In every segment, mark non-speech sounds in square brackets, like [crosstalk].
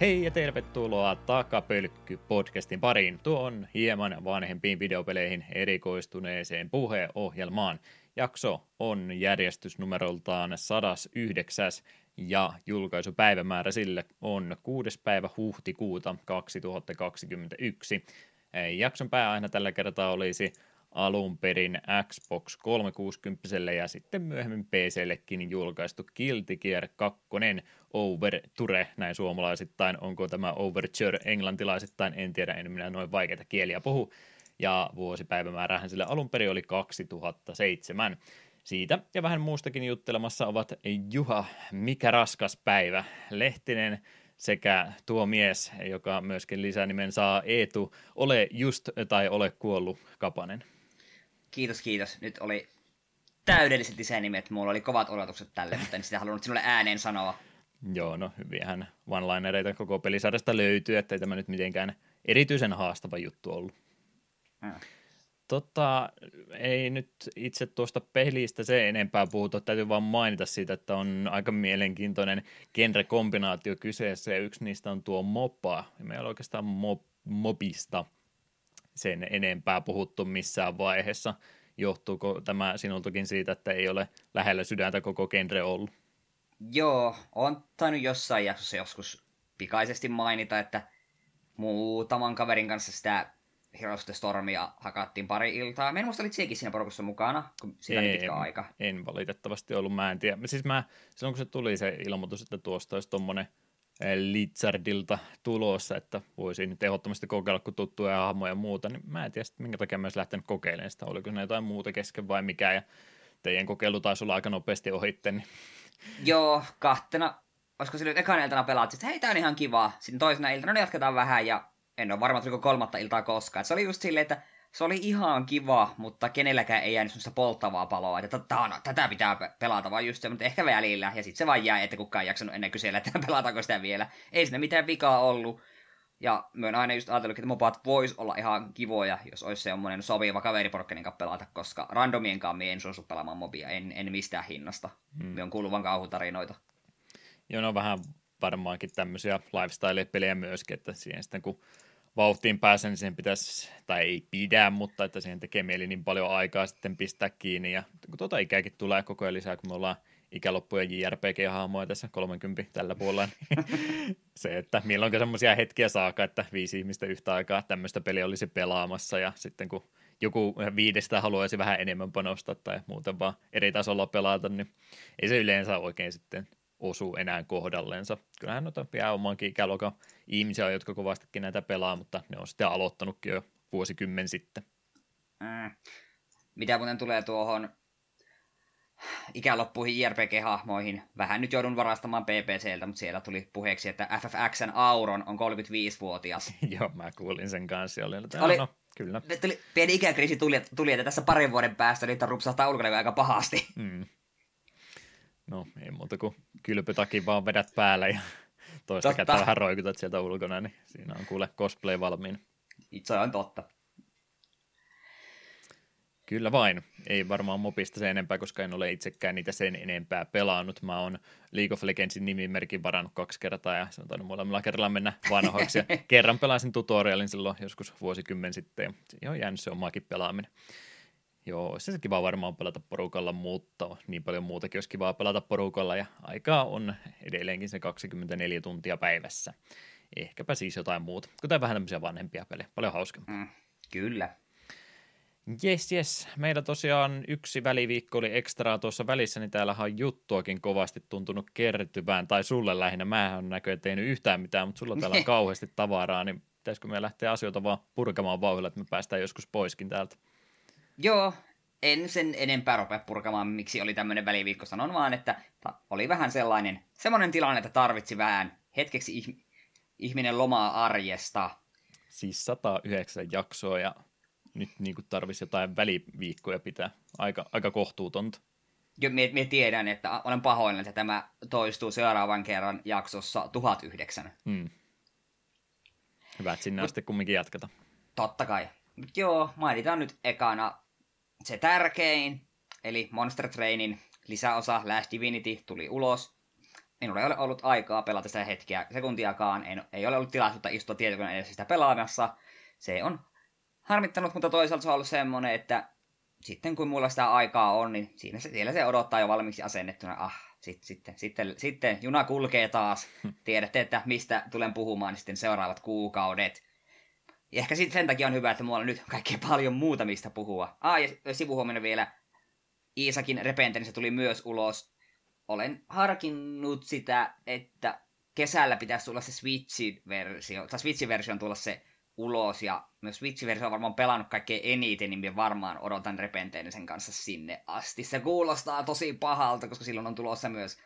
Hei ja tervetuloa Takapölkky-podcastin pariin. Tuo on hieman vanhempiin videopeleihin erikoistuneeseen puheohjelmaan. Jakso on järjestysnumeroltaan 109 ja julkaisupäivämäärä sille on 6. päivä huhtikuuta 2021. Jakson pääaina tällä kertaa olisi alun perin Xbox 360 ja sitten myöhemmin PCllekin julkaistu Gear 2 Overture, näin suomalaisittain. Onko tämä Overture englantilaisittain, en tiedä, en minä noin vaikeita kieliä puhu. Ja vuosipäivämäärähän sille alun perin oli 2007. Siitä ja vähän muustakin juttelemassa ovat Juha, mikä raskas päivä, Lehtinen sekä tuo mies, joka myöskin lisänimen saa Eetu, ole just tai ole kuollut Kapanen. Kiitos, kiitos. Nyt oli täydelliset lisänimet. Mulla oli kovat odotukset tälle, mutta en sitä halunnut sinulle ääneen sanoa. Joo, no hyviähän one-linereita koko pelisarjasta löytyy, ettei tämä nyt mitenkään erityisen haastava juttu ollut. Hmm. Tota, ei nyt itse tuosta pelistä se enempää puhuta, täytyy vaan mainita siitä, että on aika mielenkiintoinen genre-kombinaatio kyseessä, ja yksi niistä on tuo mopa, ja me ei ole oikeastaan mob, mobista sen enempää puhuttu missään vaiheessa. Johtuuko tämä sinultakin siitä, että ei ole lähellä sydäntä koko genre ollut? Joo, on tainnut jossain jaksossa joskus pikaisesti mainita, että muutaman kaverin kanssa sitä Heroes of the Stormia hakattiin pari iltaa. Mä en muista, olit sekin siinä porukassa mukana, kun sitä ei, pitkä aika. En valitettavasti ollut, mä en tiedä. Siis mä, silloin kun se tuli se ilmoitus, että tuosta olisi tuommoinen Lizardilta tulossa, että voisin nyt ehdottomasti kokeilla, kun tuttuja hahmoja ja muuta, niin mä en tiedä, minkä takia mä lähtenyt kokeilemaan sitä, oliko ne jotain muuta kesken vai mikä, ja teidän kokeilu taisi olla aika nopeasti ohitte. Niin... Joo, kahtena, olisiko silloin ekana iltana pelaat, että hei, tää on ihan kiva. Sitten toisena iltana, no jatketaan vähän, ja en ole varma, tuliko kolmatta iltaa koskaan. Et se oli just silleen, että se oli ihan kiva, mutta kenelläkään ei jäänyt semmoista polttavaa paloa, että on, tätä pitää pelata vaan just se, mutta ehkä välillä, ja sitten se vaan jää, että kukaan ei jaksanut ennen kysellä, että [laughs] pelataanko sitä vielä. Ei siinä mitään vikaa ollut, ja mä oon aina just ajatellut, että mopat vois olla ihan kivoja, jos olisi semmoinen sopiva kaveriporkkinen kanssa pelata, koska randomien kanssa en suostu pelaamaan mobia, en, en mistään hinnasta. Hmm. Me on kuuluvan kauhutarinoita. Joo, no vähän varmaankin tämmöisiä lifestyle-pelejä myöskin, että siihen sitten kun vauhtiin pääsen, niin siihen pitäisi, tai ei pidä, mutta että siihen tekee mieli niin paljon aikaa sitten pistää kiinni. Ja kun tuota ikääkin tulee koko ajan lisää, kun me ollaan ikäloppuja JRPG-hahmoja tässä 30 tällä puolella, niin [laughs] se, että milloinka semmoisia hetkiä saaka, että viisi ihmistä yhtä aikaa tämmöistä peliä olisi pelaamassa, ja sitten kun joku viidestä haluaisi vähän enemmän panostaa tai muuten vaan eri tasolla pelata, niin ei se yleensä oikein sitten osu enää kohdallensa. Kyllähän noita vielä omankin ikäluokan ihmisiä, jotka kovastikin näitä pelaa, mutta ne on sitten aloittanutkin jo vuosikymmen sitten. Mm. Mitä muuten tulee tuohon ikäloppuihin JRPG-hahmoihin. Vähän nyt joudun varastamaan PPCltä, mutta siellä tuli puheeksi, että FFXn Auron on 35-vuotias. [laughs] Joo, mä kuulin sen kanssa. Oli, että oli, no, kyllä. Tuli, pieni ikäkriisi tuli, tuli, että tässä parin vuoden päästä niitä rupsahtaa ulkona aika pahasti. [laughs] Mm. No, ei muuta kuin kylpytakin vaan vedät päälle ja toista totta. kättä vähän roikutat sieltä ulkona, niin siinä on kuule cosplay valmiin. Itse on totta. Kyllä vain. Ei varmaan mopista sen enempää, koska en ole itsekään niitä sen enempää pelaannut. Mä oon League of Legendsin nimimerkin varannut kaksi kertaa ja se on tainnut molemmilla kerralla mennä vanhoiksi. [laughs] kerran pelasin tutorialin silloin joskus vuosikymmen sitten ja siihen on jäänyt se omaakin pelaaminen. Joo, olisi se kiva varmaan pelata porukalla, mutta niin paljon muutakin olisi kivaa pelata porukalla ja aikaa on edelleenkin se 24 tuntia päivässä. Ehkäpä siis jotain muuta, kuten vähän tämmöisiä vanhempia pelejä, paljon hauskempaa. Mm, kyllä. Jes, jes. Meillä tosiaan yksi väliviikko oli ekstraa tuossa välissä, niin täällä on juttuakin kovasti tuntunut kertyvään, tai sulle lähinnä. Mä en näköjään tehnyt yhtään mitään, mutta sulla täällä on [laughs] kauheasti tavaraa, niin pitäisikö me lähteä asioita vaan purkamaan vauhdilla, että me päästään joskus poiskin täältä? Joo, en sen enempää rupea purkamaan, miksi oli tämmöinen väliviikko. Sanon vaan, että oli vähän sellainen, semmoinen tilanne, että tarvitsi vähän hetkeksi ihm- ihminen lomaa arjesta. Siis 109 jaksoa ja nyt niin tarvitsisi jotain väliviikkoja pitää. Aika, aika kohtuutonta. Jo, mie, mie tiedän, että olen pahoillani, että tämä toistuu seuraavan kerran jaksossa 1009. Hmm. Hyvä, että sinne asti kumminkin jatketa. Totta kai. Joo, mainitaan nyt ekana se tärkein, eli Monster Trainin lisäosa Last Divinity tuli ulos. minulla ei ole ollut aikaa pelata sitä hetkeä sekuntiakaan, en, ei ole ollut tilaisuutta istua tietokoneen edessä sitä pelaamassa. Se on harmittanut, mutta toisaalta se on ollut semmoinen, että sitten kun mulla sitä aikaa on, niin siinä se, siellä se odottaa jo valmiiksi asennettuna. Ah, sit, sitten, sitten, sitten juna kulkee taas. Tiedätte, että mistä tulen puhumaan niin sitten seuraavat kuukaudet. Ja ehkä sit sen takia on hyvä, että mulla on nyt kaikkea paljon muuta mistä puhua. Ah, ja sivuhuomioon vielä. Iisakin Repenten se tuli myös ulos. Olen harkinnut sitä, että kesällä pitäisi tulla se Switch-versio, tai Switch-version tulla se ulos, ja myös Switch-versio on varmaan pelannut kaikkein eniten, niin varmaan odotan sen kanssa sinne asti. Se kuulostaa tosi pahalta, koska silloin on tulossa myös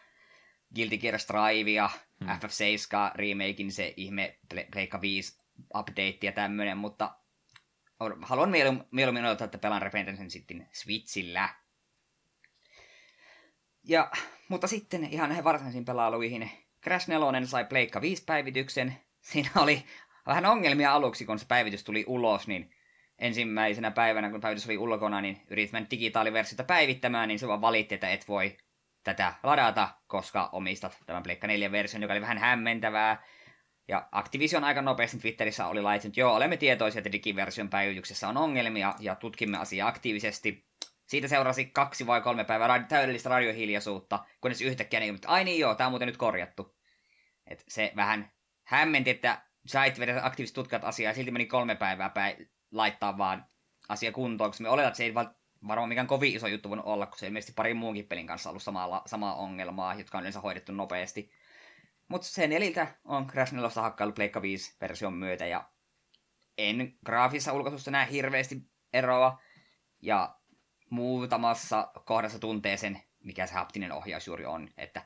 Guilty Gear Strive ja hmm. FF7 remakein se ihme Pleikka 5 update ja tämmönen, mutta haluan mieluummin odottaa, että pelaan Repentancein sitten Switchillä. Ja, mutta sitten ihan näihin varsinaisiin pelailuihin. Crash 4 sai Pleikka 5 päivityksen. Siinä oli vähän ongelmia aluksi, kun se päivitys tuli ulos, niin ensimmäisenä päivänä, kun päivitys oli ulkona, niin yritit mennä digitaaliversiota päivittämään, niin se vaan valitti, että et voi tätä ladata, koska omistat tämän Pleikka 4-version, joka oli vähän hämmentävää. Ja Activision aika nopeasti Twitterissä oli laittanut, että joo, olemme tietoisia, että digiversion päivityksessä on ongelmia ja tutkimme asiaa aktiivisesti. Siitä seurasi kaksi vai kolme päivää täydellistä radiohiljaisuutta, kunnes yhtäkkiä niin, että ai niin joo, tämä on muuten nyt korjattu. Et se vähän hämmenti, että sait vedä aktiiviset tutkijat asiaa ja silti meni kolme päivää päin laittaa vaan asia kuntoon, koska me oletaan, että se ei varmaan mikään kovin iso juttu voinut olla, kun se ilmeisesti pari muunkin pelin kanssa ollut samalla, samaa ongelmaa, jotka on yleensä hoidettu nopeasti. Mutta sen eliltä on Crash 4 hakkailu Pleikka 5 version myötä ja en graafisessa ulkoisussa näe hirveästi eroa. Ja muutamassa kohdassa tuntee sen, mikä se haptinen ohjaus juuri on. Että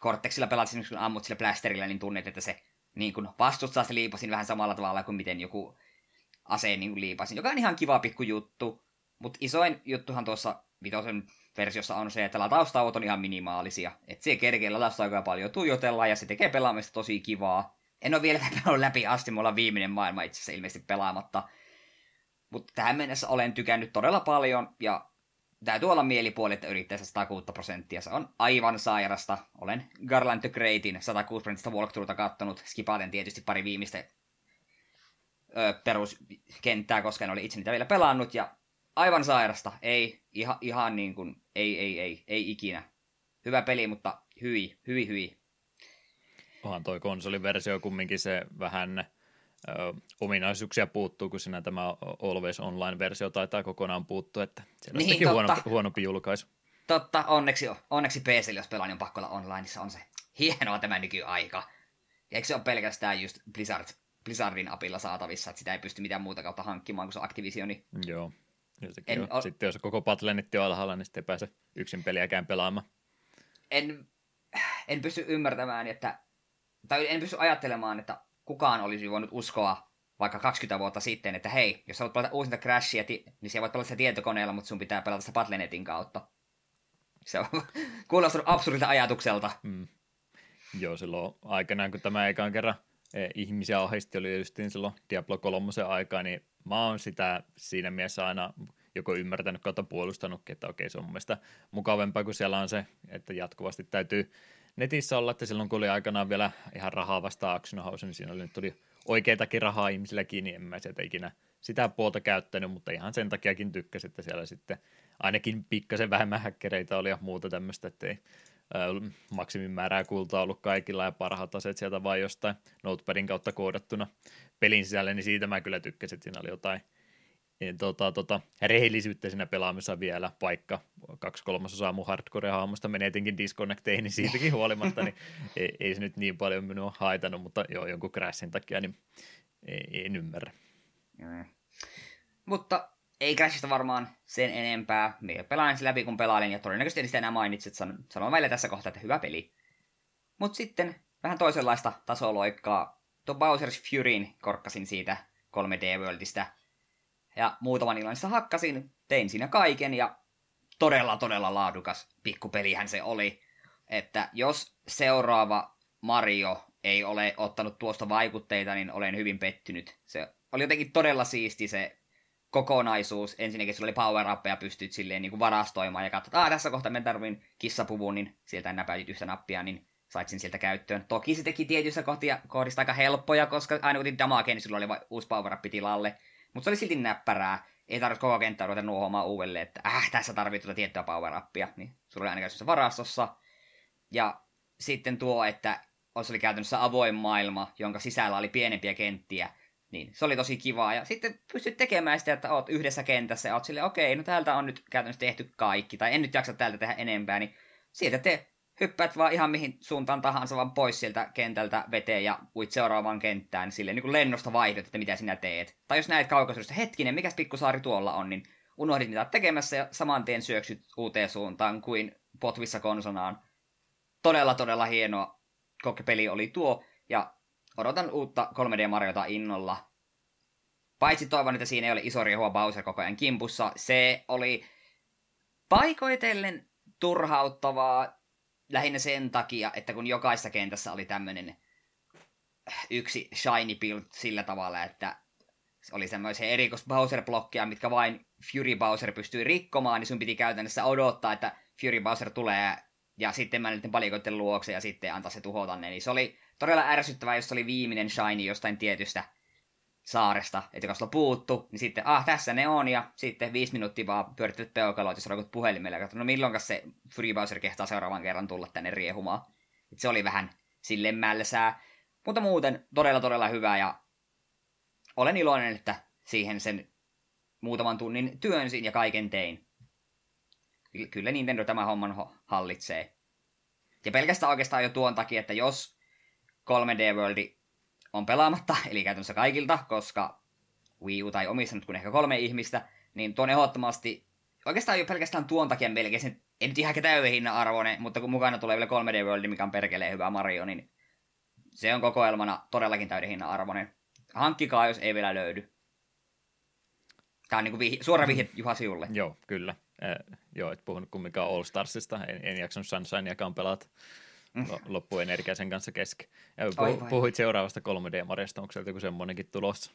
Cortexilla pelaat esimerkiksi kun ammut sillä niin tunnet, että se niin kun vastustaa se liipasin vähän samalla tavalla kuin miten joku aseen niin liipasin, joka on ihan kiva pikku juttu. Mutta isoin juttuhan tuossa vitosen versiossa on se, että lataustauot on ihan minimaalisia. Että se kerkee latausta paljon tuijotella ja se tekee pelaamista tosi kivaa. En ole vielä [laughs] pelannut läpi asti, mulla on viimeinen maailma itse asiassa ilmeisesti pelaamatta. Mutta tähän mennessä olen tykännyt todella paljon ja täytyy olla mielipuoli, että yrittäessä 106 prosenttia. Se on aivan sairasta. Olen Garland the Greatin 106 prosenttista walkthroughta kattonut. Skipaten tietysti pari viimeistä ö, peruskenttää, koska en ole itse niitä vielä pelannut. Ja aivan sairasta. Ei, ihan, ihan niin kuin, ei, ei, ei, ei ikinä. Hyvä peli, mutta hyi, hyi, hyi. Onhan toi konsoliversio kumminkin se vähän ö, ominaisuuksia puuttuu, kun siinä tämä Always Online-versio taitaa kokonaan puuttua, että se on niin, huono, huonompi julkaisu. Totta, onneksi, onneksi PC, jos pelaa, niin on pakko olla onlineissa, on se hienoa tämä nykyaika. Ja eikö se ole pelkästään just Blizzard, Blizzardin apilla saatavissa, että sitä ei pysty mitään muuta kautta hankkimaan kuin se Activisioni. Joo. Ja en, on. Sitten jos koko patlenetti on alhaalla, niin sitten ei pääse yksin peliäkään pelaamaan. En, en pysty ymmärtämään, että, tai en pysty ajattelemaan, että kukaan olisi voinut uskoa vaikka 20 vuotta sitten, että hei, jos haluat pelata uusinta Crashia, niin siellä voit pelata sitä tietokoneella, mutta sun pitää pelata sitä Patlenetin kautta. Se on [laughs] kuulostunut absurdilta ajatukselta. Mm. Joo, silloin aikanaan, kun tämä ekaan kerran e, ihmisiä ahisti, oli justiin silloin Diablo 3 aikaa, niin mä oon sitä siinä mielessä aina joko ymmärtänyt kautta puolustanutkin, että okei, se on mun mielestä mukavempaa, kun siellä on se, että jatkuvasti täytyy netissä olla, että silloin kun oli aikanaan vielä ihan rahaa vasta Action House, niin siinä oli, nyt tuli oikeitakin rahaa ihmisilläkin, niin en mä sieltä ikinä sitä puolta käyttänyt, mutta ihan sen takiakin tykkäsin, että siellä sitten ainakin pikkasen vähemmän häkkereitä oli ja muuta tämmöistä, ettei maksimin määrää kultaa ollut kaikilla ja parhaat aseet sieltä vain jostain notepadin kautta koodattuna pelin sisälle, niin siitä mä kyllä tykkäsin, että siinä oli jotain niin, tota, tota, rehellisyyttä siinä pelaamisessa vielä, vaikka kaksi kolmasosaa mun hardcore-hahmosta menetinkin disconnecteihin, niin siitäkin huolimatta, niin ei, ei, se nyt niin paljon minua haitannut, mutta joo, jonkun crashin takia, niin ei, en ymmärrä. Mm. Mutta ei Crashista varmaan sen enempää. Me pelaan sen läpi, kun pelailin, ja todennäköisesti en sitä enää mainitsit. Sanon, meille tässä kohtaa, että hyvä peli. Mutta sitten vähän toisenlaista tasoloikkaa. Tuo Bowser's Furyin korkkasin siitä 3D-worldista. Ja muutaman illan hakkasin, tein siinä kaiken, ja todella, todella laadukas pikkupelihän se oli. Että jos seuraava Mario ei ole ottanut tuosta vaikutteita, niin olen hyvin pettynyt. Se oli jotenkin todella siisti se kokonaisuus. Ensinnäkin sulla oli power ja pystyt silleen niin kuin varastoimaan ja katsotaan, että tässä kohtaa me tarvin kissapuvun, niin sieltä näpäytit yhtä nappia, niin sait sen sieltä käyttöön. Toki se teki tietyissä kohtia, kohdista aika helppoja, koska aina kun damage, niin sulla oli uusi power tilalle. Mutta se oli silti näppärää. Ei tarvitse koko kenttää ruveta nuohomaan uudelleen, että äh, tässä tarvitsee tuota tiettyä power upia. Niin sulla oli aina käytössä varastossa. Ja sitten tuo, että se oli käytännössä avoin maailma, jonka sisällä oli pienempiä kenttiä. Niin, se oli tosi kivaa. Ja sitten pystyt tekemään sitä, että oot yhdessä kentässä ja oot silleen, okei, no täältä on nyt käytännössä tehty kaikki, tai en nyt jaksa täältä tehdä enempää, niin sieltä te hyppäät vaan ihan mihin suuntaan tahansa vaan pois sieltä kentältä veteen ja uit seuraavaan kenttään, niin silleen niin kuin lennosta vaihdot, että mitä sinä teet. Tai jos näet kaukaisuudesta, hetkinen, mikä pikkusaari tuolla on, niin unohdit mitä tekemässä ja saman tien syöksyt uuteen suuntaan kuin potvissa konsonaan. Todella, todella hienoa koko peli oli tuo, ja odotan uutta 3D Mariota innolla. Paitsi toivon, että siinä ei ole iso riehua Bowser koko ajan kimpussa. Se oli paikoitellen turhauttavaa lähinnä sen takia, että kun jokaisessa kentässä oli tämmöinen yksi shiny build sillä tavalla, että oli semmoisia erikois Bowser-blokkeja, mitkä vain Fury Bowser pystyi rikkomaan, niin sun piti käytännössä odottaa, että Fury Bowser tulee ja sitten mä niiden palikoiden luokse ja sitten antaa se tuhota ne. Niin se oli todella ärsyttävää, jos oli viimeinen shiny jostain tietystä saaresta, että jos sulla puuttu, niin sitten, ah, tässä ne on, ja sitten viisi minuuttia vaan pyörittävät peukaloit, jos roikut puhelimella, ja no milloin se Free Bowser kehtaa seuraavan kerran tulla tänne riehumaan. Et se oli vähän silleen mälsää, mutta muuten todella todella hyvä, ja olen iloinen, että siihen sen muutaman tunnin työnsin ja kaiken tein. Kyllä Nintendo tämä homman hallitsee. Ja pelkästään oikeastaan jo tuon takia, että jos 3D World on pelaamatta, [laughs] eli käytännössä kaikilta, koska Wii U tai omissa nyt kun ehkä kolme ihmistä, niin tuon ehdottomasti, oikeastaan jo pelkästään tuon takia melkein, sen, ei nyt ihan täyden hinnan arvoinen, mutta kun mukana tulee vielä 3D World, mikä on perkeleen hyvä Mario, niin se on kokoelmana todellakin täyden hinnan arvoinen. Hankkikaa, jos ei vielä löydy. Tämä on niin kuin vih- suora vihje Juha Siulle. Joo, kyllä. Eh, joo, et puhunut kumminkaan All Starsista, en, en jaksanut Sunshineakaan pelata mm. Loppuenergia sen kanssa kesken. Ja puh- puhuit seuraavasta 3D-marjasta, onko sieltä joku semmoinenkin tulossa?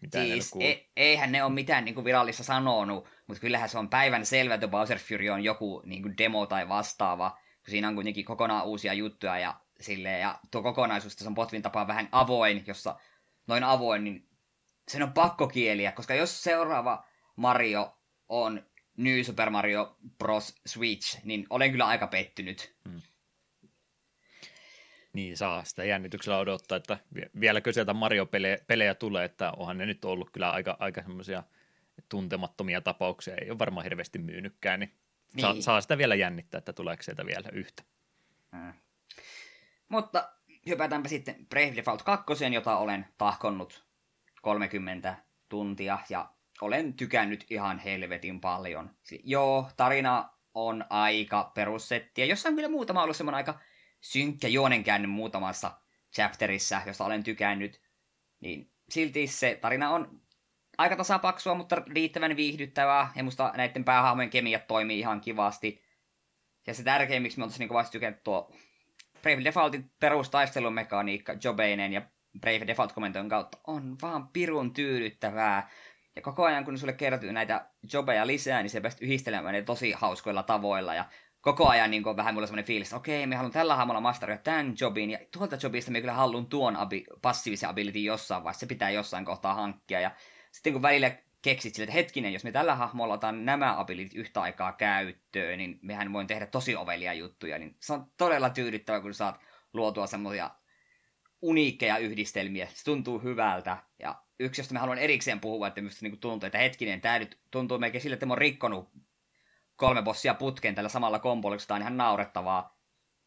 Mitä siis e- eihän ne ole mitään niin virallista sanonut, mutta kyllähän se on päivän selvä, että Bowser Fury on joku niin kuin demo tai vastaava, kun siinä on kuitenkin kokonaan uusia juttuja ja silleen, ja tuo kokonaisuus, se on Potvin tapaan vähän avoin, jossa noin avoin, niin sen on pakko kieliä, koska jos seuraava Mario on New Super Mario Bros. Switch, niin olen kyllä aika pettynyt. Hmm. Niin, saa sitä jännityksellä odottaa, että vieläkö sieltä Mario-pelejä tulee, että onhan ne nyt ollut kyllä aika, aika semmoisia tuntemattomia tapauksia, ei ole varmaan hirveästi myynytkään, niin, niin. Saa, saa sitä vielä jännittää, että tuleeko sieltä vielä yhtä. Hmm. Mutta hypätäänpä sitten Brave Default 2, jota olen tahkonnut 30 tuntia, ja olen tykännyt ihan helvetin paljon. Joo, tarina on aika perussettiä, jossa on kyllä muutama ollut semmoinen aika synkkä juonenkäänne muutamassa chapterissa, josta olen tykännyt. Niin silti se tarina on aika tasapaksua, mutta riittävän viihdyttävää, ja musta näiden päähahmojen kemiat toimii ihan kivasti. Ja se tärkein, miksi me oltaisiin niin vasta tykännyt tuo Brave Defaultin perustaistelumekaniikka Jobeinen ja Brave Default komentojen kautta on vaan pirun tyydyttävää. Ja koko ajan, kun sulle kertyy näitä jobeja lisää, niin se pääst yhdistelemään ne tosi hauskoilla tavoilla. Ja koko ajan niin on vähän mulla semmoinen fiilis, että okei, me haluan tällä hahmolla masteria tämän jobin, ja tuolta jobista me kyllä haluan tuon abi- passiivisen ability jossain vaiheessa, se pitää jossain kohtaa hankkia. Ja sitten kun välillä keksit sille, että hetkinen, jos me tällä hahmolla otan nämä abilityt yhtä aikaa käyttöön, niin mehän voin tehdä tosi ovelia juttuja. Niin se on todella tyydyttävä, kun saat luotua semmoisia uniikkeja yhdistelmiä. Se tuntuu hyvältä. Ja yksi, josta mä haluan erikseen puhua, että minusta niin tuntuu, että hetkinen, tämä nyt tuntuu melkein sille, että mä oon rikkonut kolme bossia putken tällä samalla kombolla, tämä on ihan naurettavaa.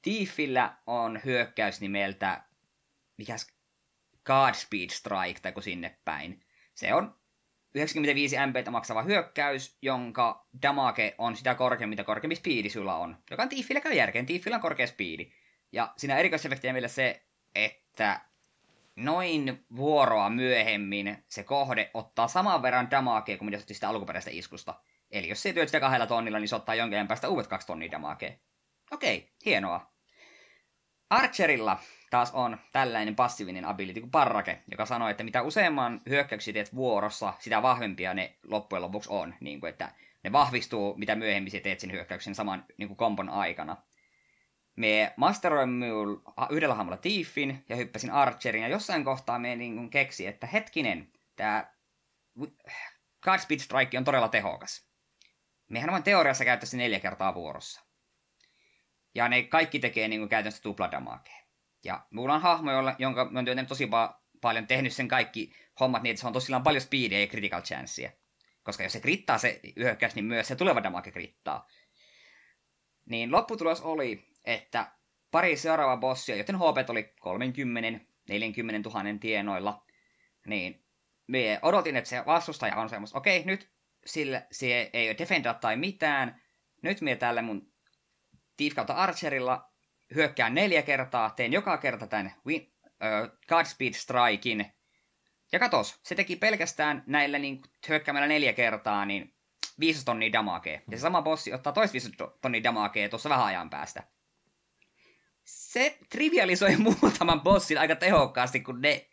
Tiefillä on hyökkäys nimeltä, mikäs, Godspeed Strike, tai sinne päin. Se on 95 MP maksava hyökkäys, jonka damage on sitä korkeammin, mitä korkeampi speedi sulla on. Joka on Tiefillä käy järkeen, Tiefillä on korkea speedi. Ja siinä erikoisefektiä vielä se, että noin vuoroa myöhemmin se kohde ottaa saman verran damagea kuin mitä sitä alkuperäistä iskusta. Eli jos se työt sitä kahdella tonnilla, niin se ottaa jonkin ajan päästä uudet kaksi tonnia damagea. Okei, hienoa. Archerilla taas on tällainen passiivinen ability kuin Parrake, joka sanoo, että mitä useamman hyökkäyksiä teet vuorossa, sitä vahvempia ne loppujen lopuksi on. Niin kuin, että ne vahvistuu, mitä myöhemmin teet sen hyökkäyksen saman niin kuin kompon aikana. Me masteroin yhdellä hahmolla Thiefin ja hyppäsin Archerin, ja jossain kohtaa me niin keksi, että hetkinen, tämä Godspeed Strike on todella tehokas. Mehän on teoriassa käyttäisi neljä kertaa vuorossa. Ja ne kaikki tekee niin kuin käytännössä tupladamagea. Ja mulla on hahmo, jolla, jonka mä oon tosi pa- paljon tehnyt sen kaikki hommat niin, että se on tosiaan paljon speedia ja critical chancea. Koska jos se krittaa se hyökkäys, niin myös se tuleva damage krittaa. Niin lopputulos oli, että pari seuraavaa bossia, joten HP oli 30, 40 000 tienoilla, niin me odotin, että se vastustaja on semmoista, okei, nyt sillä se ei ole defenda tai mitään, nyt me tällä mun Thief kautta Archerilla hyökkään neljä kertaa, teen joka kerta tämän win, uh, Godspeed Strikein, ja katos, se teki pelkästään näillä niin hyökkäämällä neljä kertaa, niin 5 tonnia damakea. Ja se sama bossi ottaa tois 5 tonnia damakea tuossa vähän ajan päästä. Se trivialisoi [laughs] muutaman bossin aika tehokkaasti, kun ne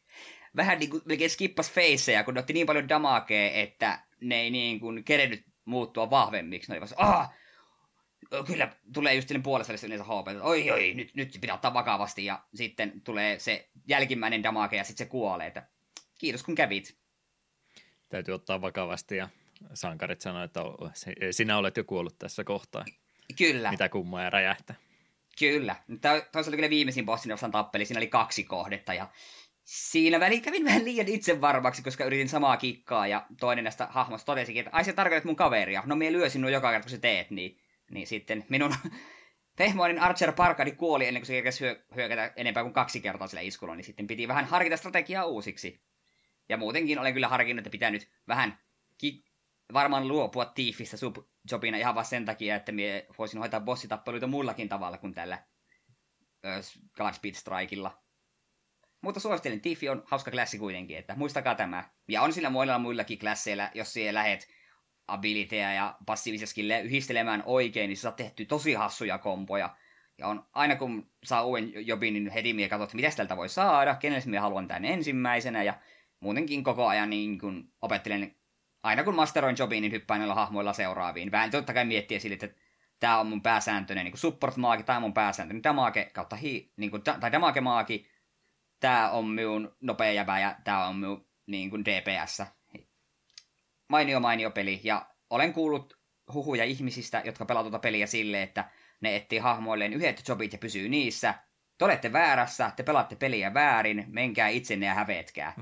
vähän niin kuin melkein skippas faceja, kun ne otti niin paljon damakea, että ne ei niin kuin kerennyt muuttua vahvemmiksi. Ne oli vasta, ah, kyllä tulee just sinne puolessa yleensä HP, että oi oi, nyt, nyt pitää ottaa vakavasti, ja sitten tulee se jälkimmäinen damake, ja sitten se kuolee, että kiitos kun kävit. Täytyy ottaa vakavasti, ja sankarit sanoi, että sinä olet jo kuollut tässä kohtaa. Kyllä. Mitä kummaa ja räjähtää. Kyllä. Tämä oli kyllä viimeisin bossin vastaan tappeli. Siinä oli kaksi kohdetta ja siinä väliin kävin vähän liian itsevarmaksi, koska yritin samaa kikkaa ja toinen näistä hahmoista totesikin, että ai se tarkoitat mun kaveria. No mie lyösin sinua joka kerta, kun sä teet, niin, niin sitten minun [laughs] pehmoinen Archer Parkadi kuoli ennen kuin se kerkesi hyö, hyökätä enempää kuin kaksi kertaa sillä iskulla, niin sitten piti vähän harkita strategiaa uusiksi. Ja muutenkin olen kyllä harkinnut, että pitää nyt vähän ki- varmaan luopua tiifistä subjobina ihan vaan sen takia, että mie voisin hoitaa bossitappeluita muillakin tavalla kuin tällä Godspeed Strikeilla. Mutta suosittelen, Tifi on hauska klassi kuitenkin, että muistakaa tämä. Ja on sillä muilla muillakin klasseilla, jos siellä lähet abiliteja ja passiivisia yhdistelemään oikein, niin saat tehty tosi hassuja kompoja. Ja on, aina kun saa uuden jobin, niin heti mie katsot, mitä tältä voi saada, kenelle mie haluan tämän ensimmäisenä, ja muutenkin koko ajan niin kun opettelen, aina kun masteroin jobin, niin hyppään näillä hahmoilla seuraaviin. Vähän totta kai miettiä sille, että tämä on mun pääsääntöinen niin support-maagi, tämä on mun pääsääntöinen damage kautta hi, niin kuin, tai damage-maagi, tämä on minun nopea jäbä ja tämä on minun niin kuin DPS. Mainio mainio peli ja olen kuullut huhuja ihmisistä, jotka pelaa tuota peliä silleen, että ne etsii hahmoilleen yhdet jobit ja pysyy niissä. Te olette väärässä, te pelaatte peliä väärin, menkää itsenne ja hävetkää.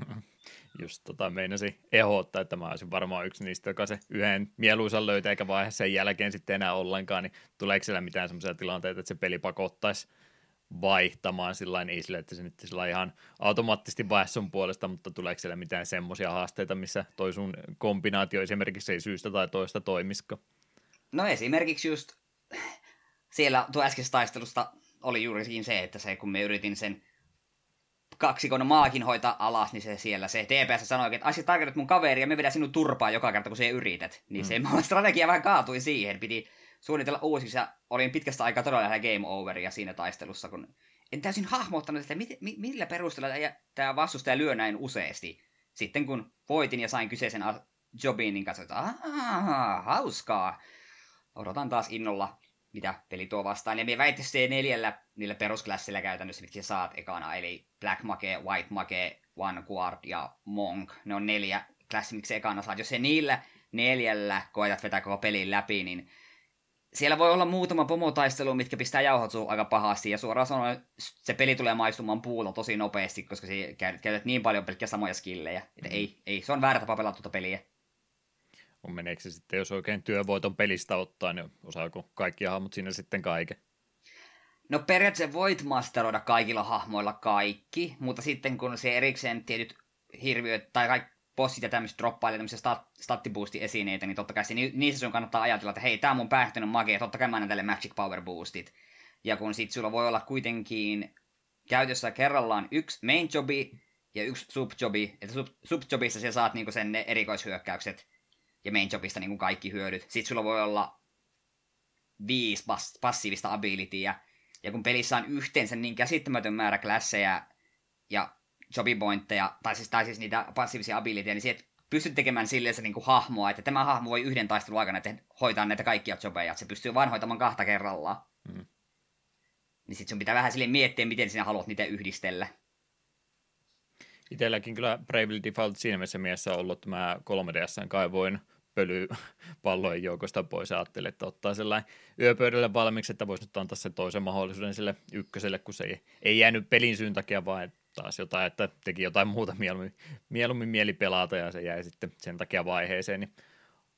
Just tota meinasi ehdottaa, että mä olisin varmaan yksi niistä, joka se yhden mieluisan löytää, eikä vaihe sen jälkeen sitten enää ollenkaan, niin tuleeko siellä mitään semmoisia tilanteita, että se peli pakottaisi vaihtamaan sillä ei sillä, että se nyt sillä ihan automaattisesti vaihda sun puolesta, mutta tuleeko siellä mitään semmoisia haasteita, missä toi sun kombinaatio esimerkiksi ei syystä tai toista toimisko? No esimerkiksi just siellä tuo äskeisessä taistelusta oli juuri se, että se kun me yritin sen kaksikon maakin hoitaa alas, niin se siellä se DPS sanoi, että asiat tarkoitat mun kaveri ja me vedän sinun turpaa joka kerta, kun se yrität. Niin mm. [laughs] se strategia vähän kaatui siihen. Piti suunnitella uusiksi ja olin pitkästä aikaa todella lähellä game overia siinä taistelussa, kun en täysin hahmottanut, että mit, mi, millä perusteella tämä vastustaja lyö näin useasti. Sitten kun voitin ja sain kyseisen jobin, niin katsoin, että hauskaa. Odotan taas innolla, mitä peli tuo vastaan. Ja me väitti se neljällä niillä perusklassilla käytännössä, mitkä saat ekana, eli Black Mage, White Mage, One Guard ja Monk. Ne on neljä klassi, miksi ekana saat. Jos se niillä neljällä koetat vetää koko pelin läpi, niin siellä voi olla muutama pomotaistelu, mitkä pistää jauhot aika pahasti, ja suoraan sanoen se peli tulee maistumaan puulla tosi nopeasti, koska se käytät niin paljon pelkkiä samoja skillejä. Mm. ei, ei, se on väärä tapa pelata tuota peliä. On meneekö se sitten, jos oikein työvoiton pelistä ottaa, niin osaako kaikki hahmot siinä sitten kaiken? No periaatteessa voit masteroida kaikilla hahmoilla kaikki, mutta sitten kun se erikseen tietyt hirviöt tai kaikki bossit ja tämmöiset droppailee tämmöisiä stat, statiboosti-esineitä, niin totta kai se, niissä sun kannattaa ajatella, että hei, tää on mun päihtynyt magia, totta kai mä annan tälle magic power boostit. Ja kun sit sulla voi olla kuitenkin käytössä kerrallaan yksi main jobi ja yksi subjobi, että sub, subjobissa sä saat niinku sen ne erikoishyökkäykset ja main jobista niinku kaikki hyödyt. Sitten sulla voi olla viisi pass- passiivista abilityä, ja kun pelissä on yhteensä niin käsittämätön määrä klasseja ja jobipointteja, tai siis, tai siis niitä passiivisia abilityjä, niin sieltä pystyt tekemään silleen se niinku hahmoa, että tämä hahmo voi yhden taistelun aikana te- hoitaa näitä kaikkia jobeja, että se pystyy vain hoitamaan kahta kerrallaan. Mm. Niin sit sun pitää vähän sille miettiä, miten sinä haluat niitä yhdistellä. Itselläkin kyllä Bravely Default siinä mielessä on ollut, että mä 3DSn kaivoin pölypallojen joukosta pois ja ajattelin, että ottaa sellainen yöpöydälle valmiiksi, että voisi nyt antaa sen toisen mahdollisuuden sille ykköselle, kun se ei, ei jäänyt pelin syyn takia, vaan taas jotain, että teki jotain muuta mieluummin, mieluummin mieli pelata ja se jäi sitten sen takia vaiheeseen, niin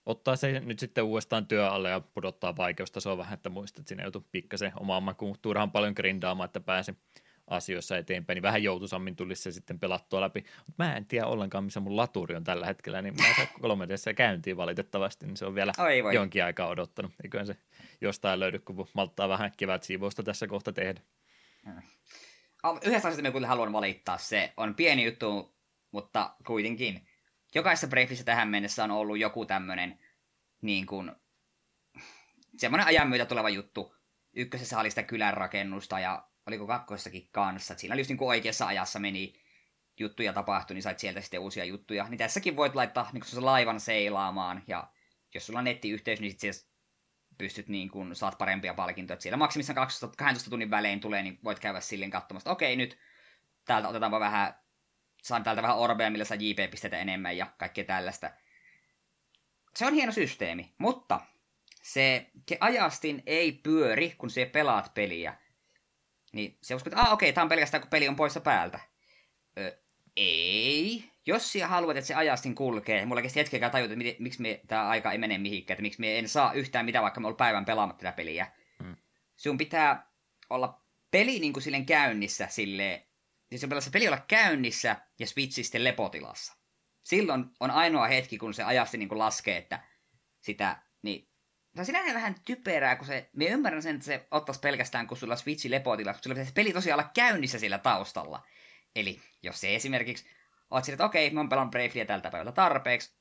ottaa se nyt sitten uudestaan työ alle ja pudottaa vaikeustasoa vähän, että muistat, että siinä joutuu pikkasen omaan makuun turhaan paljon grindaamaan, että pääsi asioissa eteenpäin, niin vähän joutuisammin tulisi se sitten pelattua läpi. Mutta mä en tiedä ollenkaan, missä mun laturi on tällä hetkellä, niin mä en saa 3 käyntiin valitettavasti, niin se on vielä Oi voi. jonkin aikaa odottanut. Eiköhän se jostain löydy, kun malttaa vähän kevät siivousta tässä kohta tehdä. Yhdessä asiasta mä kyllä haluan valittaa. Se on pieni juttu, mutta kuitenkin. Jokaisessa briefissä tähän mennessä on ollut joku tämmöinen niin kuin, semmoinen ajan myötä tuleva juttu. Ykkösessä oli sitä kylän rakennusta ja oliko kakkossakin kanssa. Siinä oli just niin kuin oikeassa ajassa meni juttuja tapahtui, niin sait sieltä sitten uusia juttuja. Niin tässäkin voit laittaa niin laivan seilaamaan, ja jos sulla on nettiyhteys, niin sitten pystyt niin kuin, saat parempia palkintoja. Että siellä maksimissaan 12, 12 tunnin välein tulee, niin voit käydä silleen katsomassa, okei nyt täältä otetaanpa vähän, saan täältä vähän orbeja, millä saa JP-pisteitä enemmän ja kaikkea tällaista. Se on hieno systeemi, mutta se, se ajastin ei pyöri, kun se pelaat peliä. Niin se uskoo, että ah, okei, tämä on pelkästään kun peli on poissa päältä. Ö, ei. Jos sinä haluat, että se ajastin kulkee, mulla kesti hetkeäkään tajuta, että miksi me, tämä aika ei mene mihinkään, että miksi me en saa yhtään mitään, vaikka me ollut päivän pelaamatta tätä peliä. Hmm. Sun pitää olla peli niin kuin silleen käynnissä, sille siis se peli olla käynnissä ja Switch sitten lepotilassa. Silloin on ainoa hetki, kun se ajasti niin kuin laskee, että sitä, niin se on sinänsä vähän typerää, kun se, me ymmärrän sen, että se ottaisi pelkästään, kun sulla Switchi lepotila, kun sulla pitäisi peli tosiaan olla käynnissä sillä taustalla. Eli jos se esimerkiksi, oot sille, että okei, okay, mä oon pelannut Bravelyä tältä päivältä tarpeeksi,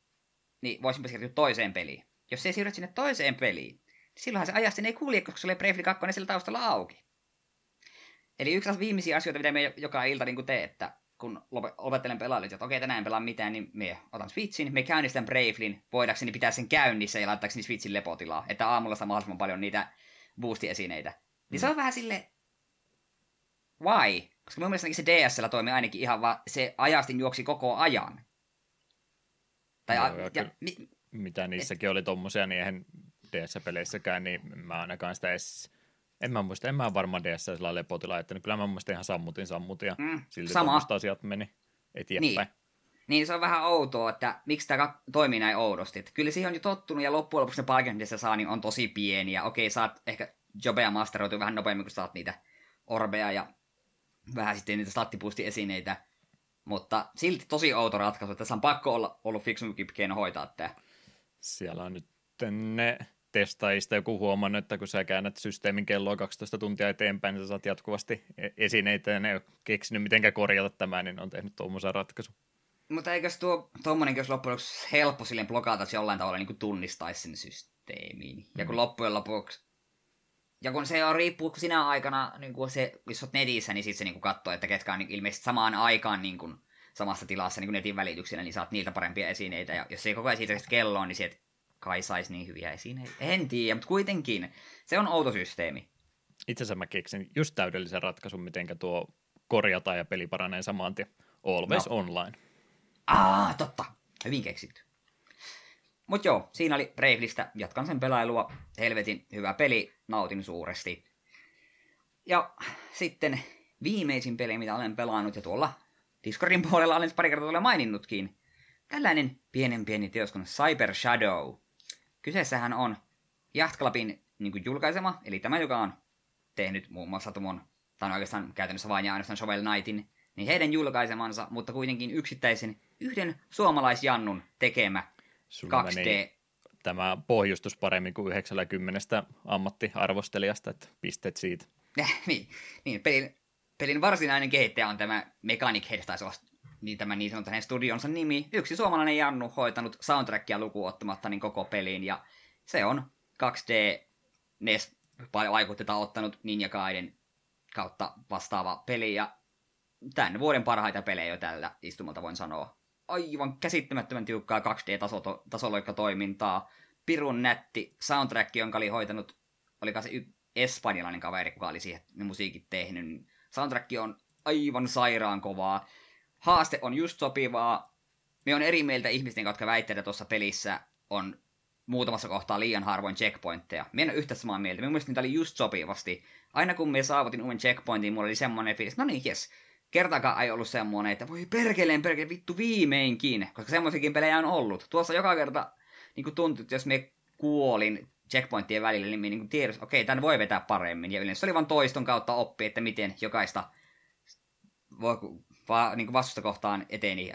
niin voisin siirtyä toiseen peliin. Jos se siirryt sinne toiseen peliin, niin silloinhan se ajasti ei kulje, koska sulla Bravely 2 sillä taustalla auki. Eli yksi viimeisiä asioita, mitä me joka ilta niin tee, että kun lopettelen pelailla, että okei, tänään en pelaa mitään, niin me otan Switchin, me käynnistän Bravelin, voidakseni pitää sen käynnissä ja laittaakseni Switchin lepotilaa, että aamulla saa mahdollisimman paljon niitä boostiesineitä. Niin mm. se on vähän sille, why? Koska mun mielestä se DSL toimi ainakin ihan vaan, se ajastin juoksi koko ajan. Tai Joo, a, ja, ja, mi, mitä niissäkin et, oli tommosia, niin eihän DS-peleissäkään, niin mä ainakaan sitä edes en mä muista, en mä varmaan DS sillä lepotila, että kyllä mä muista ihan sammutin sammutin ja mm, silti sama. asiat meni eteenpäin. Niin. Niin se on vähän outoa, että miksi tämä toimii näin oudosti. Että kyllä siihen on jo tottunut ja loppujen lopuksi ne palkinnot, mitä saa, niin on tosi pieniä. Okei, saat ehkä jobeja masteroitua vähän nopeammin, kun saat niitä orbeja ja vähän sitten niitä stattipusti-esineitä. Mutta silti tosi outo ratkaisu. Tässä on pakko olla ollut fiksumpi keino hoitaa tämä. Siellä on nyt ne testaajista joku huomannut, että kun sä käännät systeemin kelloa 12 tuntia eteenpäin, niin sä saat jatkuvasti e- esineitä ja ne ei ole keksinyt mitenkään korjata tämä, niin on tehnyt tuommoisen ratkaisun. Mutta eikös tuo tuommoinen, jos loppujen lopuksi helppo silleen blokata, että jollain tavalla niin tunnistaisi sen systeemiin. Mm. Ja kun mm. loppujen lopuksi ja kun se on riippuu, kun sinä aikana, niin kun se, jos olet netissä, niin sitten se niin katsoo, että ketkä on niin ilmeisesti samaan aikaan niin kuin, samassa tilassa niin kuin netin välityksellä, niin saat niiltä parempia esineitä. Ja jos ei koko ajan siitä kelloon, niin sieltä kai saisi niin hyviä esineitä. En tiedä, mutta kuitenkin se on outo systeemi. Itse asiassa mä keksin just täydellisen ratkaisun, miten tuo korjataan ja peli paranee saman tien. Always no. online. Ah, totta. Hyvin keksitty. Mutta joo, siinä oli Bravelystä. Jatkan sen pelailua. Helvetin hyvä peli. Nautin suuresti. Ja sitten viimeisin peli, mitä olen pelannut, ja tuolla Discordin puolella olen pari kertaa maininnutkin. Tällainen pienen pieni teos kuin Cyber Shadow. Kyseessähän on Yacht Clubin niin julkaisema, eli tämä, joka on tehnyt muun muassa tuon, tai oikeastaan käytännössä vain ja ainoastaan Shovel Knightin, niin heidän julkaisemansa, mutta kuitenkin yksittäisen yhden suomalaisjannun tekemä Sulla 2D. Tämä pohjustus paremmin kuin 90 ammattiarvostelijasta, että pisteet siitä. [laughs] niin, niin pelin, pelin varsinainen kehittäjä on tämä Mechanic Head, taisi olla niin tämä niin sanottu hänen studionsa nimi. Yksi suomalainen Jannu hoitanut soundtrackia lukuun ottamatta niin koko peliin, ja se on 2D NES vaikutteita ottanut Ninja Gaiden kautta vastaava peli, ja tämän vuoden parhaita pelejä jo tällä istumalta voin sanoa. Aivan käsittämättömän tiukkaa 2D-tasoloikka toimintaa, pirun nätti soundtrack, jonka oli hoitanut, oliko se y- espanjalainen kaveri, kuka oli siihen ne musiikit tehnyt. Niin soundtrack on aivan sairaan kovaa. Haaste on just sopivaa. Me on eri mieltä ihmisten, jotka väittävät, että tuossa pelissä on muutamassa kohtaa liian harvoin checkpointteja. Me en ole yhtä samaa mieltä. Minun mielestä niitä oli just sopivasti. Aina kun me saavutin uuden checkpointin, mulla oli semmoinen fiilis, no niin, jes. Kertakaan ei ollut semmoinen, että voi perkeleen perkeleen vittu viimeinkin, koska semmoisiakin pelejä on ollut. Tuossa joka kerta niin kuin tuntui, että jos me kuolin checkpointtien välillä, niin me niin tiedos, että okei, tämän voi vetää paremmin. Ja yleensä oli vain toiston kautta oppi, että miten jokaista va, niin kuin vastusta kohtaan eteni.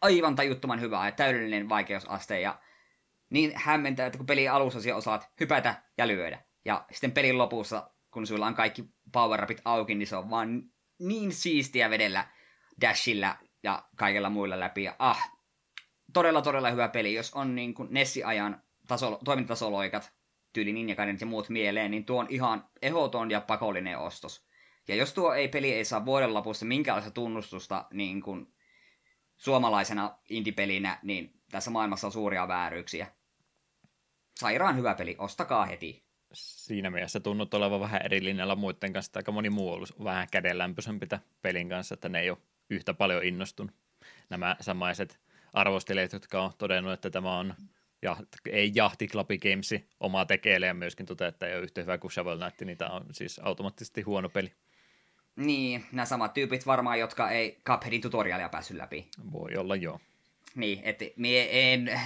Aivan tajuttoman hyvä ja täydellinen vaikeusaste ja niin hämmentää, että kun peli alussa siellä osaat hypätä ja lyödä. Ja sitten pelin lopussa, kun sulla on kaikki power auki, niin se on vaan niin siistiä vedellä dashilla ja kaikella muilla läpi. Ja ah, todella todella hyvä peli. Jos on niin kuin Nessi-ajan taso, toimintatasoloikat, tyyli Ninjakainen ja muut mieleen, niin tuo on ihan ehoton ja pakollinen ostos. Ja jos tuo ei peli ei saa vuoden lopussa minkälaista tunnustusta niin kuin suomalaisena indipelinä, niin tässä maailmassa on suuria vääryyksiä. Sairaan hyvä peli, ostakaa heti. Siinä mielessä tunnut olevan vähän eri linjalla muiden kanssa, aika moni muu on ollut vähän kädenlämpöisempi pelin kanssa, että ne ei ole yhtä paljon innostunut. Nämä samaiset arvostelijat, jotka on todennut, että tämä on ja, ei jahti Klapi Gamesi omaa tekeille ja myöskin toteaa, että ei ole yhtä hyvä kuin Shovel Knight, niin tämä on siis automaattisesti huono peli. Niin, nämä samat tyypit varmaan, jotka ei Cupheadin tutorialia päässyt läpi. Voi olla joo. Niin, että mie en,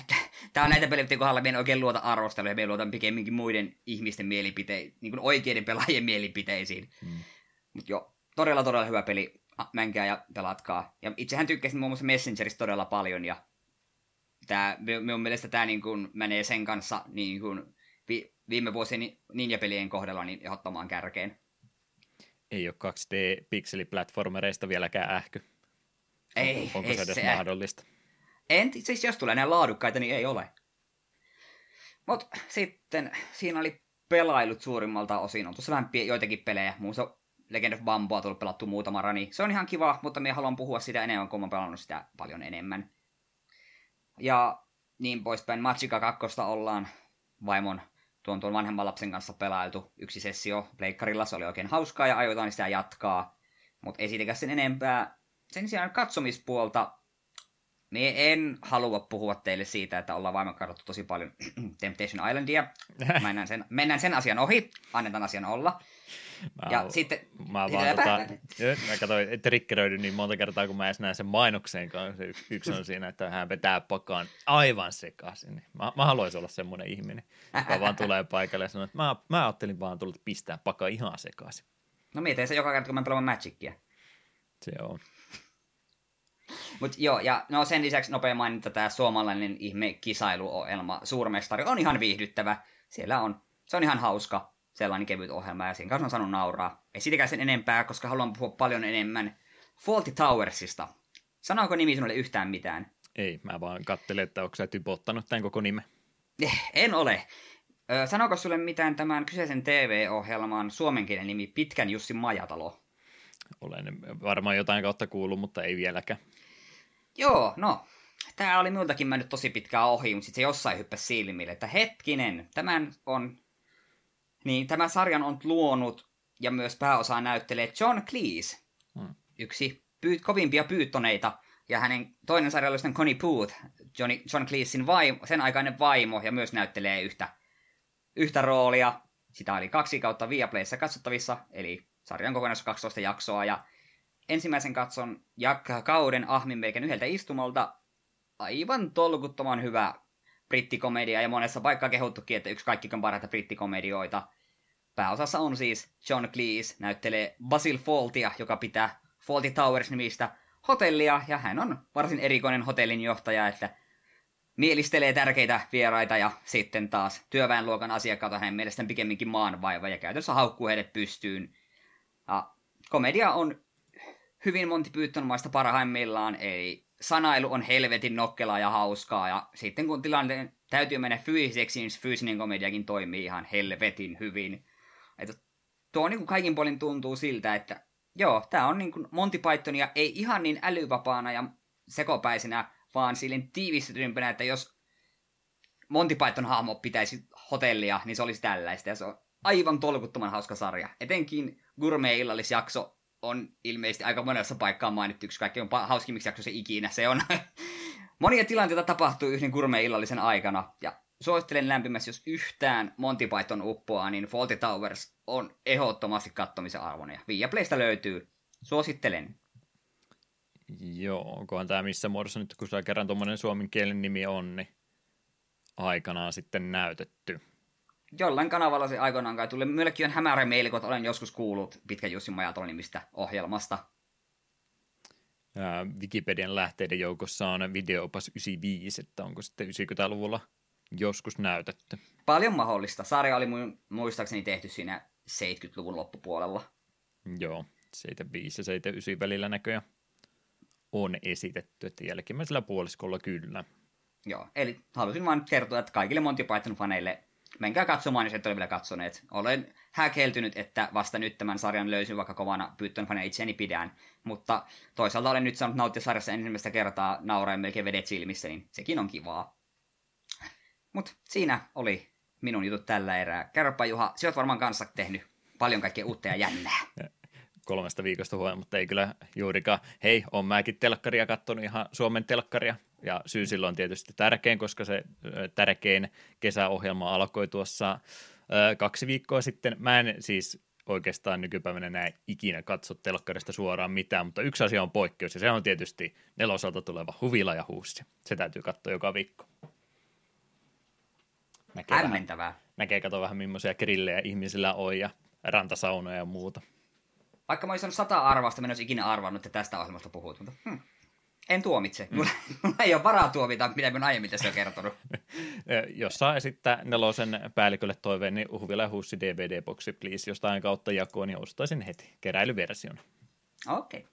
tää on näitä pelejä kohdalla, mie en oikein luota arvosteluja, mie luotan pikemminkin muiden ihmisten mielipiteisiin, niin kuin oikeiden pelaajien mielipiteisiin. Hmm. Mutta joo, todella todella hyvä peli, menkää ja pelatkaa. Ja itsehän tykkäsin muun muassa Messengerista todella paljon, ja tää, minun mielestä tämä niin kuin menee sen kanssa niin kuin vi, viime vuosien ninja-pelien kohdalla niin ehdottomaan kärkeen. Ei ole 2D-pikseliplatformereista vieläkään ähky. Ei, Onko ei se edes se. mahdollista? En, siis jos tulee näin laadukkaita, niin ei ole. Mutta sitten siinä oli pelailut suurimmalta osin. On tuossa vähän joitakin pelejä. Muun muassa Legend of Bamboa tullut pelattu muutama rani. Se on ihan kiva, mutta minä haluan puhua sitä enemmän, kun mä pelannut sitä paljon enemmän. Ja niin poispäin. Machika 2 ollaan vaimon tuon, tuon vanhemman lapsen kanssa pelailtu. Yksi sessio pleikkarilla, se oli oikein hauskaa ja aiotaan sitä jatkaa. Mutta ei siitäkään sen enempää. Sen sijaan katsomispuolta me en halua puhua teille siitä, että ollaan vaimon katsottu tosi paljon [clears throat] Temptation Islandia. [laughs] Mennään sen, mennään sen asian ohi, annetaan asian olla. Mä, ja sitten... Mä vaan tota, mä katsoin, triggeröidyn niin monta kertaa, kun mä edes näen sen mainokseen kanssa. Yksi, yksi on siinä, että hän vetää pakaan aivan sekaisin. Mä, mä haluaisin olla semmoinen ihminen, joka vaan [laughs] tulee paikalle ja sanoo, että mä, mä ajattelin vaan tulla pistää pakaa ihan sekaisin. No mietin se joka kerta, kun mä pelaan Magicia. Se on. Mutta joo, ja no sen lisäksi nopea mainita tämä suomalainen ihme kisailuohjelma Suurmestari on ihan viihdyttävä. Siellä on, se on ihan hauska sellainen kevyt ohjelma ja siinä kanssa on saanut nauraa. Ei siitäkään sen enempää, koska haluan puhua paljon enemmän Faulty Towersista. Sanooko nimi sinulle yhtään mitään? Ei, mä vaan katselin, että onko sä typottanut tämän koko nimen. Eh, en ole. Ö, sanooko sulle mitään tämän kyseisen TV-ohjelman suomenkielen nimi Pitkän Jussin Majatalo? Olen varmaan jotain kautta kuullut, mutta ei vieläkään. Joo, no, tämä oli minultakin mennyt tosi pitkään ohi, mutta sitten se jossain hyppäsi silmille, että hetkinen, tämän on, niin tämän sarjan on luonut ja myös pääosaa näyttelee John Cleese, hmm. yksi pyy- kovimpia pyyttoneita, ja hänen toinen sarja on Connie Booth, Johnny, John Cleesein vaimo, sen aikainen vaimo, ja myös näyttelee yhtä, yhtä roolia. Sitä oli kaksi kautta Viaplayssa katsottavissa, eli sarjan kokonaisuus 12 jaksoa, ja ensimmäisen katson jakka kauden ahminmeikän yhdeltä istumalta. Aivan tolkuttoman hyvä brittikomedia ja monessa paikkaa kehuttukin, että yksi kaikki parhaita brittikomedioita. Pääosassa on siis John Cleese, näyttelee Basil Faultia, joka pitää Faulty Towers-nimistä hotellia, ja hän on varsin erikoinen hotellinjohtaja, että mielistelee tärkeitä vieraita ja sitten taas työväenluokan asiakkaat on hänen mielestään pikemminkin maanvaiva ja käytössä haukkuu heidät pystyyn. Ja komedia on hyvin Monty Pythonmaista parhaimmillaan, eli sanailu on helvetin nokkelaa ja hauskaa, ja sitten kun tilanne täytyy mennä fyysiseksi, niin fyysinen komediakin toimii ihan helvetin hyvin. Että tuo niin kuin kaikin puolin tuntuu siltä, että joo, tämä on niin kuin Monty Pythonia ei ihan niin älyvapaana ja sekopäisenä, vaan silleen tiivistetympänä, että jos Monty Python hahmo pitäisi hotellia, niin se olisi tällaista, ja se on aivan tolkuttoman hauska sarja. Etenkin Gourmet-illallisjakso on ilmeisesti aika monessa paikkaa mainittu yksi kaikkein hauskimmiksi jaksoissa ikinä. Se on [laughs] monia tilanteita tapahtuu yhden Gourmet-illallisen aikana. Ja suosittelen lämpimästi, jos yhtään Monty Python uppoaa, niin Fawlty Towers on ehdottomasti kattomisen arvoinen. Viaplaysta löytyy. Suosittelen. Joo, onkohan tämä missä muodossa nyt, kun kerran tuommoinen suomen kielen nimi on, niin aikanaan sitten näytetty. Jollain kanavalla se aikoinaan kai tuli. Myillekin on hämärä meili, kun olen joskus kuullut Pitkä Jussi Majaton nimistä ohjelmasta. Wikipedian lähteiden joukossa on videopas 95, että onko sitten 90-luvulla joskus näytetty. Paljon mahdollista. Sarja oli muistaakseni tehty siinä 70-luvun loppupuolella. Joo, 75 ja 79 välillä näköjään on esitetty, että jälkimmäisellä puoliskolla kyllä. Joo, eli halusin vain kertoa, että kaikille Monty Python-faneille menkää katsomaan, jos et ole vielä katsoneet. Olen häkeltynyt, että vasta nyt tämän sarjan löysin, vaikka kovana Python-faneja itseäni pidän. Mutta toisaalta olen nyt saanut nauttia sarjassa ensimmäistä kertaa nauraen melkein vedet silmissä, niin sekin on kivaa. Mutta siinä oli minun jutut tällä erää. Kerropa Juha, sä oot varmaan kanssa tehnyt paljon kaikkea uutta ja jännää. Kolmesta viikosta mutta ei kyllä juurikaan. Hei, on mäkin telkkaria kattonut ihan Suomen telkkaria. Ja syy silloin on tietysti tärkein, koska se tärkein kesäohjelma alkoi tuossa kaksi viikkoa sitten. Mä en siis oikeastaan nykypäivänä näe ikinä katso telkkarista suoraan mitään, mutta yksi asia on poikkeus, ja se on tietysti nelosalta tuleva Huvila ja Huussi. Se täytyy katsoa joka viikko. Näkee Hämmentävää. Vähän, näkee kato vähän millaisia grillejä ihmisillä on ja rantasaunoja ja muuta. Vaikka mä olisin sata arvasta, mä en olisi ikinä arvannut, että tästä ohjelmasta puhut, mutta hmm. En tuomitse. Mm. Mulla, mulla ei ole varaa tuomita, mitä minun aiemmin tässä on kertonut. [laughs] Jos saa esittää nelosen päällikölle toiveen, niin Uhvila Hussi DVD-boksi, please. Jostain kautta jakoon, niin ostaisin heti keräilyversion. Okei. Okay.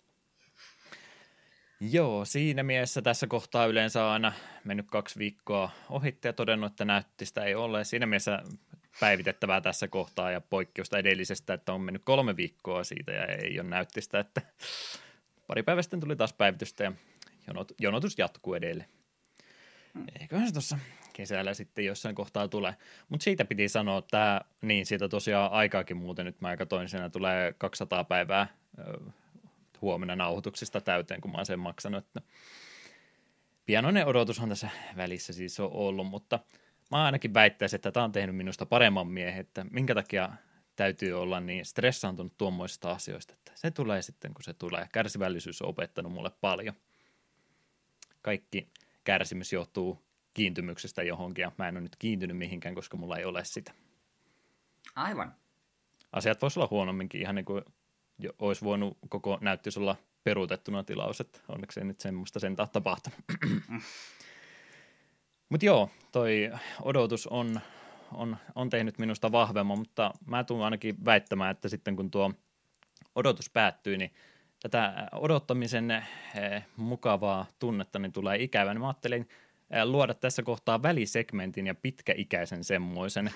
Joo, siinä mielessä tässä kohtaa yleensä aina mennyt kaksi viikkoa ohitte ja todennut, että näyttistä ei ole. Siinä mielessä päivitettävää tässä kohtaa ja poikkeusta edellisestä, että on mennyt kolme viikkoa siitä ja ei ole näyttistä, että pari päivää sitten tuli taas päivitystä ja jonot, jonotus jatkuu edelleen. Hmm. Eiköhän se tuossa kesällä sitten jossain kohtaa tulee. Mutta siitä piti sanoa, että niin siitä tosiaan aikaakin muuten nyt mä katsoin, siinä tulee 200 päivää huomenna nauhoituksista täyteen, kun mä oon sen maksanut. Että pianoinen odotushan tässä välissä siis on ollut, mutta mä ainakin väittäisin, että tämä on tehnyt minusta paremman miehen, että minkä takia täytyy olla niin stressaantunut tuommoisista asioista, että se tulee sitten, kun se tulee. Kärsivällisyys on opettanut mulle paljon. Kaikki kärsimys johtuu kiintymyksestä johonkin, ja mä en ole nyt kiintynyt mihinkään, koska mulla ei ole sitä. Aivan. Asiat voisi olla huonomminkin, ihan niin kuin olisi voinut koko näyttys olla peruutettuna tilaus, että onneksi ei nyt semmoista sen tapahtunut. [clears throat] Mutta joo, toi odotus on, on, on tehnyt minusta vahvemman, mutta mä tulen ainakin väittämään, että sitten kun tuo odotus päättyy, niin tätä odottamisen eh, mukavaa tunnetta niin tulee ikävä. Niin mä ajattelin eh, luoda tässä kohtaa välisegmentin ja pitkäikäisen semmoisen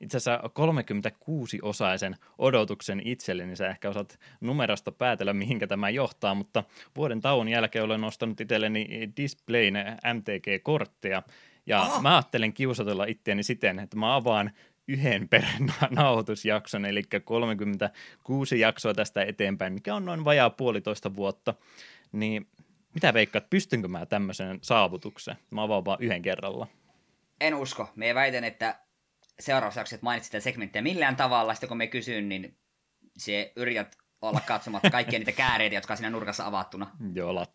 itse asiassa 36-osaisen odotuksen itselleni. Sä ehkä osaat numerosta päätellä, mihinkä tämä johtaa, mutta vuoden tauon jälkeen olen nostanut itselleni Displayn MTG-kortteja, ja oh. mä ajattelen kiusatella itseäni siten, että mä avaan yhden per [laughs] nauhoitusjakson, eli 36 jaksoa tästä eteenpäin, mikä on noin vajaa puolitoista vuotta, niin mitä veikkaat, pystynkö mä tämmöisen saavutuksen? Mä avaan vaan yhden kerralla. En usko. Me väitän, että seuraavassa jaksossa mainitsit sitä segmenttiä millään tavalla, sitten kun me kysyn, niin se yrität olla katsomatta kaikkia niitä kääreitä, jotka on siinä nurkassa avattuna. Joo, lat,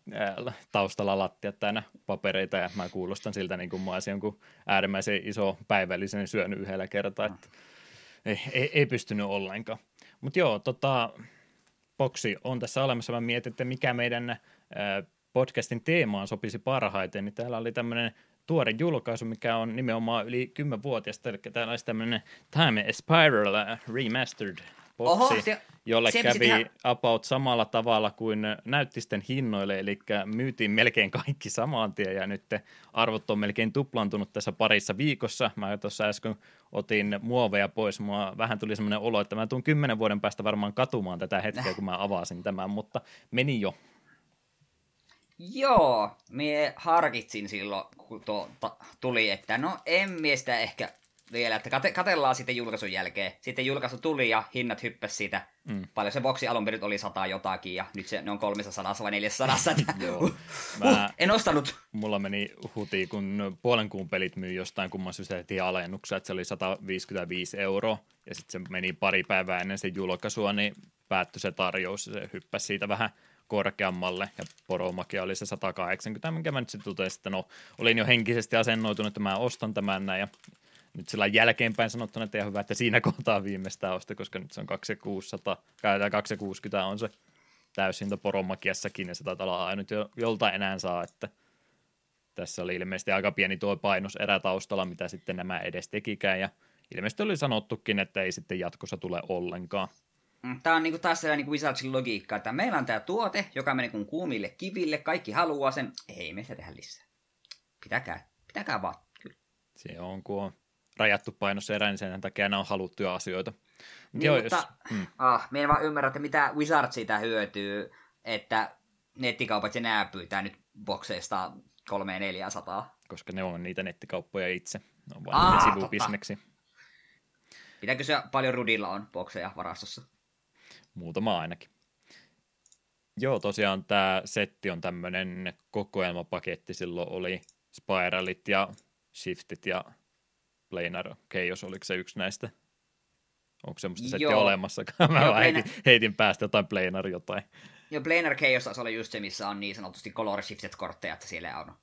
äh, taustalla lattiat täynnä papereita ja mä kuulostan siltä niin kuin mä olisin jonkun äärimmäisen iso päivällisen syönyt yhdellä kertaa, että ei, ei, ei pystynyt ollenkaan. Mutta joo, tota, boksi on tässä olemassa. Mä mietin, että mikä meidän äh, podcastin teemaan sopisi parhaiten, niin täällä oli tämmöinen tuore julkaisu, mikä on nimenomaan yli 10-vuotiaista, eli täällä olisi tämmöinen Time Spiral Remastered boksi, Oho, se, jolle se kävi sitä... about samalla tavalla kuin näyttisten hinnoille, eli myytiin melkein kaikki samaan tien, ja nyt arvot on melkein tuplantunut tässä parissa viikossa. Mä tuossa äsken otin muoveja pois, mua vähän tuli semmoinen olo, että mä tuun kymmenen vuoden päästä varmaan katumaan tätä hetkeä, kun mä avasin tämän, mutta meni jo. Joo, mie harkitsin silloin, kun tuo tuli, että no en mie sitä ehkä vielä, että kate, katellaan sitten julkaisun jälkeen. Sitten julkaisu tuli ja hinnat hyppäsi siitä. Mm. Paljon se boksi alun perin oli sata jotakin ja nyt se, ne on 300 vai 400. [laughs] Joo. Mä, en ostanut. Mulla meni huti, kun puolen kuun pelit myy jostain kumman syystä heti alennuksia, että se oli 155 euroa. Ja sitten se meni pari päivää ennen sen julkaisua, niin päättyi se tarjous ja se hyppäsi siitä vähän korkeammalle, ja poromakia oli se 180, minkä mä nyt sitten totesin, että no, olin jo henkisesti asennoitunut, että mä ostan tämän näin, ja nyt sillä jälkeenpäin sanottuna, että ihan hyvä, että siinä [laughs] kohtaa viimeistään osta, koska nyt se on 2600, 260 on se täysintä poromakiassakin, ja se taitaa olla ainut, jolta enää saa, että tässä oli ilmeisesti aika pieni tuo painos erätaustalla, mitä sitten nämä edes tekikään, ja ilmeisesti oli sanottukin, että ei sitten jatkossa tule ollenkaan. Mm, tämä on niinku taas sellainen niinku Wizardsin logiikka, että meillä on tämä tuote, joka menee kuin kuumille kiville, kaikki haluaa sen, ei me sitä tehdä lisää. Pitäkää, pitäkää vaan. Kyllä. Se on, kun on rajattu painos erä, niin sen takia nämä on haluttuja asioita. Niin, Joo, mutta jos, mm. ah, me en vaan ymmärrä, että mitä Wizard siitä hyötyy, että nettikaupat ja nää pyytää nyt bokseista 300 Koska ne on niitä nettikauppoja itse. Ne on vain ah, sivubisneksi. Pitää kysyä, paljon Rudilla on bokseja varastossa? Muutama ainakin. Joo, tosiaan tämä setti on tämmöinen kokoelmapaketti. Silloin oli Spiralit ja Shiftit ja Planar Chaos, oliko se yksi näistä? Onko semmoista settiä olemassa? Mä Joo, heitin, Planar... heitin päästä jotain Planar jotain. Joo, Planar Chaos oli just se, missä on niin sanotusti color shifted kortteja, että siellä on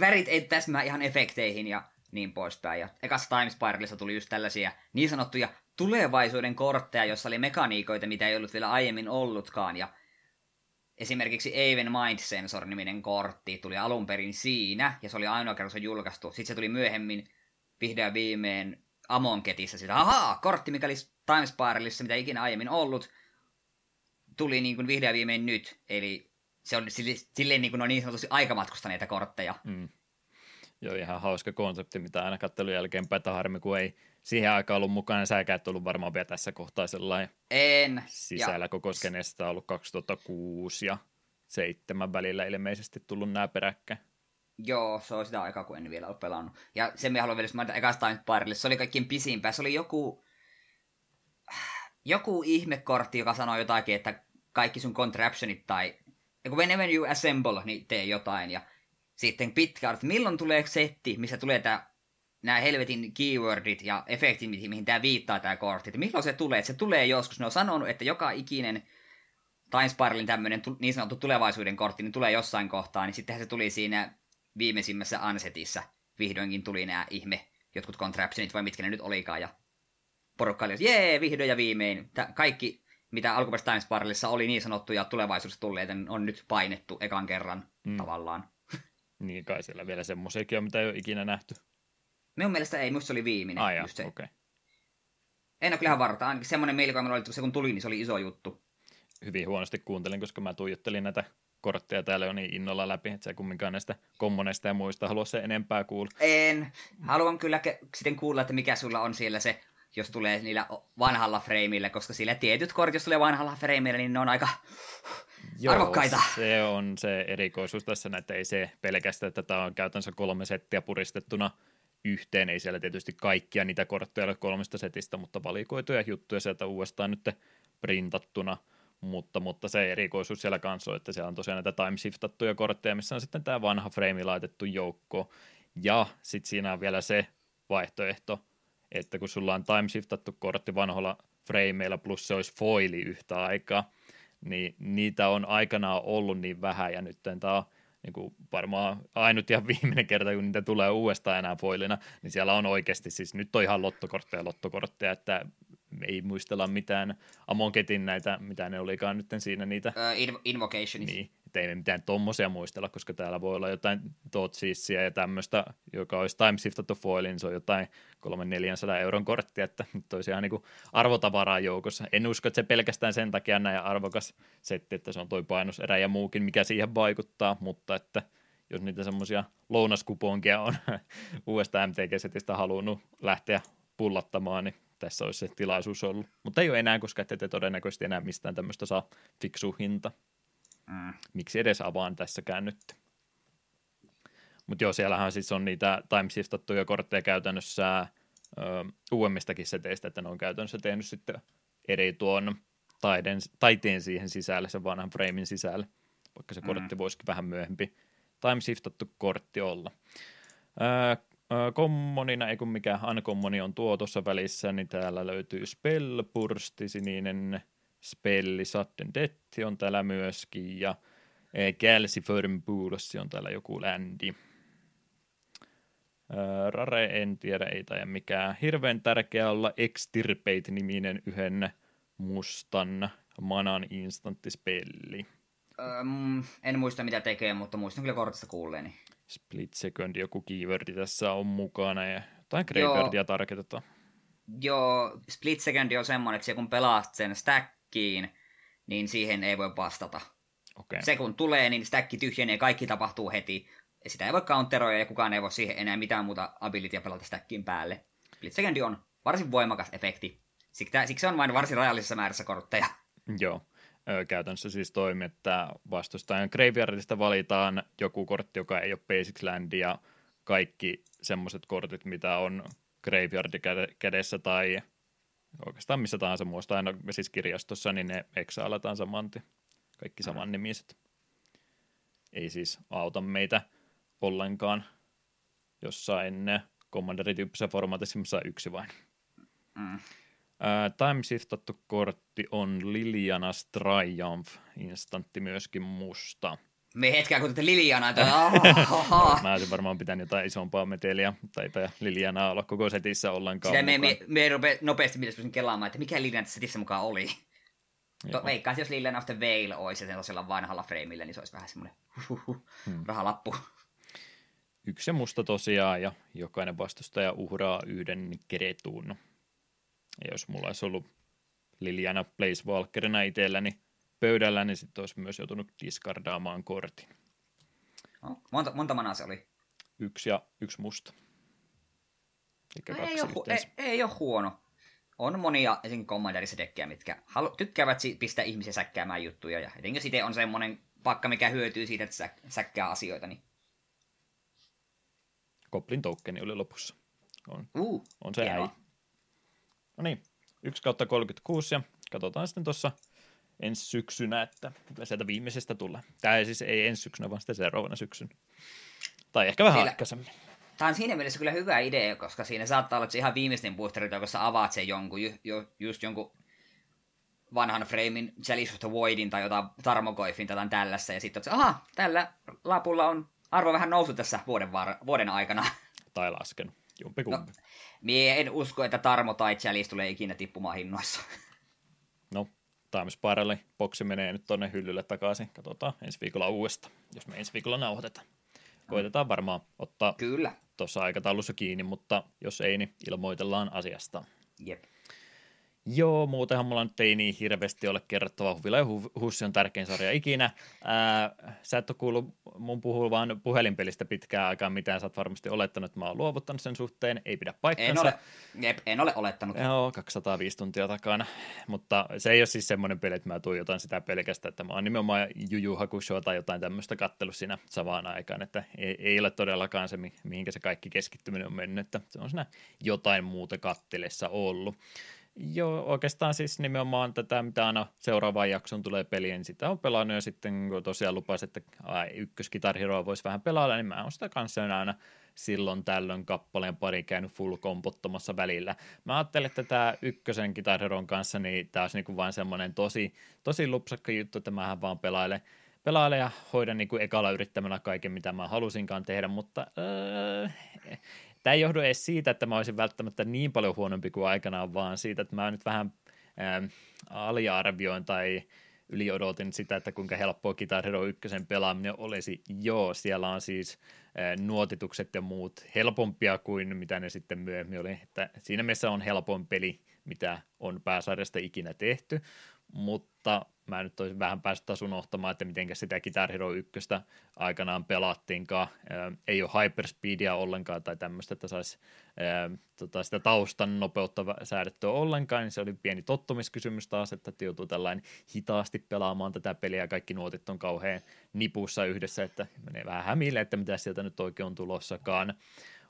värit ei täsmää ihan efekteihin ja niin poispäin. Ja ekassa Time Spiralissa tuli just tällaisia niin sanottuja tulevaisuuden kortteja, jossa oli mekaniikoita, mitä ei ollut vielä aiemmin ollutkaan. Ja esimerkiksi Aven Mind Sensor-niminen kortti tuli alun perin siinä, ja se oli ainoa kerran se julkaistu. Sitten se tuli myöhemmin vihdoin viimein Amonketissa sitä, ahaa, kortti, mikä oli Time Spiralissa, mitä ikinä aiemmin ollut, tuli niin kuin vihdoin viimein nyt. Eli se on silleen niin kuin on niin sanotusti aikamatkustaneita kortteja. Mm. Joo, ihan hauska konsepti, mitä aina kattelun jälkeenpäin, että harmi, kun ei siihen aikaan ollut mukana. Säkään et ollut varmaan vielä tässä kohtaa sellainen en. sisällä ja... koko skenestä ollut 2006 ja 7 välillä ilmeisesti tullut nämä peräkkäin. Joo, se on sitä aikaa, kun en vielä ole pelannut. Ja se me haluan vielä mainita ekasta Time se oli kaikkien pisimpää. Se oli joku, [sighs] joku ihmekortti, joka sanoi jotakin, että kaikki sun contraptionit tai whenever you assemble, niin tee jotain. Ja sitten pitkä, että milloin tulee setti, missä tulee tämä nämä helvetin keywordit ja efektit, mihin tämä viittaa tämä kortti, että milloin se tulee, että se tulee joskus. Ne on sanonut, että joka ikinen Time Spiralin tämmöinen niin sanottu tulevaisuuden kortti, niin tulee jossain kohtaa, niin sittenhän se tuli siinä viimeisimmässä Ansetissa. Vihdoinkin tuli nämä ihme, jotkut contraptionit vai mitkä ne nyt olikaan, ja porukka oli, jee, vihdoin ja viimein. Tää kaikki, mitä alkuperäisessä Time Spiralissa oli niin sanottuja tulevaisuudessa tulleita, on nyt painettu ekan kerran mm. tavallaan. [laughs] Niin kai siellä vielä semmoisiakin on, mitä ei ole ikinä nähty. Minun mielestä ei, musta se oli viimeinen. Ah, just se. Okay. En ole kyllä varta. Ainakin semmoinen mielikuva oli, että se kun tuli, niin se oli iso juttu. Hyvin huonosti kuuntelin, koska mä tuijottelin näitä kortteja täällä on niin innolla läpi, että se kumminkaan näistä kommoneista ja muista halua se enempää kuulla. En. Haluan kyllä ke- sitten kuulla, että mikä sulla on siellä se, jos tulee niillä vanhalla freimillä, koska sillä tietyt kortit, jos tulee vanhalla freimillä, niin ne on aika Joo, arvokkaita. se on se erikoisuus tässä, että ei se pelkästään, että tämä on käytännössä kolme settiä puristettuna yhteen. Ei siellä tietysti kaikkia niitä kortteja ole kolmesta setistä, mutta valikoituja juttuja sieltä uudestaan nyt printattuna. Mutta, mutta se erikoisuus siellä kanssa on, että siellä on tosiaan näitä time kortteja, missä on sitten tämä vanha frame laitettu joukko. Ja sitten siinä on vielä se vaihtoehto, että kun sulla on time shiftattu kortti vanhoilla frameilla plus se olisi foili yhtä aikaa, niin niitä on aikanaan ollut niin vähän ja nyt tämä on niin kuin varmaan ainut ja [laughs] viimeinen kerta, kun niitä tulee uudestaan enää foilina, niin siellä on oikeasti, siis nyt on ihan lottokortteja lottokortteja, että ei muistella mitään Amonketin näitä, mitä ne olikaan nyt siinä niitä. Uh, invocationit. Niin, että ei me mitään tommosia muistella, koska täällä voi olla jotain Totsiisia ja tämmöistä, joka olisi time shiftattu foilin, niin se on jotain 300-400 euron korttia, että nyt olisi ihan niin arvotavaraa joukossa. En usko, että se pelkästään sen takia näin arvokas setti, että se on toi painoserä ja muukin, mikä siihen vaikuttaa, mutta että jos niitä semmoisia lounaskuponkia on [laughs] uudesta MTG-setistä halunnut lähteä pullattamaan, niin tässä olisi se tilaisuus ollut. Mutta ei ole enää, koska ette te todennäköisesti enää mistään tämmöistä saa fiksu hinta. Mm. Miksi edes avaan tässäkään nyt? Mutta joo, siellähän siis on niitä time shiftattuja kortteja käytännössä ö, uudemmistakin seteistä, että ne on käytännössä tehnyt sitten eri tuon taiden, taiteen siihen sisälle, sen vanhan framein sisälle, vaikka se mm. kortti voisikin vähän myöhempi time shiftattu kortti olla. Kommonina, ei kun mikä uncommoni on tuo tuossa välissä, niin täällä löytyy Spellbursti, sininen spelli, Sudden Death on täällä myöskin, ja Galsifirm Pools on täällä joku ländi. Rare en tiedä, ei tai mikään. Hirveän tärkeää olla Extirpate-niminen yhden mustan manan instanttispelli. Öm, en muista mitä tekee, mutta muistan kyllä kortista kuulleeni. Split second, joku keywordi tässä on mukana ja jotain graveyardia tarkoitetaan. Joo, split second on semmoinen, että kun pelaat sen stackiin, niin siihen ei voi vastata. Okay. Se kun tulee, niin stacki tyhjenee, kaikki tapahtuu heti. Sitä ei voi counteroida ja kukaan ei voi siihen enää mitään muuta abilitya pelata stackin päälle. Split second on varsin voimakas efekti. Siksi, siksi on vain varsin rajallisessa määrässä kortteja. Joo käytännössä siis toimii, että vastustajan graveyardista valitaan joku kortti, joka ei ole Basics Land, ja kaikki semmoiset kortit, mitä on graveyardi kädessä tai oikeastaan missä tahansa muusta, aina siis kirjastossa, niin ne eksaalataan samanti. Kaikki saman nimiset. Ei siis auta meitä ollenkaan jossain Commanderityyppisessä formaatissa, missä on yksi vain. Mm. Time shiftattu kortti on Lilianas Triumph, instantti myöskin musta. Me hetkeä kun tätä Lilianaa, [laughs] Mä olisin varmaan pitänyt jotain isompaa meteliä, tai Lilianaa olla koko setissä ollenkaan Sitä me, me, me rupe, nopeasti pitäisi kelaamaan, että mikä Liliana tässä setissä mukaan oli. To, veikkaan, jos Liliana of the Veil olisi sellaisella vanhalla frameillä, niin se olisi vähän semmoinen [laughs] hmm. rahalappu. Yksi musta tosiaan, ja jokainen vastustaja uhraa yhden keretuun. Ja jos mulla olisi ollut Liliana Walkerina itselläni pöydällä, niin sitten olisi myös joutunut diskardaamaan kortin. No, monta, monta manaa se oli? Yksi ja yksi musta. no, ei, ole, ei, ei ole huono. On monia esim. Commanderissa dekkejä, mitkä halu- tykkäävät pistää ihmisiä säkkäämään juttuja. Ja etenkin sitten on semmoinen pakka, mikä hyötyy siitä, että sä- säkkää asioita. Niin... Koplin tokeni oli lopussa. On, uh, on se hienoa. äi. No niin, 1 kautta 36 ja katsotaan sitten tuossa ensi syksynä, että mitä sieltä viimeisestä tulee. Tämä ei siis ei ensi syksynä, vaan sitten seuraavana syksyn. Tai ehkä vähän aikaisemmin. Tämä on siinä mielessä kyllä hyvä idea, koska siinä saattaa olla, että se ihan viimeisten boosteri, kun sä avaat sen jonkun, ju, ju, just jonkun vanhan framein Chalice of the Voidin tai jotain Tarmogoyfin tai tällaista, ja sitten että aha, tällä lapulla on arvo vähän noussut tässä vuoden, var- vuoden aikana. Tai laskenut, jompikumpi. No, Mie en usko, että Tarmo tai Chalice tulee ikinä tippumaan hinnoissa. No, Time Spiralin boksi menee nyt tonne hyllylle takaisin. Katsotaan ensi viikolla uudesta, jos me ensi viikolla nauhoitetaan. Koitetaan varmaan ottaa Kyllä. tuossa aikataulussa kiinni, mutta jos ei, niin ilmoitellaan asiasta. Jep. Joo, muutenhan mulla nyt ei niin hirveästi ole kerrottava. Huvila ja Hussi on tärkein sarja ikinä. Ää, sä et ole kuullut mun puhua vaan puhelinpelistä pitkään aikaa mitään. Sä oot varmasti olettanut, että mä oon luovuttanut sen suhteen. Ei pidä paikkansa. En ole, jep, en ole olettanut. Joo, 205 tuntia takana. Mutta se ei ole siis semmoinen peli, että mä tuijotan sitä pelkästään, että mä oon nimenomaan Juju Hakushoa tai jotain tämmöistä kattellut siinä samaan aikaan. Että ei, ei ole todellakaan se, mihinkä se kaikki keskittyminen on mennyt. Että se on siinä jotain muuta kattelessa ollut. Joo, oikeastaan siis nimenomaan tätä, mitä aina seuraavaan jakson tulee peliin, niin sitä on pelannut ja sitten kun tosiaan lupasin, että ai, ykkös Guitar Hero voisi vähän pelailla, niin mä oon sitä kanssa aina silloin tällöin kappaleen pari käynyt full kompottomassa välillä. Mä ajattelin, että tämä ykkösen Guitar Heron kanssa, niin tämä olisi niinku vain semmoinen tosi, tosi lupsakka juttu, että mähän vaan pelailen pelailen ja hoidan niin kuin ekalla yrittämällä kaiken, mitä mä halusinkaan tehdä, mutta öö, Tämä ei johdu edes siitä, että mä olisin välttämättä niin paljon huonompi kuin aikanaan, vaan siitä, että mä nyt vähän ää, aliarvioin tai yliodotin sitä, että kuinka helppoa Guitar Hero 1 pelaaminen olisi. Joo, siellä on siis ää, nuotitukset ja muut helpompia kuin mitä ne sitten myöhemmin oli. Että siinä mielessä on helpoin peli, mitä on pääsarjasta ikinä tehty, mutta mä nyt olisin vähän päästä taas unohtamaan, että miten sitä Guitar Hero 1 aikanaan pelattiinkaan. ei ole hyperspeedia ollenkaan tai tämmöistä, että saisi tota, sitä taustan nopeutta säädettyä ollenkaan, niin se oli pieni tottumiskysymys taas, että joutuu tällainen hitaasti pelaamaan tätä peliä ja kaikki nuotit on kauhean nipussa yhdessä, että menee vähän hämille, että mitä sieltä nyt oikein on tulossakaan.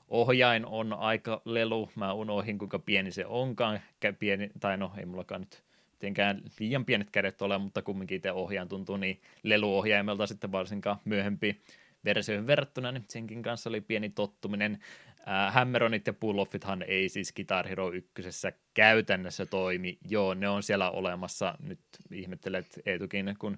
ohjain on aika lelu, mä unohin kuinka pieni se onkaan, pieni, tai no ei mullakaan nyt tietenkään liian pienet kädet ole, mutta kumminkin itse ohjaan tuntuu niin leluohjaimelta sitten varsinkaan myöhempi versioihin verrattuna, niin senkin kanssa oli pieni tottuminen. Äh, Hammeronit ja pull-offithan ei siis Guitar Hero 1 käytännössä toimi. Joo, ne on siellä olemassa. Nyt ihmettelet Eetukin, kun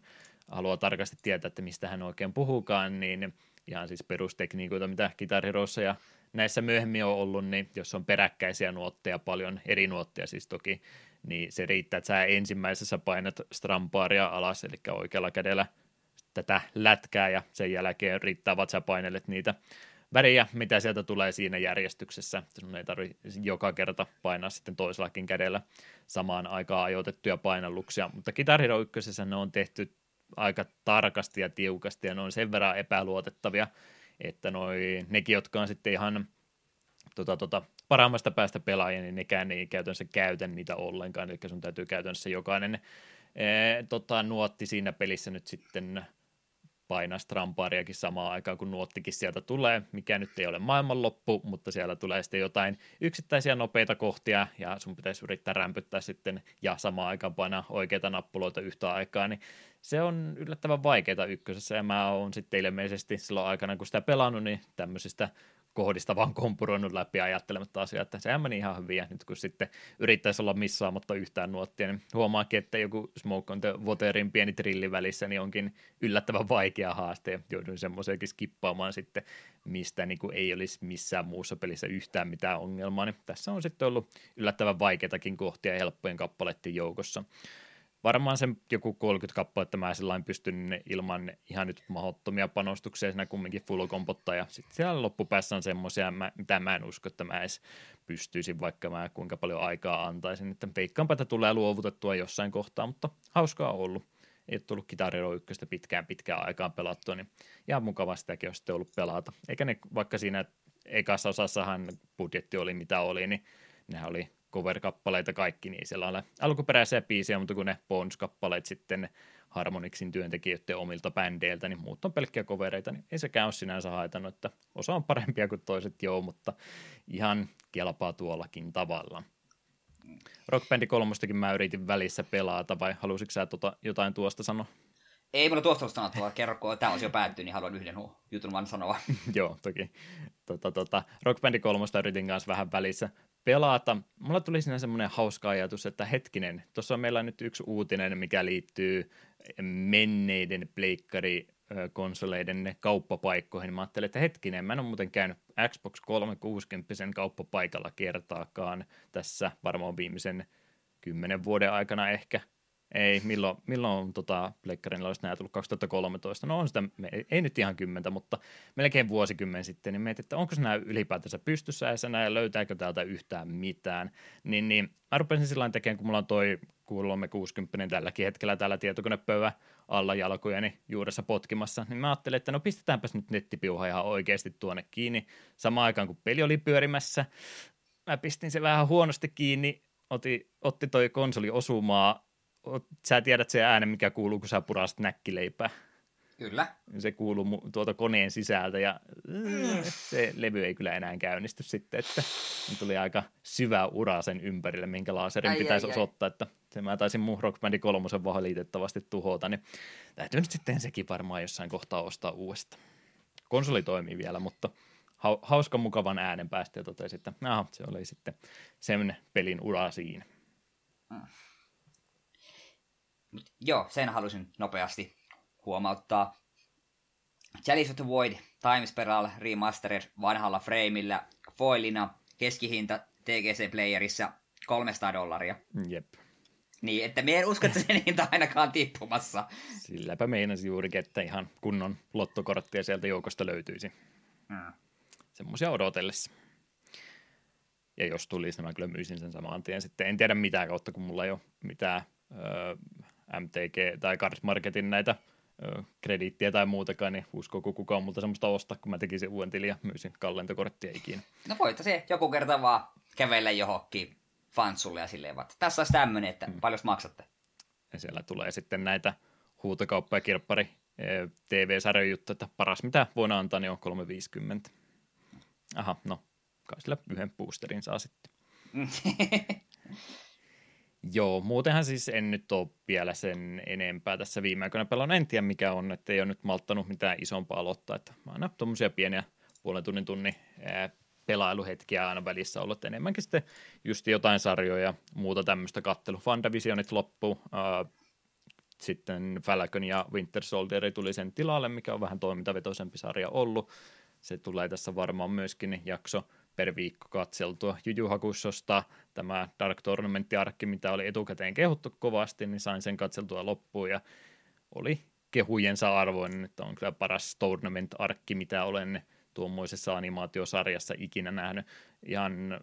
haluaa tarkasti tietää, että mistä hän oikein puhukaan, niin ihan siis perustekniikoita, mitä Guitar Heroissa ja näissä myöhemmin on ollut, niin jos on peräkkäisiä nuotteja, paljon eri nuotteja siis toki, niin se riittää, että sä ensimmäisessä painat strampaaria alas, eli oikealla kädellä tätä lätkää, ja sen jälkeen riittää, että sä painelet niitä väriä, mitä sieltä tulee siinä järjestyksessä. Sinun ei tarvitse joka kerta painaa sitten toisellakin kädellä samaan aikaan ajoitettuja painalluksia, mutta Guitar Hero 1 ne on tehty aika tarkasti ja tiukasti, ja ne on sen verran epäluotettavia, että noi, nekin, jotka on sitten ihan tota, tota, parhaimmasta päästä pelaajia, niin nekään ei käytännössä käytä niitä ollenkaan, eli sun täytyy käytännössä jokainen ee, tota, nuotti siinä pelissä nyt sitten painaa strampaariakin samaan aikaan, kun nuottikin sieltä tulee, mikä nyt ei ole maailmanloppu, mutta siellä tulee sitten jotain yksittäisiä nopeita kohtia, ja sun pitäisi yrittää rämpyttää sitten, ja samaan aikaan painaa oikeita nappuloita yhtä aikaa, niin se on yllättävän vaikeaa ykkösessä, ja mä oon sitten ilmeisesti silloin aikana, kun sitä pelannut, niin tämmöisistä kohdista vaan kompuroinut läpi ajattelematta asiaa, että sehän meni ihan hyvin, ja nyt kun sitten yrittäisi olla missaamatta yhtään nuottia, niin huomaakin, että joku Smoke on the Waterin pieni trilli välissä, niin onkin yllättävän vaikea haaste, ja joudun semmoisenkin skippaamaan sitten, mistä niin kuin ei olisi missään muussa pelissä yhtään mitään ongelmaa, niin tässä on sitten ollut yllättävän vaikeitakin kohtia helppojen kappaleiden joukossa varmaan sen joku 30 kappaletta mä sellainen pystyn ilman ihan nyt mahdottomia panostuksia siinä kumminkin full kompottaa ja sitten siellä loppupäässä on semmoisia, mitä mä en usko, että mä edes pystyisin, vaikka mä kuinka paljon aikaa antaisin, että veikkaanpa, että tulee luovutettua jossain kohtaa, mutta hauskaa on ollut. Ei ole tullut Hero 1 pitkään pitkään aikaan pelattua, niin ihan mukava sitäkin on sitten ollut pelata. Eikä ne, vaikka siinä ekassa osassahan budjetti oli mitä oli, niin nehän oli cover-kappaleita kaikki, niin siellä on alkuperäisiä biisejä, mutta kun ne Bones-kappaleet sitten Harmonixin työntekijöiden omilta bändeiltä, niin muut on pelkkiä kovereita, niin ei sekään ole sinänsä haitannut, että osa on parempia kuin toiset joo, mutta ihan kelpaa tuollakin tavalla. Rock Band 3 mä yritin välissä pelata, vai halusitko sä tota, jotain tuosta sanoa? Ei mulla tuosta sanottavaa, kerro, kun tämä osio päättyy, niin haluan yhden jutun vaan sanoa. [laughs] Joo, toki. Tota, tota, Rock Band 3 yritin kanssa vähän välissä pelata. Mulla tuli siinä semmoinen hauska ajatus, että hetkinen, tuossa on meillä nyt yksi uutinen, mikä liittyy menneiden pleikkari konsoleiden kauppapaikkoihin. Mä ajattelin, että hetkinen, mä en ole muuten käynyt Xbox 360 kauppapaikalla kertaakaan tässä varmaan viimeisen kymmenen vuoden aikana ehkä – ei, milloin, milloin on tota, Pleikkarilla olisi nämä tullut 2013? No on sitä, ei nyt ihan kymmentä, mutta melkein vuosikymmen sitten, niin mietin, että onko se nämä ylipäätänsä pystyssä ja ja löytääkö täältä yhtään mitään. Niin, niin mä rupesin sillä tekemään, kun mulla on toi 360 tälläkin hetkellä täällä tietokonepöydän alla jalkojeni juuressa potkimassa, niin mä ajattelin, että no pistetäänpäs nyt nettipiuha ihan oikeasti tuonne kiinni. Samaan aikaan, kun peli oli pyörimässä, mä pistin se vähän huonosti kiinni, otti, otti toi konsoli osumaa sä tiedät sen äänen, mikä kuuluu, kun sä purasit näkkileipää. Kyllä. Se kuuluu tuolta koneen sisältä ja mm. se levy ei kyllä enää käynnisty sitten, että tuli aika syvä ura sen ympärille, minkä laserin ai, pitäisi ai, osoittaa, ai. että se mä taisin mun Rock Band kolmosen valitettavasti tuhota, niin täytyy nyt sitten sekin varmaan jossain kohtaa ostaa uudestaan. Konsoli toimii vielä, mutta hauska mukavan äänen päästä ja totesi, että aha, se oli sitten sen pelin ura siinä. Mm. Joo, sen halusin nopeasti huomauttaa. Chalice of the Void Time Spiral Remastered vanhalla frameillä foilina keskihinta TGC-playerissa 300 dollaria. Jep. Niin, että me en usko, että sen hinta ainakaan tippumassa. Silläpä meinasi juurikin, että ihan kunnon lottokorttia sieltä joukosta löytyisi. Hmm. Semmoisia odotellessa. Ja jos tulisi, niin mä kyllä myisin sen samaan tien. Sitten en tiedä mitä kautta, kun mulla ei ole mitään öö, MTG tai Cars Marketin näitä krediittiä tai muutakaan, niin uskoako kukaan multa semmoista ostaa, kun mä tekisin uuden tilin ja myisin kallentokorttia ikinä. No voit se joku kerta vaan kävellä johonkin fansulle ja silleen vaan, tässä olisi tämmöinen, että mm. paljon maksatte. Ja siellä tulee sitten näitä huutokauppa- ja kirppari TV-sarjan juttu, että paras mitä voin antaa, niin on 350. Aha, no kai sillä yhden boosterin saa sitten. [laughs] Joo, muutenhan siis en nyt ole vielä sen enempää tässä viime aikoina pelannut. En tiedä mikä on, että ei ole nyt malttanut mitään isompaa aloittaa. Että aina tuommoisia pieniä puolen tunnin tunnin ää, pelailuhetkiä aina välissä ollut enemmänkin sitten just jotain sarjoja ja muuta tämmöistä kattelu. Fandavisionit loppuu, ää, sitten Falcon ja Winter Soldier tuli sen tilalle, mikä on vähän toimintavetoisempi sarja ollut. Se tulee tässä varmaan myöskin jakso per viikko katseltua. Juju tämä Dark Tournament-arkki, mitä oli etukäteen kehuttu kovasti, niin sain sen katseltua loppuun ja oli kehujensa arvoinen, että on kyllä paras tournament-arkki, mitä olen tuommoisessa animaatiosarjassa ikinä nähnyt. Ihan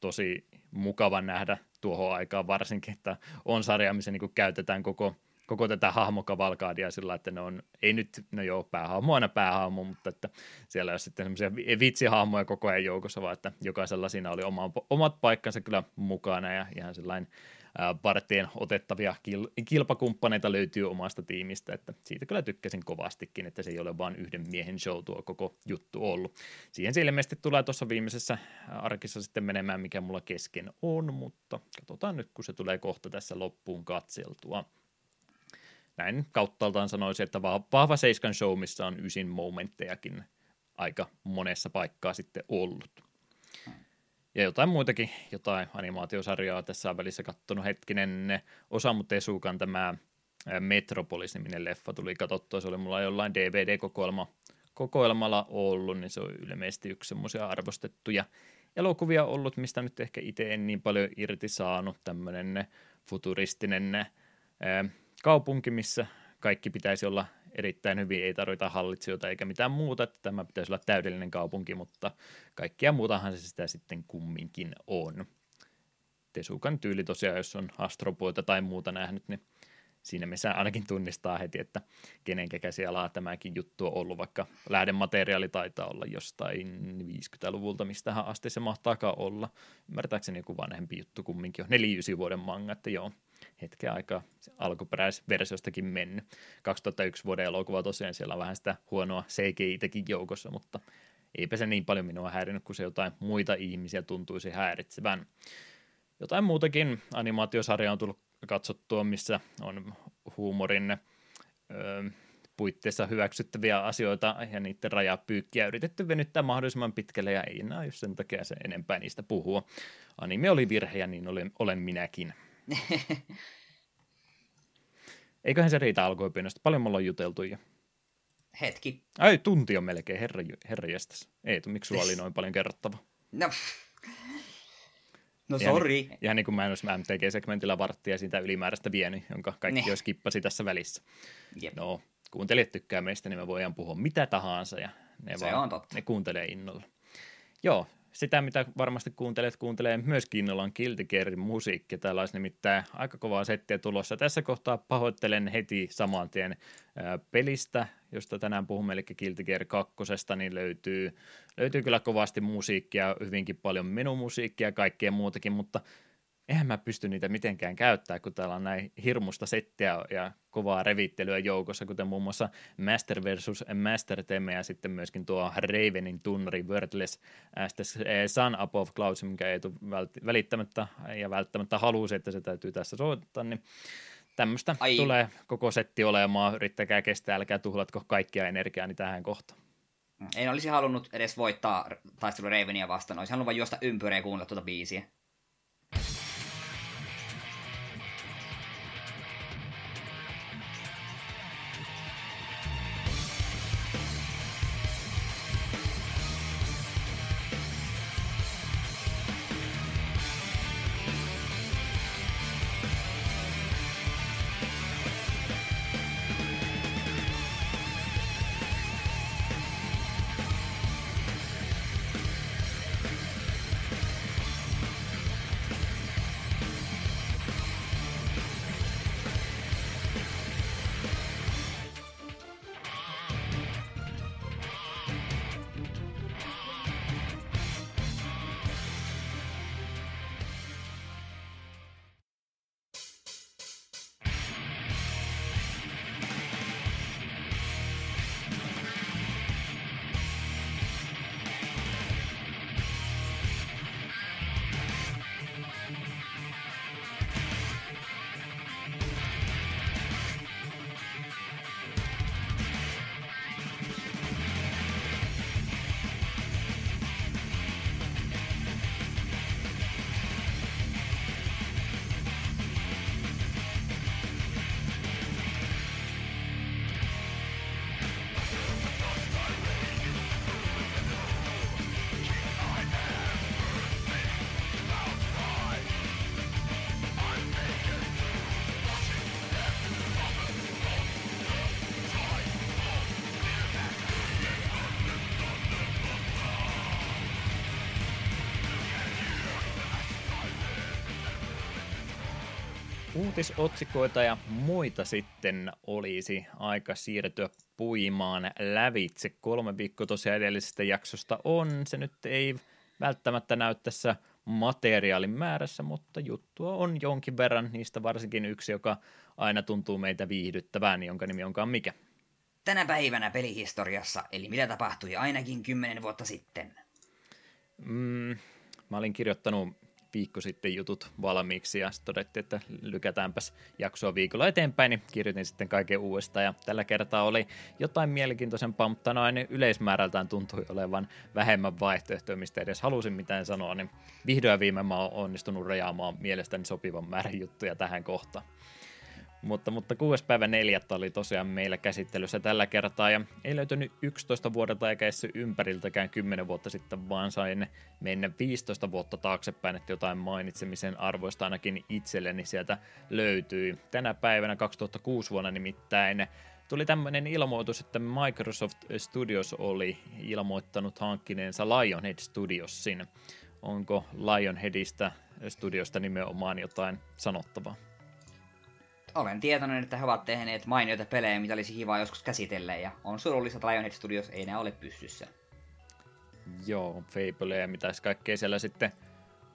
tosi mukava nähdä tuohon aikaan varsinkin, että on sarja, missä niin käytetään koko – koko tätä hahmokavalkaadia sillä, että ne on, ei nyt, no joo, päähahmo aina päähahmo, mutta että siellä on sitten semmoisia vitsihahmoja koko ajan joukossa, vaan että jokaisella siinä oli oma, omat paikkansa kyllä mukana ja ihan sellainen partien otettavia kil, kilpakumppaneita löytyy omasta tiimistä, että siitä kyllä tykkäsin kovastikin, että se ei ole vain yhden miehen show tuo koko juttu ollut. Siihen se ilmeisesti tulee tuossa viimeisessä arkissa sitten menemään, mikä mulla kesken on, mutta katsotaan nyt, kun se tulee kohta tässä loppuun katseltua näin kauttaaltaan sanoisin, että vahva Seiskan show, missä on ysin momenttejakin aika monessa paikkaa sitten ollut. Ja jotain muitakin, jotain animaatiosarjaa tässä on välissä kattonut hetkinen. Osamu Tesukan tämä Metropolis-niminen leffa tuli katsottua, se oli mulla jollain DVD-kokoelma kokoelmalla ollut, niin se on ilmeisesti yksi semmoisia arvostettuja elokuvia ollut, mistä nyt ehkä itse en niin paljon irti saanut, tämmöinen futuristinen kaupunki, missä kaikki pitäisi olla erittäin hyvin, ei tarvita hallitsijoita eikä mitään muuta, että tämä pitäisi olla täydellinen kaupunki, mutta kaikkia muutahan se sitä sitten kumminkin on. Tesukan tyyli tosiaan, jos on astropoita tai muuta nähnyt, niin siinä missä ainakin tunnistaa heti, että kenen käsialaa tämäkin juttu on ollut, vaikka lähdemateriaali taitaa olla jostain 50-luvulta, mistähän asti se mahtaakaan olla. Ymmärtääkseni joku vanhempi juttu kumminkin on 49 vuoden manga, että joo, hetken aikaa alkuperäisversiostakin mennyt. 2001 vuoden elokuva tosiaan siellä on vähän sitä huonoa CGI-tekin joukossa, mutta eipä se niin paljon minua häirinyt, kun se jotain muita ihmisiä tuntuisi häiritsevän. Jotain muutakin animaatiosarja on tullut katsottua, missä on huumorin öö, puitteissa hyväksyttäviä asioita ja niiden rajapyykkiä yritetty venyttää mahdollisimman pitkälle ja ei enää jos sen takia se enempää niistä puhua. Anime oli virhe ja niin olen, olen minäkin. [laughs] Eiköhän se riitä alkuopinnosta. Paljon mulla on juteltu jo. Hetki. Ai, tunti on melkein, herra, herra jästäs. Eetu, miksi sulla oli noin paljon kerrottava? No, no sorry. Ihan, niin kuin mä en olisi MTG-segmentillä varttia siitä ylimääräistä vienyt, jonka kaikki ne. olisi kippasi tässä välissä. Jep. No, kuuntelijat tykkää meistä, niin me voidaan puhua mitä tahansa ja ne, Se vaan, on totta. ne kuuntelee innolla. Joo, sitä, mitä varmasti kuuntelet, kuuntelee myös kiinnolla Guilty Gearin musiikki. Täällä olisi nimittäin aika kovaa settiä tulossa. Tässä kohtaa pahoittelen heti saman tien pelistä, josta tänään puhumme, eli Guilty Gear 2, niin löytyy, löytyy kyllä kovasti musiikkia, hyvinkin paljon menumusiikkia ja kaikkea muutakin, mutta eihän mä pysty niitä mitenkään käyttää, kun täällä on näin hirmusta settiä ja kovaa revittelyä joukossa, kuten muun muassa Master versus Master Teme ja sitten myöskin tuo Ravenin tunnari Wordless Sun Up of Clouds, mikä ei tule välittämättä ja välttämättä halusi, että se täytyy tässä soittaa, niin tämmöistä Ai. tulee koko setti olemaan, yrittäkää kestää, älkää tuhlatko kaikkia energiaa tähän kohtaan. En olisi halunnut edes voittaa taistelu Ravenia vastaan, olisi halunnut vain juosta ympyrää ja kuunnella tuota biisiä. Uutisotsikoita ja muita sitten olisi aika siirtyä puimaan lävitse. Kolme viikkoa tosiaan edellisestä jaksosta on. Se nyt ei välttämättä näy tässä materiaalin määrässä, mutta juttua on jonkin verran. Niistä varsinkin yksi, joka aina tuntuu meitä viihdyttävään, jonka nimi onkaan mikä. Tänä päivänä pelihistoriassa, eli mitä tapahtui ainakin kymmenen vuotta sitten. Mm, mä olin kirjoittanut viikko sitten jutut valmiiksi ja sitten todettiin, että lykätäänpäs jaksoa viikolla eteenpäin, niin kirjoitin sitten kaiken uudestaan ja tällä kertaa oli jotain mielenkiintoisempaa, mutta noin yleismäärältään tuntui olevan vähemmän vaihtoehtoja, mistä edes halusin mitään sanoa, niin vihdoin ja viimein mä oon onnistunut rajaamaan mielestäni sopivan määrän juttuja tähän kohtaan. Mutta, mutta 6. päivä 4. oli tosiaan meillä käsittelyssä tällä kertaa ja ei löytynyt 11 vuodelta eikä edes ympäriltäkään 10 vuotta sitten, vaan sain mennä 15 vuotta taaksepäin, että jotain mainitsemisen arvoista ainakin itselleni sieltä löytyi. Tänä päivänä 2006 vuonna nimittäin tuli tämmöinen ilmoitus, että Microsoft Studios oli ilmoittanut hankkineensa Lionhead Studiosin. Onko Lionheadista studiosta nimenomaan jotain sanottavaa? Olen tietoinen, että he ovat tehneet mainioita pelejä, mitä olisi kiva joskus käsitellä, ja on surullista, että Lionhead Studios ei enää ole pystyssä. Joo, Fable ja mitä kaikkea siellä sitten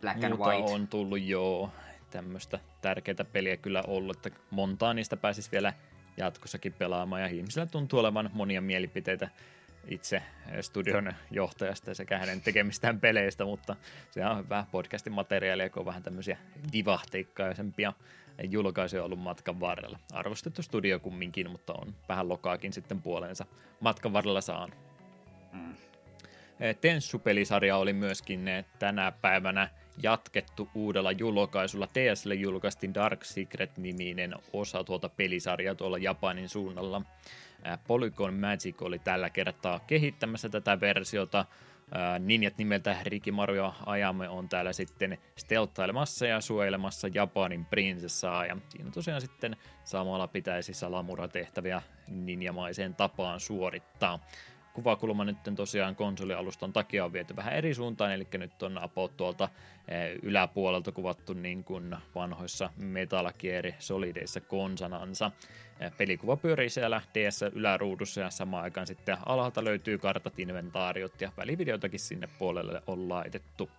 Black and White. on tullut, joo. Tämmöistä tärkeää peliä kyllä ollut, että montaa niistä pääsisi vielä jatkossakin pelaamaan, ja ihmisillä tuntuu olevan monia mielipiteitä itse studion johtajasta sekä hänen tekemistään peleistä, mutta se on hyvä podcastin materiaalia, kun on vähän tämmöisiä vivahteikkaisempia julkaisuja ollut matkan varrella. Arvostettu studio kumminkin, mutta on vähän lokaakin sitten puoleensa matkan varrella saanut. Mm. Tenssu-pelisarja oli myöskin tänä päivänä jatkettu uudella julkaisulla. TSL julkaistiin Dark Secret-niminen osa tuota pelisarjaa tuolla Japanin suunnalla. Polygon Magic oli tällä kertaa kehittämässä tätä versiota. Ninjat nimeltä Rikimaru ja Ajamme on täällä sitten stelttailemassa ja suojelemassa Japanin prinsessaa ja siinä tosiaan sitten samalla pitäisi salamura-tehtäviä ninjamaiseen tapaan suorittaa. Kuvakulma nyt tosiaan konsolialustan takia on viety vähän eri suuntaan, eli nyt on apot tuolta yläpuolelta kuvattu niin kuin vanhoissa Metal Gear Solideissa konsanansa. Pelikuva pyörii siellä DS yläruudussa ja samaan aikaan sitten alhaalta löytyy kartat, inventaariot ja välivideotakin sinne puolelle on laitettu.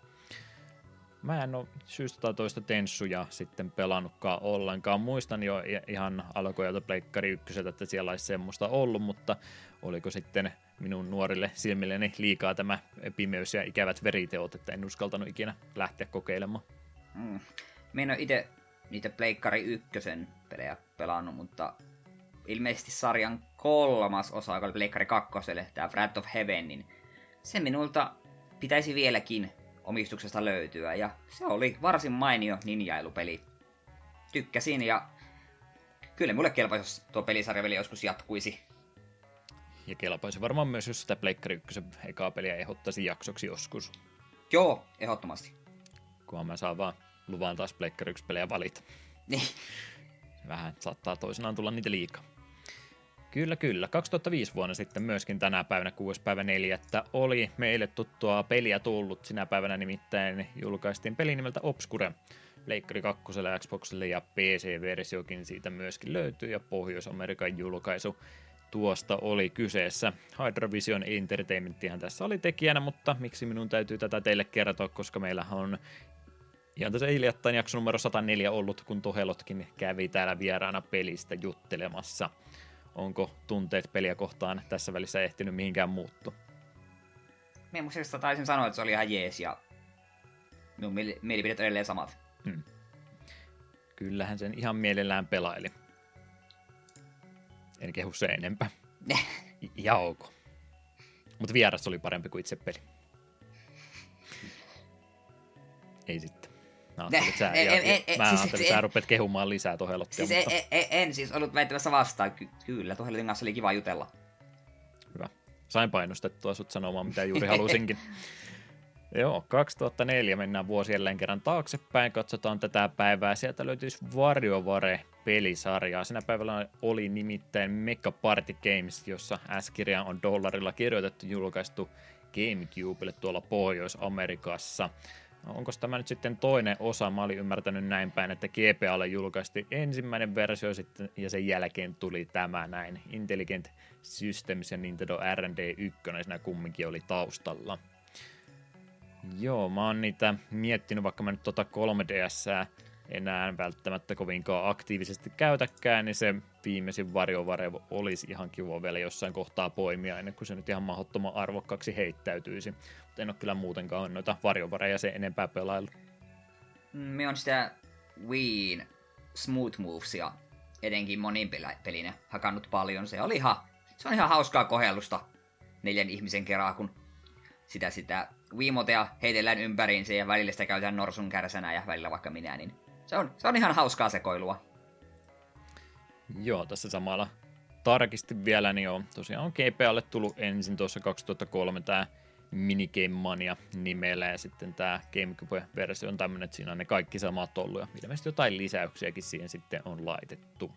Mä en ole syystä tai toista tenssuja sitten pelannutkaan ollenkaan. Muistan jo ihan alkuajalta Pleikkari ykköseltä, että siellä olisi semmoista ollut, mutta oliko sitten minun nuorille silmilleni liikaa tämä pimeys ja ikävät veriteot, että en uskaltanut ikinä lähteä kokeilemaan. Mm. Mä en ole itse niitä Pleikkari ykkösen pelejä pelannut, mutta ilmeisesti sarjan kolmas osa, joka oli Pleikkari kakkoselle, tämä Wrath of Heaven, niin se minulta pitäisi vieläkin omistuksesta löytyä, ja se oli varsin mainio ninjailupeli. Tykkäsin, ja kyllä mulle kelpaisi, jos tuo pelisarja vielä joskus jatkuisi. Ja kelpaisi varmaan myös, jos sitä Pleikkari 1 ekaa peliä ehdottaisi jaksoksi joskus. Joo, ehdottomasti. Kunhan mä saan vaan luvan taas Pleikkari 1 pelejä valita. Niin. Vähän saattaa toisenaan tulla niitä liikaa. Kyllä, kyllä. 2005 vuonna sitten myöskin tänä päivänä 6. päivä 4. oli meille tuttua peliä tullut. Sinä päivänä nimittäin julkaistiin peli nimeltä Obscure. Leikkari 2, Xboxille ja PC-versiokin siitä myöskin löytyy ja Pohjois-Amerikan julkaisu tuosta oli kyseessä. Hydrovision Entertainmenttihan tässä oli tekijänä, mutta miksi minun täytyy tätä teille kertoa, koska meillä on ihan tässä hiljattain jakso numero 104 ollut, kun Tohelotkin kävi täällä vieraana pelistä juttelemassa. Onko tunteet peliä kohtaan tässä välissä ehtinyt mihinkään muuttu? Minä muistista taisin sanoa, että se oli ihan jees ja minun mielipidet edelleen samat. Hmm. Kyllähän sen ihan mielellään pelaili. En kehu se enempää. [laughs] ja ok. Mutta vieras oli parempi kuin itse peli. Ei sitten. Mä ajattelin, että sä, en, en, en, mä siis, ajattelin, sä rupeat kehumaan lisää Tohelottia. Siis mutta... en, en, en, siis ollut väittämässä vastaan. Ky- kyllä, Tohelotin kanssa oli kiva jutella. Hyvä. Sain painostettua sut sanomaan, mitä juuri halusinkin. [laughs] Joo, 2004 mennään vuosi jälleen kerran taaksepäin, katsotaan tätä päivää. Sieltä löytyisi WarioWare pelisarjaa. Sinä päivällä oli nimittäin Mecha Party Games, jossa S-kirja on dollarilla kirjoitettu, julkaistu GameCubelle tuolla Pohjois-Amerikassa. Onko tämä nyt sitten toinen osa? Mä olin ymmärtänyt näin päin, että GPAlle julkaistiin ensimmäinen versio sitten, ja sen jälkeen tuli tämä näin. Intelligent Systems ja Nintendo R&D 1 siinä kumminkin oli taustalla. Joo, mä oon niitä miettinyt, vaikka mä nyt tota 3DS enää välttämättä kovinkaan aktiivisesti käytäkään, niin se viimeisin varjovarevo olisi ihan kiva vielä jossain kohtaa poimia, ennen kuin se nyt ihan mahdottoman arvokkaaksi heittäytyisi. Mutta en ole kyllä muutenkaan noita varjovareja se enempää pelaillut. Me on sitä Wiiin Smooth Movesia edenkin monin pelinä hakannut paljon. Se oli ihan, se on ihan hauskaa kohellusta neljän ihmisen kerran, kun sitä, sitä Wiimotea heitellään ympäriinsä ja välillä sitä käytetään norsun kärsänä ja välillä vaikka minä, niin se on, se on ihan hauskaa sekoilua. Joo, tässä samalla tarkisti vielä, niin on tosiaan on GPAlle tullut ensin tuossa 2003 tämä Minigame Mania nimellä ja sitten tämä GameCube-versio on tämmöinen, että siinä on ne kaikki samat ollut ja ilmeisesti jotain lisäyksiäkin siihen sitten on laitettu.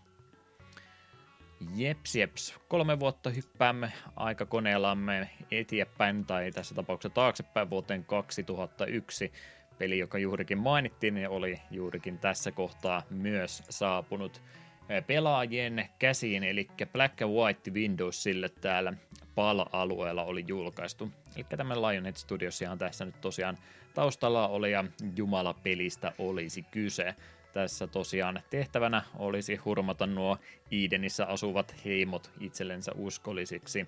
Jeps, jeps. Kolme vuotta hyppäämme aikakoneellamme eteenpäin, tai tässä tapauksessa taaksepäin vuoteen 2001. Peli, joka juurikin mainittiin, oli juurikin tässä kohtaa myös saapunut pelaajien käsiin, eli Black and White Windows sille täällä PAL-alueella oli julkaistu. Eli tämä Lionhead Studios ihan tässä nyt tosiaan taustalla oli ja Jumala-pelistä olisi kyse. Tässä tosiaan tehtävänä olisi hurmata nuo Edenissä asuvat heimot itsellensä uskollisiksi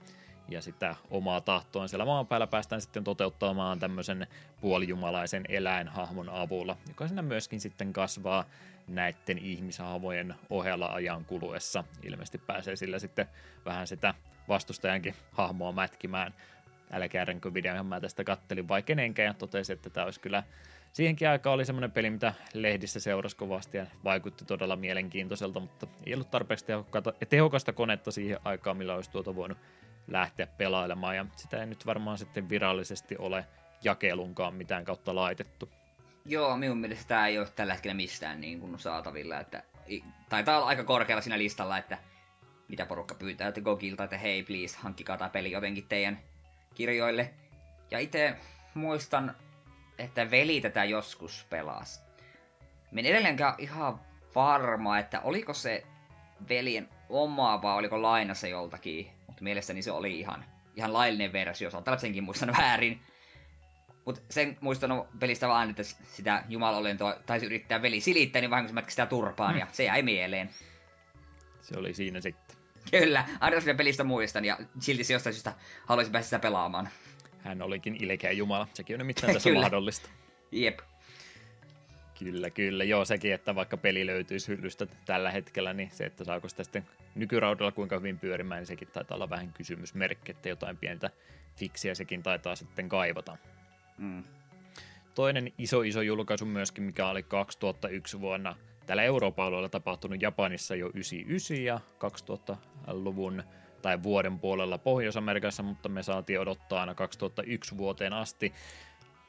ja sitä omaa tahtoon siellä maan päällä päästään sitten toteuttamaan tämmöisen puolijumalaisen eläinhahmon avulla, joka siinä myöskin sitten kasvaa näiden ihmishahmojen ohella ajan kuluessa. Ilmeisesti pääsee sillä sitten vähän sitä vastustajankin hahmoa mätkimään. Älkää videon, mä tästä kattelin vai kenenkään ja totesin, että tämä olisi kyllä siihenkin aikaan oli semmoinen peli, mitä lehdissä seurasi kovasti ja vaikutti todella mielenkiintoiselta, mutta ei ollut tarpeeksi tehokasta konetta siihen aikaan, millä olisi tuota voinut lähteä pelailemaan ja sitä ei nyt varmaan sitten virallisesti ole jakelunkaan mitään kautta laitettu. Joo, minun mielestä tämä ei ole tällä hetkellä mistään niin kuin saatavilla, että taitaa olla aika korkealla siinä listalla, että mitä porukka pyytää, että Gogilta, että hei please, hankkikaa tämä peli jotenkin teidän kirjoille. Ja itse muistan, että veli tätä joskus pelasi. Minä edelleenkään ihan varma, että oliko se veljen oma vai oliko lainassa joltakin mutta mielestäni se oli ihan, ihan laillinen versio. Saattaa olla senkin muistan [laughs] väärin. Mutta sen muistan pelistä vaan, että sitä jumalolentoa taisi yrittää veli silittää, niin vahingossa mätki sitä turpaan, hmm. ja se jäi mieleen. Se oli siinä sitten. Kyllä, aina sitä pelistä muistan, ja silti se jostain syystä haluaisin päästä sitä pelaamaan. Hän olikin ilkeä jumala, sekin on nimittäin tässä [laughs] mahdollista. Jep. Kyllä, kyllä. Joo, sekin, että vaikka peli löytyisi hyllystä tällä hetkellä, niin se, että saako sitä sitten nykyraudalla kuinka hyvin pyörimään, niin sekin taitaa olla vähän kysymysmerkki, että jotain pientä fiksiä sekin taitaa sitten kaivata. Mm. Toinen iso iso julkaisu myöskin, mikä oli 2001 vuonna täällä Euroopan alueella tapahtunut Japanissa jo 99 ja 2000-luvun tai vuoden puolella Pohjois-Amerikassa, mutta me saatiin odottaa aina 2001 vuoteen asti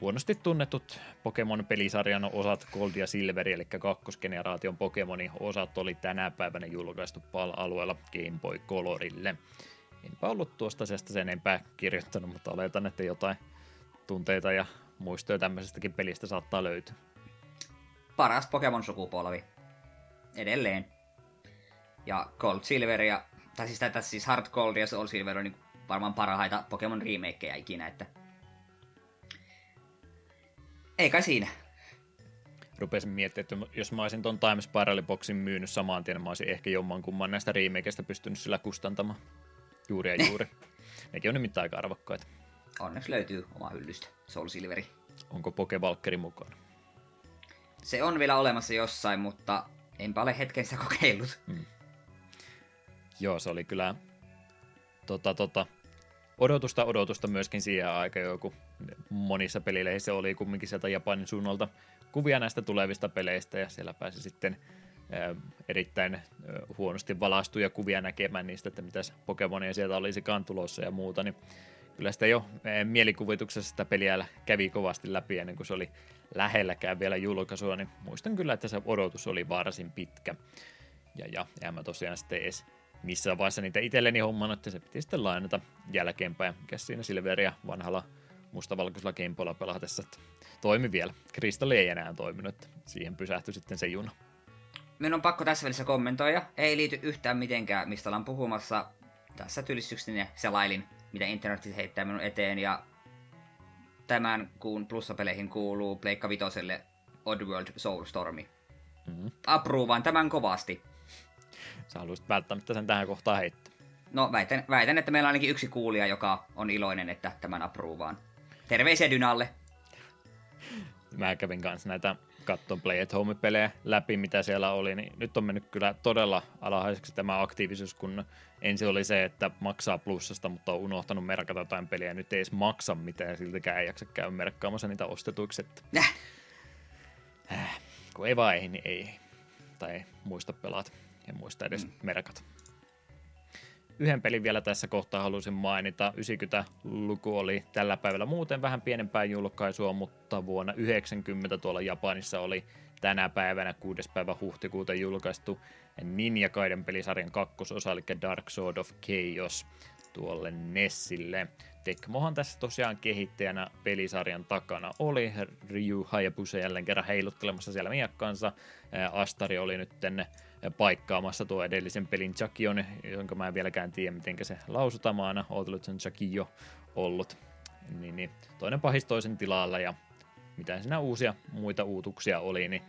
huonosti tunnetut Pokemon-pelisarjan osat Gold ja Silver, eli kakkosgeneraation Pokemonin osat oli tänä päivänä julkaistu PAL-alueella Game Boy Colorille. Enpä ollut tuosta asiasta sen enempää kirjoittanut, mutta oletan, että jotain tunteita ja muistoja tämmöisestäkin pelistä saattaa löytyä. Paras Pokemon-sukupolvi. Edelleen. Ja Gold Silver ja, tai siis, tässä siis Hard Gold ja Soul Silver on niin varmaan parhaita Pokemon remakeja ikinä, että ei kai siinä. Rupesin miettimään, että jos mä olisin ton Time Spiral Boxin myynyt samaan tien, mä olisin ehkä jommankumman näistä remakeista pystynyt sillä kustantamaan. Juuri ja juuri. Nekin on nimittäin aika arvokkaita. Onneksi löytyy oma hyllystä, Soul Silveri. Onko Pokevalkkeri mukana? Se on vielä olemassa jossain, mutta enpä ole hetken sitä kokeillut. Hmm. Joo, se oli kyllä tota, tota, odotusta odotusta myöskin siihen aikaan joku monissa pelileissä oli kumminkin sieltä Japanin suunnalta kuvia näistä tulevista peleistä ja siellä pääsi sitten erittäin huonosti valaistuja kuvia näkemään niistä, että mitäs Pokemonia sieltä olisikaan tulossa ja muuta, niin kyllä sitä jo mielikuvituksessa sitä peliä kävi kovasti läpi ennen kuin se oli lähelläkään vielä julkaisua, niin muistan kyllä, että se odotus oli varsin pitkä. Ja, ja, ja mä tosiaan sitten edes missään vaiheessa niitä itselleni homman, että se piti sitten lainata jälkeenpäin, mikä siinä Silveria vanhalla mustavalkoisella Gameboylla pelatessa. Että toimi vielä. Kristalli ei enää toiminut, että siihen pysähtyi sitten se juna. Minun on pakko tässä välissä kommentoida. Ei liity yhtään mitenkään, mistä ollaan puhumassa. Tässä tylistykseni selailin, mitä internet heittää minun eteen. Ja tämän kuun plussapeleihin kuuluu Pleikka Vitoselle Oddworld Soulstormi. Mm-hmm. Apruuvaan tämän kovasti. Sä haluaisit välttämättä sen tähän kohtaan heittää. No väitän, väitän, että meillä on ainakin yksi kuulija, joka on iloinen, että tämän apruuvaan. Terveisiä Dynalle. Mä kävin kanssa näitä katson Play at Home-pelejä läpi, mitä siellä oli, niin nyt on mennyt kyllä todella alhaiseksi tämä aktiivisuus, kun ensin oli se, että maksaa plussasta, mutta on unohtanut merkata jotain peliä, ja nyt ei edes maksa mitään, ja siltikään ei jaksa käydä merkkaamassa niitä ostetuiksi. Että... Äh. Äh, kun ei vaihi, niin ei. Tai ei muista pelata, ja muista edes mm. merkata yhden pelin vielä tässä kohtaa halusin mainita. 90-luku oli tällä päivällä muuten vähän pienempää julkaisua, mutta vuonna 90 tuolla Japanissa oli tänä päivänä 6. päivä huhtikuuta julkaistu Ninja Gaiden pelisarjan kakkososa, eli Dark Sword of Chaos tuolle Nessille. Tekmohan tässä tosiaan kehittäjänä pelisarjan takana oli. Ryu Hayabusa jälleen kerran heiluttelemassa siellä miakkansa. Astari oli nyt tänne paikkaamassa tuo edellisen pelin Chakion, jonka mä en vieläkään tiedä, miten se lausutaan. Aina ootellut sen Chakio ollut. Niin, niin, toinen pahis toisen tilalla ja mitä siinä uusia muita uutuksia oli, niin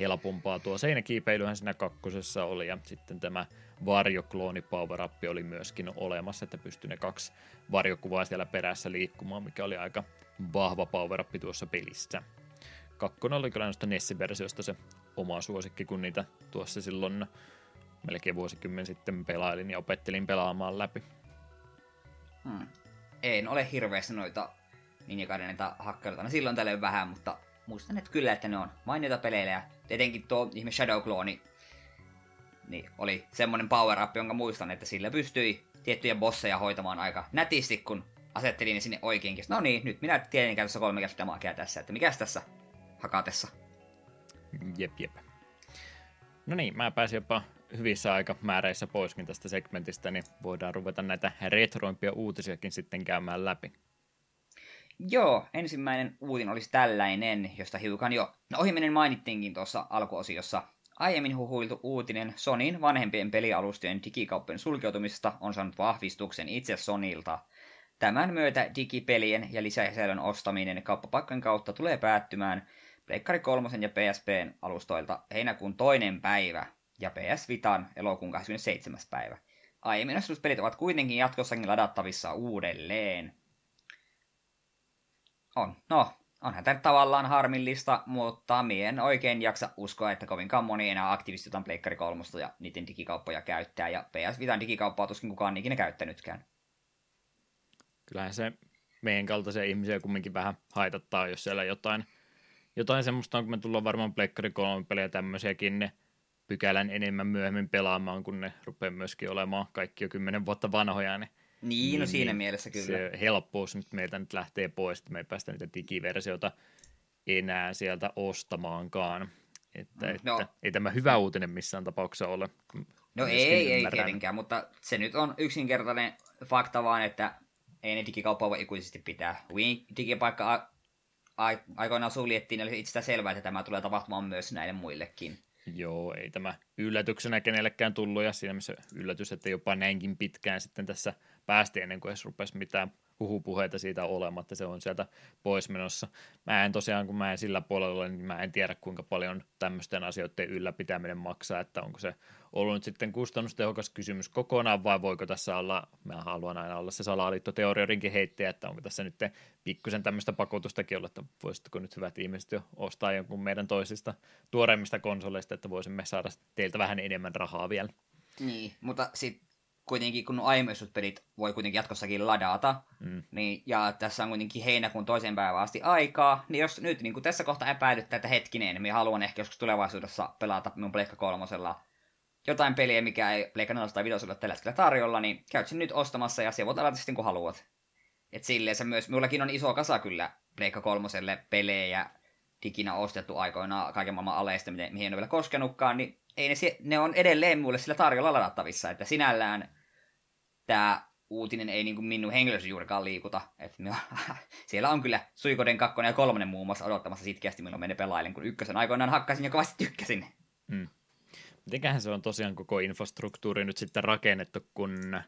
helpompaa tuo seinäkiipeilyhän siinä kakkosessa oli ja sitten tämä varjoklooni power up oli myöskin olemassa, että pystyi ne kaksi varjokuvaa siellä perässä liikkumaan, mikä oli aika vahva power up tuossa pelissä. Kakkonen oli kyllä noista Nessi-versiosta se oma suosikki, kun niitä tuossa silloin melkein vuosikymmen sitten pelailin ja opettelin pelaamaan läpi. Hmm. En ole hirveästi noita Ninja näitä hakkeroita. No silloin tällöin vähän, mutta muistan että kyllä, että ne on mainioita pelejä. Ja tietenkin tuo ihme Shadow Clone niin oli semmonen power up, jonka muistan, että sillä pystyi tiettyjä bosseja hoitamaan aika nätisti, kun asettelin ne sinne oikeinkin. No niin, nyt minä tiedän käytössä kolme kertaa tässä, että mikäs tässä hakatessa. Jep, jep. No niin, mä pääsin jopa hyvissä aikamääreissä poiskin tästä segmentistä, niin voidaan ruveta näitä retroimpia uutisiakin sitten käymään läpi. Joo, ensimmäinen uutin olisi tällainen, josta hiukan jo no, ohiminen mainittiinkin tuossa alkuosiossa. Aiemmin huhuiltu uutinen Sonin vanhempien pelialustojen digikauppojen sulkeutumisesta on saanut vahvistuksen itse Sonilta. Tämän myötä digipelien ja lisäsisällön ostaminen kauppapaikkojen kautta tulee päättymään Pleikkari 3 ja PSPn alustoilta heinäkuun toinen päivä ja PS Vitan elokuun 27. päivä. Aiemmin pelit ovat kuitenkin jatkossakin ladattavissa uudelleen. On. No, onhan tämä tavallaan harmillista, mutta mie en oikein jaksa uskoa, että kovinkaan moni enää aktiivisesti jotain Pleikkari 3 ja niiden digikauppoja käyttää, ja PS Vitan digikauppaa tuskin kukaan ikinä käyttänytkään. Kyllähän se meidän kaltaisia ihmisiä kumminkin vähän haitattaa, jos siellä jotain, jotain semmoista on, kun me tullaan varmaan Pleikkari 3 pelejä tämmöisiäkin, ne pykälän enemmän myöhemmin pelaamaan, kun ne rupeaa myöskin olemaan kaikki jo kymmenen vuotta vanhoja, niin niin, no niin, siinä niin mielessä kyllä. Se helppous nyt meiltä nyt lähtee pois, että me ei päästä niitä digiversioita enää sieltä ostamaankaan. Että, mm, no. että ei tämä hyvä uutinen missään tapauksessa ole. No ei, ei tietenkään, mutta se nyt on yksinkertainen fakta vaan, että ei ne digikauppaa voi ikuisesti pitää. Wii digipaikka aikoinaan suljettiin, eli itse selvää, että tämä tulee tapahtumaan myös näille muillekin. Joo, ei tämä yllätyksenä kenellekään tullut, ja siinä missä yllätys, että jopa näinkin pitkään sitten tässä päästi ennen kuin edes rupesi mitään huhupuheita siitä olematta, se on sieltä pois menossa. Mä en tosiaan, kun mä en sillä puolella ole, niin mä en tiedä kuinka paljon tämmöisten asioiden ylläpitäminen maksaa, että onko se ollut nyt sitten kustannustehokas kysymys kokonaan, vai voiko tässä olla, mä haluan aina olla se salaliittoteoriorinkin heittäjä, että onko tässä nyt pikkusen tämmöistä pakotustakin olla, että voisitko nyt hyvät ihmiset jo ostaa jonkun meidän toisista tuoreimmista konsoleista, että voisimme saada teiltä vähän enemmän rahaa vielä. Niin, mutta sitten kuitenkin kun aiemmissa pelit voi kuitenkin jatkossakin ladata, mm. niin, ja tässä on kuitenkin heinäkuun toisen päivän asti aikaa, niin jos nyt niin kuin tässä kohtaa epäilyttää, että hetkinen, niin haluan ehkä joskus tulevaisuudessa pelata minun Pleikka kolmosella jotain peliä, mikä ei Pleikka 4 tai 5 tällä hetkellä tarjolla, niin käyt sen nyt ostamassa ja se voit ladata sitten kun haluat. Et silleen se myös, minullakin on iso kasa kyllä Pleikka kolmoselle pelejä diginä ostettu aikoinaan kaiken maailman aleista, mihin en ole vielä koskenutkaan, niin ei ne, ne on edelleen mulle sillä tarjolla ladattavissa, että sinällään tämä uutinen ei niin kuin minun henkilössä juurikaan liikuta. Et me, [laughs] siellä on kyllä Suikoden kakkonen ja kolmonen muun muassa odottamassa sitkeästi, milloin menee pelailen, kun ykkösen aikoinaan hakkasin ja kovasti tykkäsin. Hmm. Mitenköhän se on tosiaan koko infrastruktuuri nyt sitten rakennettu, kun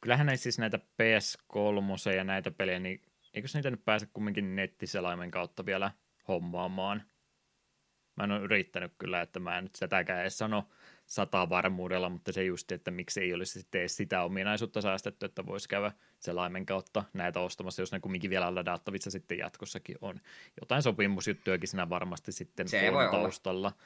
kyllähän näissä siis näitä PS3 ja näitä pelejä, niin eikö niitä nyt pääse kumminkin nettiselaimen kautta vielä hommaamaan? Mä en ole yrittänyt kyllä, että mä en nyt sitäkään edes sano sata varmuudella, mutta se just, että miksi ei olisi sitten edes sitä ominaisuutta säästetty, että voisi käydä selaimen kautta näitä ostamassa, jos ne kumminkin vielä ladattavissa sitten jatkossakin on. Jotain sopimusjuttujakin siinä varmasti sitten se on taustalla, olla.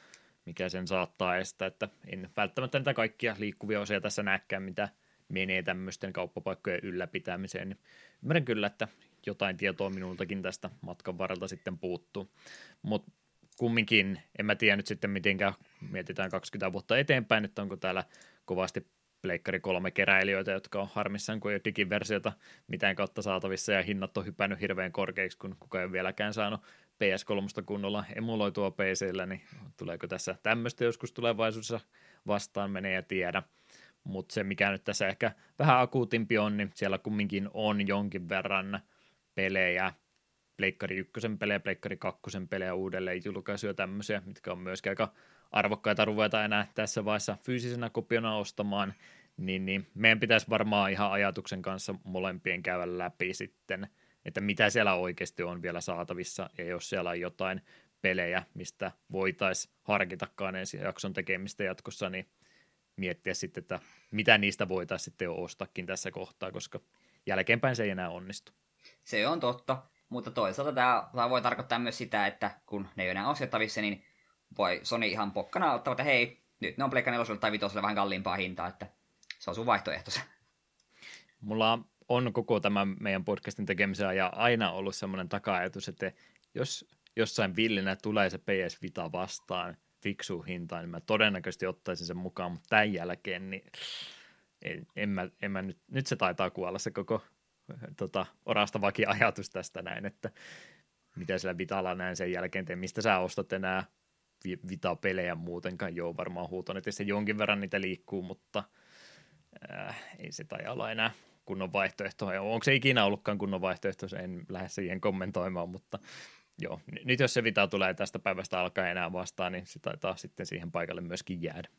mikä sen saattaa estää, että en välttämättä niitä kaikkia liikkuvia osia tässä näkään, mitä menee tämmöisten kauppapaikkojen ylläpitämiseen. Niin ymmärrän kyllä, että jotain tietoa minultakin tästä matkan varrelta sitten puuttuu. Mutta kumminkin, en mä tiedä nyt sitten mitenkä mietitään 20 vuotta eteenpäin, että onko täällä kovasti Pleikkari kolme keräilijöitä, jotka on harmissaan, kun ei ole digiversiota mitään kautta saatavissa ja hinnat on hypännyt hirveän korkeiksi, kun kukaan ei ole vieläkään saanut PS3 kunnolla emuloitua PCllä, niin tuleeko tässä tämmöistä joskus tulevaisuudessa vastaan, menee ja tiedä. Mutta se, mikä nyt tässä ehkä vähän akuutimpi on, niin siellä kumminkin on jonkin verran pelejä, Pleikkari 1 pelejä, Pleikkari 2 pelejä uudelleen julkaisuja tämmöisiä, mitkä on myöskin aika arvokkaita ruveta enää tässä vaiheessa fyysisenä kopiona ostamaan, niin, niin meidän pitäisi varmaan ihan ajatuksen kanssa molempien käydä läpi sitten, että mitä siellä oikeasti on vielä saatavissa, ja jos siellä on jotain pelejä, mistä voitaisiin harkitakaan ensi jakson tekemistä jatkossa, niin miettiä sitten, että mitä niistä voitaisiin sitten ostakin tässä kohtaa, koska jälkeenpäin se ei enää onnistu. Se on totta. Mutta toisaalta tämä voi tarkoittaa myös sitä, että kun ne ei enää ostettavissa, niin voi Sony ihan pokkana ottaa, että hei, nyt ne on Pleikka 4 tai 5 vähän kalliimpaa hintaa, että se on sun vaihtoehtosi. Mulla on koko tämän meidän podcastin tekemisen ja aina ollut semmoinen taka-ajatus, että jos jossain villinä tulee se PS Vita vastaan fiksu hintaan, niin mä todennäköisesti ottaisin sen mukaan, mutta tämän jälkeen niin en, en, mä, en mä nyt, nyt se taitaa kuolla se koko tota, orastavakin ajatus tästä näin, että mitä sillä Vitalla näin sen jälkeen mistä sä ostat enää Vita-pelejä muutenkaan, joo varmaan huutonetissä jonkin verran niitä liikkuu, mutta äh, ei se taida olla enää kunnon vaihtoehto. Onko se ikinä ollutkaan kunnon vaihtoehto, en lähde siihen kommentoimaan, mutta joo, nyt jos se Vita tulee tästä päivästä alkaen enää vastaan, niin se taitaa sitten siihen paikalle myöskin jäädä.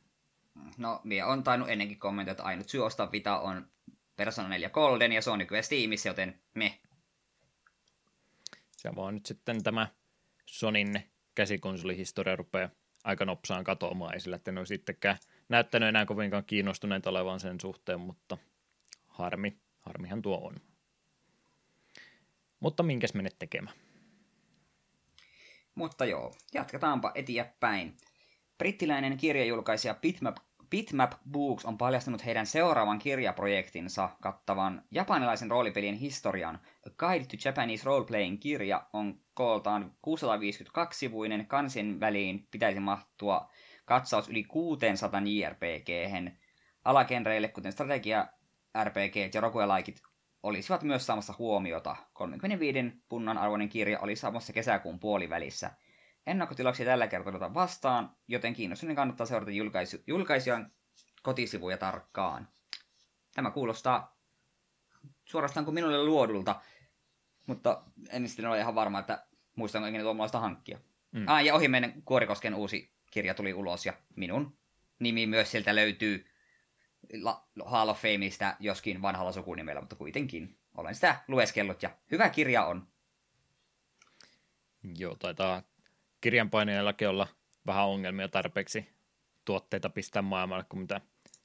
No, minä on tainnut ennenkin kommentoida, että ainut syy ostaa Vita on Persona 4 Golden, ja se on nykyään Steamissa, joten me. Se vaan nyt sitten tämä Sonin käsikonsolihistoria rupeaa aika nopsaan katoamaan esille, että ne olisi sittenkään näyttänyt enää kovinkaan kiinnostuneita olevan sen suhteen, mutta harmi, harmihan tuo on. Mutta minkäs menet tekemään? Mutta joo, jatketaanpa eteenpäin. Brittiläinen kirjajulkaisija Bitmap Bitmap Books on paljastanut heidän seuraavan kirjaprojektinsa kattavan japanilaisen roolipelien historian. A Guide to Japanese Role-Playing-kirja on kooltaan 652-sivuinen, kansien väliin pitäisi mahtua katsaus yli 600 jrpg Alagenreille, kuten strategia, RPG ja roguelikeit, olisivat myös saamassa huomiota. 35 punnan arvoinen kirja oli saamassa kesäkuun puolivälissä – Ennakkotilauksia tällä kertaa vastaan, joten kiinnostuneen kannattaa seurata julkaisu, julkaisijan kotisivuja tarkkaan. Tämä kuulostaa suorastaan kuin minulle luodulta, mutta en sitten ole ihan varma, että muistanko ikinä tuommoista hankkia. Mm. Ah, ja ohi meidän Kuorikosken uusi kirja tuli ulos, ja minun nimi myös sieltä löytyy La- Hall of Fameista, joskin vanhalla sukunimellä, mutta kuitenkin olen sitä lueskellut, ja hyvä kirja on. Joo, taitaa kirjanpainajallakin olla vähän ongelmia tarpeeksi tuotteita pistää maailmalle kuin mitä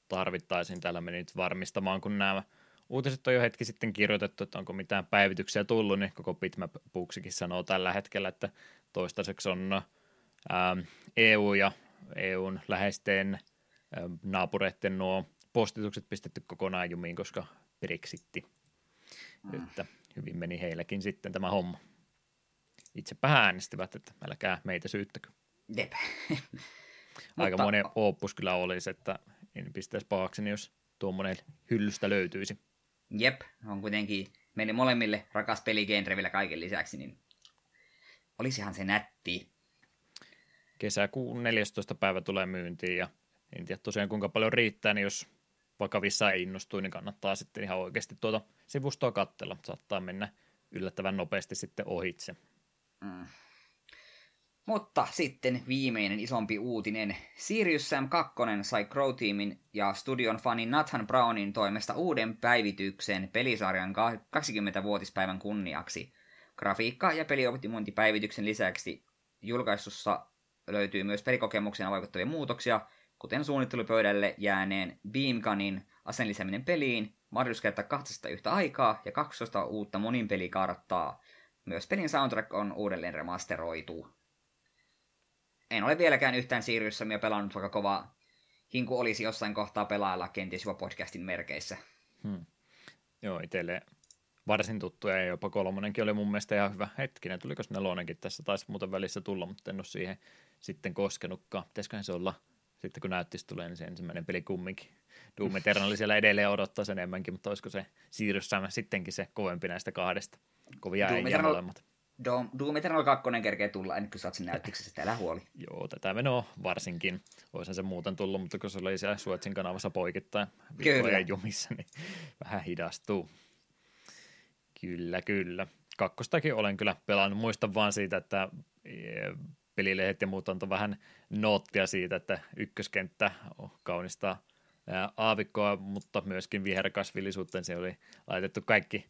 tarvittaisiin. Täällä meni nyt varmistamaan, kun nämä uutiset on jo hetki sitten kirjoitettu, että onko mitään päivityksiä tullut, niin koko bitmap Booksikin sanoo tällä hetkellä, että toistaiseksi on ää, EU ja EUn läheisten ää, naapureiden nuo postitukset pistetty kokonaan jumiin, koska Brexitti. Mm. Että hyvin meni heilläkin sitten tämä homma itsepä äänestivät, että älkää meitä syyttäkö. Jep. [laughs] Aika Mutta... monen opus kyllä olisi, että en pistäisi pahakseni, jos tuommoinen hyllystä löytyisi. Jep, on kuitenkin meille molemmille rakas peligenre vielä kaiken lisäksi, niin olisihan se nätti. Kesäkuun 14. päivä tulee myyntiin ja en tiedä tosiaan kuinka paljon riittää, niin jos vakavissa innostuu, niin kannattaa sitten ihan oikeasti tuota sivustoa katsella. Saattaa mennä yllättävän nopeasti sitten ohitse. Mm. Mutta sitten viimeinen isompi uutinen. Sirius Sam 2 sai Crow Teamin ja studion fanin Nathan Brownin toimesta uuden päivityksen pelisarjan 20-vuotispäivän kunniaksi. Grafiikka- ja pelioptimointipäivityksen lisäksi julkaisussa löytyy myös pelikokemuksena vaikuttavia muutoksia, kuten suunnittelupöydälle jääneen Beamgunin asen lisääminen peliin, mahdollisuus käyttää 200 yhtä aikaa ja 12 uutta monin pelikarttaa. Myös pelin soundtrack on uudelleen remasteroitu. En ole vieläkään yhtään Siriussamia pelannut, vaikka kova hinku olisi jossain kohtaa pelailla kenties jopa podcastin merkeissä. Hmm. Joo, itselle varsin tuttuja ja jopa kolmonenkin oli mun mielestä ihan hyvä. Hetkinen, tuliko nelonenkin tässä taisi muuten välissä tulla, mutta en ole siihen sitten koskenutkaan. Pitäisiköhän se olla sitten kun näyttisi tulee, niin se ensimmäinen peli kumminkin. Doom Eternal siellä edelleen odottaa sen enemmänkin, mutta olisiko se siirryssä sittenkin se kovempi näistä kahdesta. Kovia Doom Eternal, molemmat. Doom, Doom Eternal 2 kerkee tulla ennen kuin saat sen näyttiksessä, älä huoli. [laughs] Joo, tätä menoa varsinkin. Olisihan se muuten tullut, mutta kun se oli siellä Suetsin kanavassa poikittain Kyllä. jumissa, niin [laughs] vähän hidastuu. Kyllä, kyllä. Kakkostakin olen kyllä pelannut. Muistan vaan siitä, että eh, pelilehdet ja muut antoi vähän noottia siitä, että ykköskenttä kaunista aavikkoa, mutta myöskin viherkasvillisuutta. Se oli laitettu kaikki,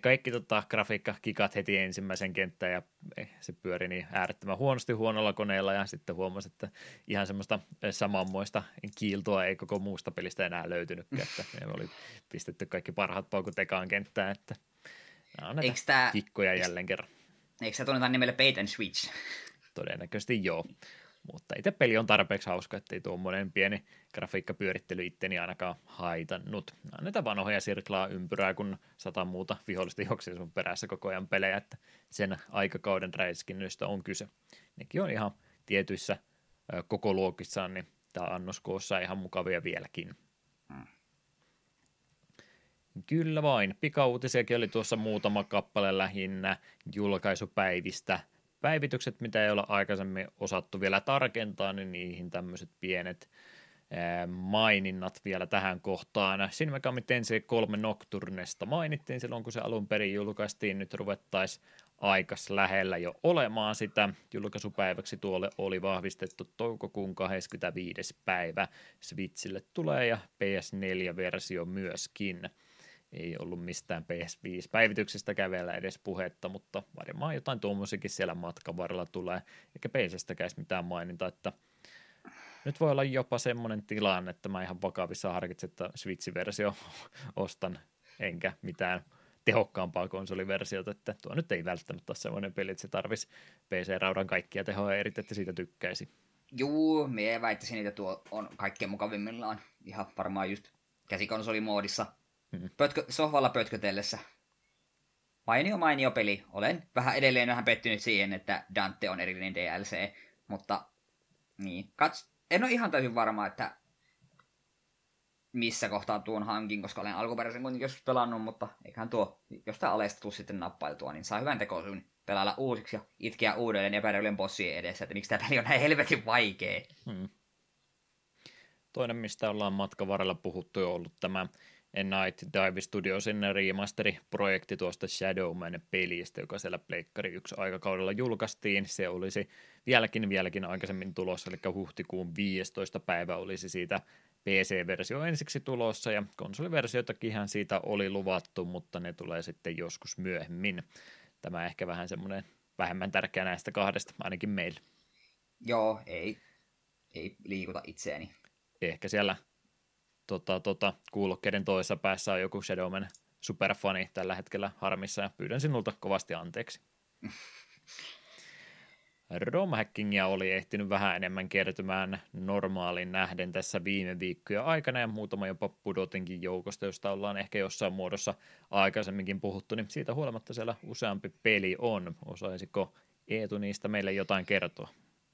kaikki tota, grafiikkakikat heti ensimmäisen kenttään ja eh, se pyöri niin äärettömän huonosti huonolla koneella ja sitten huomasi, että ihan semmoista samanmoista kiiltoa ei koko muusta pelistä enää löytynytkään, että me oli pistetty kaikki parhaat paukut ekaan kenttään, että nämä on näitä tää, kikkoja jälleen kerran. Eikö se tunneta nimellä Bait and Switch? Todennäköisesti joo. Mutta itse peli on tarpeeksi hauska, ettei tuommoinen pieni grafiikkapyörittely itteni ainakaan haitannut. Annetaan vanhoja sirklaa ympyrää, kun sata muuta vihollista juoksee sun perässä koko ajan pelejä, että sen aikakauden räiskinnöistä on kyse. Nekin on ihan tietyissä koko luokissaan, niin tämä annoskoossa ihan mukavia vieläkin. Hmm. Kyllä vain. Pikauutisiakin oli tuossa muutama kappale lähinnä julkaisupäivistä – päivitykset, mitä ei ole aikaisemmin osattu vielä tarkentaa, niin niihin tämmöiset pienet maininnat vielä tähän kohtaan. Shin Megami Tensei 3 Nocturnesta mainittiin silloin, kun se alun perin julkaistiin. Nyt ruvettaisiin aikas lähellä jo olemaan sitä. Julkaisupäiväksi tuolle oli vahvistettu toukokuun 25. päivä. Switchille tulee ja PS4-versio myöskin ei ollut mistään PS5-päivityksestä kävellä edes puhetta, mutta varmaan jotain tuommoisikin siellä matkan varrella tulee, eikä PCstäkään mitään mainita, että nyt voi olla jopa semmoinen tilanne, että mä ihan vakavissa harkitsen, että Switch-versio [laughs] ostan, enkä mitään tehokkaampaa konsoliversiota, että tuo nyt ei välttämättä ole semmoinen peli, että se tarvisi PC-raudan kaikkia tehoja eri, että siitä tykkäisi. Juu, me väittäisin, että tuo on kaikkein mukavimmillaan ihan varmaan just käsikonsolimoodissa. Pötkö, sohvalla pötkötellessä. Mainio mainio peli. Olen vähän edelleen vähän pettynyt siihen, että Dante on erillinen DLC, mutta niin. Kats, en ole ihan täysin varma, että missä kohtaa tuon hankin, koska olen alkuperäisen kuitenkin joskus pelannut, mutta eiköhän tuo jostain alesta tuu sitten nappailtua, niin saa hyvän tekoisuun pelailla uusiksi ja itkeä uudelleen epäreilujen bossien edessä, että miksi tämä peli on näin helvetin vaikea. Hmm. Toinen, mistä ollaan matkan varrella puhuttu, on ollut tämä Night Dive Studiosin remasteriprojekti tuosta Shadowman-pelistä, joka siellä Pleikkari 1 aikakaudella julkaistiin. Se olisi vieläkin vieläkin aikaisemmin tulossa, eli huhtikuun 15. päivä olisi siitä PC-versio ensiksi tulossa, ja konsoliversioitakin siitä oli luvattu, mutta ne tulee sitten joskus myöhemmin. Tämä ehkä vähän semmoinen vähemmän tärkeä näistä kahdesta, ainakin meillä. Joo, ei, ei liikuta itseäni. Ehkä siellä tota, tota, kuulokkeiden toisessa päässä on joku Shadowman superfani tällä hetkellä harmissa ja pyydän sinulta kovasti anteeksi. [laughs] Romhackingia oli ehtinyt vähän enemmän kertymään normaalin nähden tässä viime viikkoja aikana ja muutama jopa pudotinkin joukosta, josta ollaan ehkä jossain muodossa aikaisemminkin puhuttu, niin siitä huolimatta siellä useampi peli on. Osaisiko Eetu niistä meille jotain kertoa?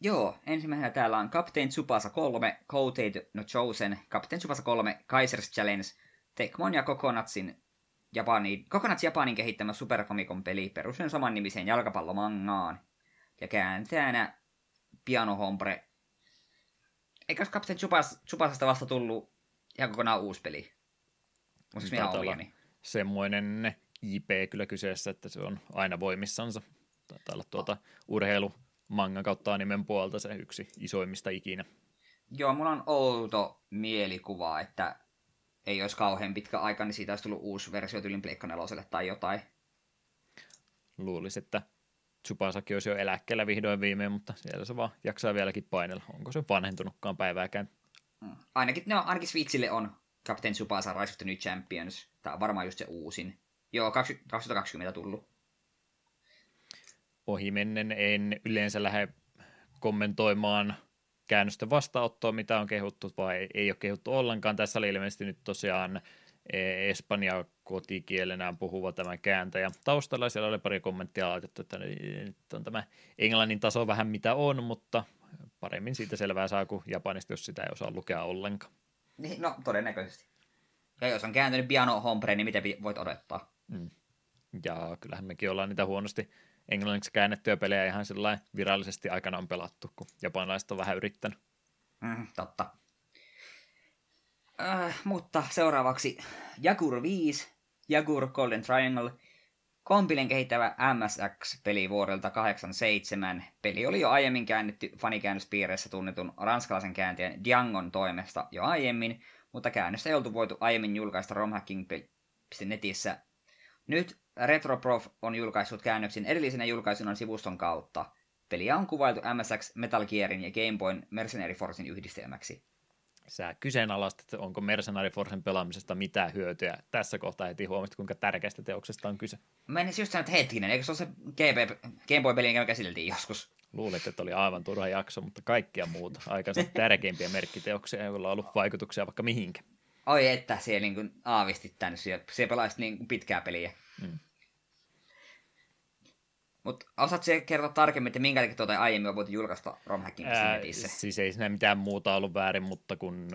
Joo, ensimmäisenä täällä on Captain Tsubasa 3, Coated No Chosen, Captain Tsubasa 3, Kaiser's Challenge, Tekmon ja Coconutsin Japani, Coconuts Japanin kehittämä Super Famicom peli perustuen saman nimiseen jalkapallomangaan. Ja kääntäjänä Piano Hombre. Eikös Captain Tsubas, Tsubasasta vasta tullut ihan kokonaan uusi peli. Muistatko ihan omia, niin? Semmoinen IP kyllä kyseessä, että se on aina voimissansa. Taitaa olla tuota urheilu manga kautta animen puolta se yksi isoimmista ikinä. Joo, mulla on outo mielikuva, että ei olisi kauhean pitkä aika, niin siitä olisi tullut uusi versio tyylin Pleikka tai jotain. Luulisin, että Tsubasaki olisi jo eläkkeellä vihdoin viimein, mutta siellä se vaan jaksaa vieläkin painella. Onko se vanhentunutkaan päivääkään? Mm. Ainakin, no, ainakin Switchille on Captain Tsubasa Rise of the New Champions. Tämä on varmaan just se uusin. Joo, 2020 tullut. Ohimennen en yleensä lähde kommentoimaan käännösten vastaanottoa, mitä on kehuttu vai ei ole kehuttu ollenkaan. Tässä oli ilmeisesti nyt tosiaan e, Espanja kotikielenään puhuva tämä kääntäjä. Taustalla siellä oli pari kommenttia laitettu, että nyt on tämä englannin taso vähän mitä on, mutta paremmin siitä selvää saa kuin japanista, jos sitä ei osaa lukea ollenkaan. Niin, no todennäköisesti. Ja jos on kääntynyt piano hombre, niin mitä voit odottaa? Mm. Ja kyllähän mekin ollaan niitä huonosti englanniksi käännettyjä pelejä ihan sellainen virallisesti aikanaan pelattu, kun japanilaiset on vähän yrittänyt. Mm, totta. Äh, mutta seuraavaksi Jagur 5, Jagur Golden Triangle, Kompilen kehittävä MSX-peli vuodelta 87. Peli oli jo aiemmin käännetty fanikäännöspiireissä tunnetun ranskalaisen kääntäjän Diangon toimesta jo aiemmin, mutta käännöstä ei oltu voitu aiemmin julkaista romhacking.netissä. Nyt Retroprof on julkaissut käännöksen erillisenä julkaisuna sivuston kautta. Peliä on kuvailtu MSX Metal Gearin ja Game Boyn Mercenary Forcein yhdistelmäksi. Sä kyseenalaistat, onko Mercenary Forcen pelaamisesta mitään hyötyä. Tässä kohtaa heti huomasit, kuinka tärkeästä teoksesta on kyse. Mä en just sanoa, että hetkinen, eikö se ole se GP, Game Boy-peli, jonka käsiteltiin joskus? Luulet, että oli aivan turha jakso, mutta kaikkia muuta. Aikansa tärkeimpiä merkkiteoksia, joilla on ollut vaikutuksia vaikka mihinkä. Oi että, siellä niin aavistit tänne, siellä, siellä pelaisit niin pitkää peliä. Mm. Mutta osaatko se kertoa tarkemmin, että minkä takia tuota aiemmin on voitu julkaista romhacking netissä? Siis ei siinä mitään muuta ollut väärin, mutta kun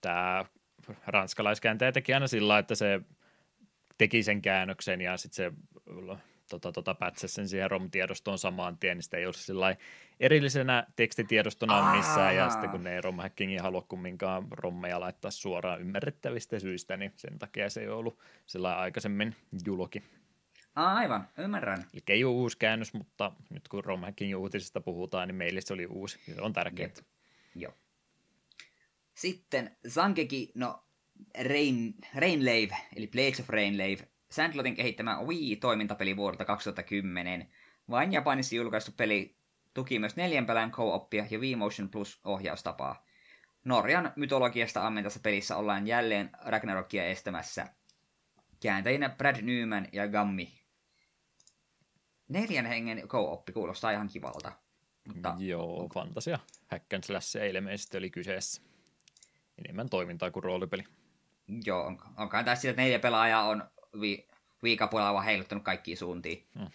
tämä ranskalaiskääntäjä teki aina sillä että se teki sen käännöksen ja sitten se tota, tota, pätsäsi sen siihen ROM-tiedostoon samaan tien, niin sitä ei sillä erillisenä tekstitiedostona missään, ja sitten kun ne ei ROM-hackingin halua kumminkaan rommeja laittaa suoraan ymmärrettävistä syistä, niin sen takia se ei ollut sillä aikaisemmin julki. Aivan, ymmärrän. Eli ei ole uusi käännös, mutta nyt kun Romhacking uutisista puhutaan, niin meille se oli uusi. Se on tärkeää. Joo. Sitten Zangeki no Rain, Rainlave, eli Blades of Rainlave, Sandlotin kehittämä Wii-toimintapeli vuodelta 2010. Vain Japanissa julkaistu peli tuki myös neljän pelän co-oppia ja Wii Motion Plus ohjaustapaa. Norjan mytologiasta ammentassa pelissä ollaan jälleen Ragnarokia estämässä. Kääntäjinä Brad Newman ja Gammi neljän hengen co-oppi kuulostaa ihan kivalta. Mutta Joo, fantasia. Hack and slash ilmeisesti oli kyseessä. Enemmän toimintaa kuin roolipeli. Joo, on, onkaan tässä että neljä pelaajaa on vi, viikapuolella vaan heiluttanut kaikkiin suuntiin. Hmm.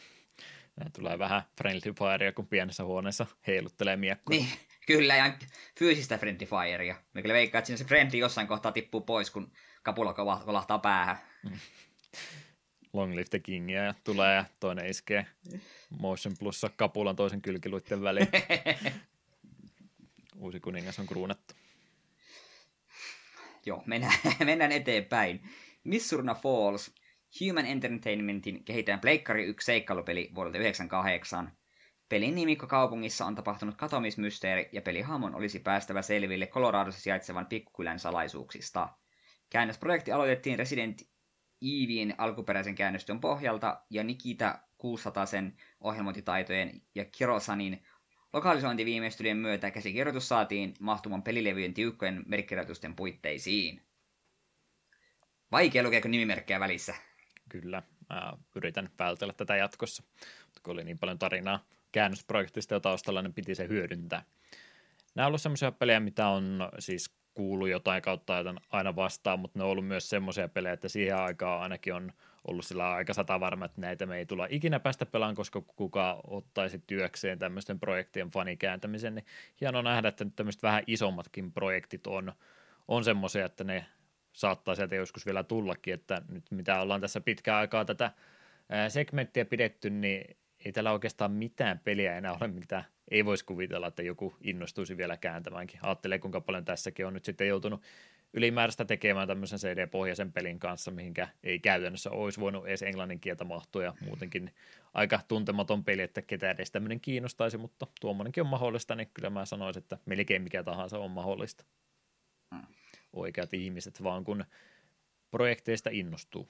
tulee vähän friendly firea, kun pienessä huoneessa heiluttelee miekkoa. Niin, kyllä, ja fyysistä friendly firea. Me kyllä veikkaa, että siinä se friendly jossain kohtaa tippuu pois, kun kapula kolahtaa päähän. Hmm. Long Live the Kingia ja tulee ja toinen iskee Motion Plussa kapulan toisen kylkiluitten väliin. [laughs] Uusi kuningas on kruunattu. Joo, mennään, [laughs] mennään eteenpäin. Missurna Falls, Human Entertainmentin kehittäjän Pleikkari 1 seikkailupeli vuodelta 1998. Pelin nimikkokaupungissa on tapahtunut katoamismysteeri ja pelihahmon olisi päästävä selville Coloradossa sijaitsevan pikkukylän salaisuuksista. Käännösprojekti aloitettiin Resident Eevin alkuperäisen käännöstön pohjalta ja Nikita 600 sen ohjelmointitaitojen ja Kirosanin lokalisointiviimeistelyjen myötä käsikirjoitus saatiin mahtumaan pelilevyjen tiukkojen merkkirjoitusten puitteisiin. Vaikea lukea, kun nimimerkkejä välissä. Kyllä, mä yritän vältellä tätä jatkossa, mutta kun oli niin paljon tarinaa käännösprojektista jo taustalla, niin piti se hyödyntää. Nämä on ollut semmoisia pelejä, mitä on siis kuulu jotain kautta aina vastaan, mutta ne on ollut myös semmoisia pelejä, että siihen aikaan ainakin on ollut sillä aika sata varma, että näitä me ei tulla ikinä päästä pelaan, koska kuka ottaisi työkseen tämmöisten projektien fanikääntämisen, niin hienoa nähdä, että nyt tämmöiset vähän isommatkin projektit on, on semmoisia, että ne saattaa sieltä joskus vielä tullakin, että nyt mitä ollaan tässä pitkään aikaa tätä segmenttiä pidetty, niin ei täällä oikeastaan mitään peliä enää ole, mitä ei voisi kuvitella, että joku innostuisi vielä kääntämäänkin. Ajattelee, kuinka paljon tässäkin on nyt sitten joutunut ylimääräistä tekemään tämmöisen CD-pohjaisen pelin kanssa, mihinkä ei käytännössä olisi voinut edes englannin kieltä mahtua ja muutenkin aika tuntematon peli, että ketään edes tämmöinen kiinnostaisi, mutta tuommoinenkin on mahdollista, niin kyllä mä sanoisin, että melkein mikä tahansa on mahdollista. Mm. Oikeat ihmiset vaan kun projekteista innostuu.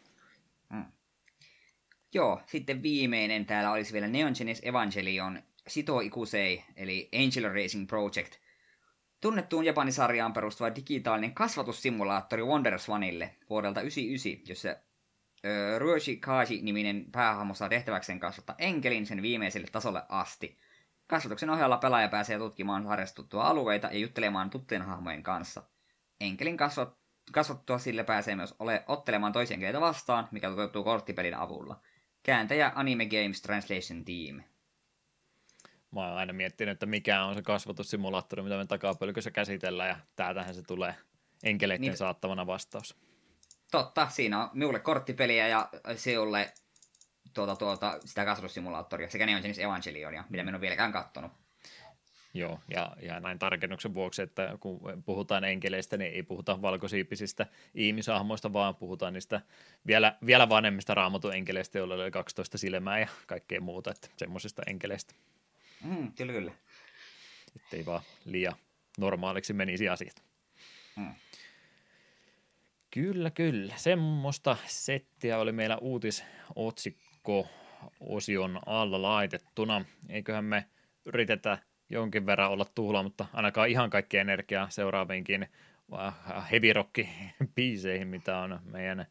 Mm. Joo, sitten viimeinen täällä olisi vielä Neon Genesis Evangelion Sito Ikusei, eli Angel Racing Project – Tunnettuun Japanisarjaan perustuva digitaalinen kasvatussimulaattori Swanille vuodelta 1999, jossa ö, Ruoshi Kaji-niminen päähahmo saa tehtäväkseen kasvattaa enkelin sen viimeiselle tasolle asti. Kasvatuksen ohella pelaaja pääsee tutkimaan harrastuttua alueita ja juttelemaan tuttujen hahmojen kanssa. Enkelin kasvat, kasvattua sille pääsee myös ole, ottelemaan toisia enkeleitä vastaan, mikä toteutuu korttipelin avulla. Kääntäjä Anime Games Translation Team. Mä oon aina miettinyt, että mikä on se kasvatussimulaattori, mitä me takapölkössä käsitellään, ja täältähän se tulee enkeleiden niin. saattavana vastaus. Totta, siinä on minulle korttipeliä ja sinulle tuota, tuota, sitä kasvatussimulaattoria sekä Neon Genesis Evangelionia, mitä minä en ole vieläkään katsonut. Joo, ja, ja näin tarkennuksen vuoksi, että kun puhutaan enkeleistä, niin ei puhuta valkosiipisistä ihmisahmoista, vaan puhutaan niistä vielä, vielä vanhemmista raamatun enkeleistä, joilla oli 12 silmää ja kaikkea muuta, että semmoisista enkeleistä. Mm, kyllä, kyllä. Ettei vaan liian normaaliksi menisi asiat. Mm. Kyllä, kyllä. Semmoista settiä oli meillä uutisotsikko osion alla laitettuna. Eiköhän me yritetä jonkin verran olla tuhlaamatta ainakaan ihan kaikki energiaa seuraaviinkin heavy rock [laughs] biiseihin, mitä on meidän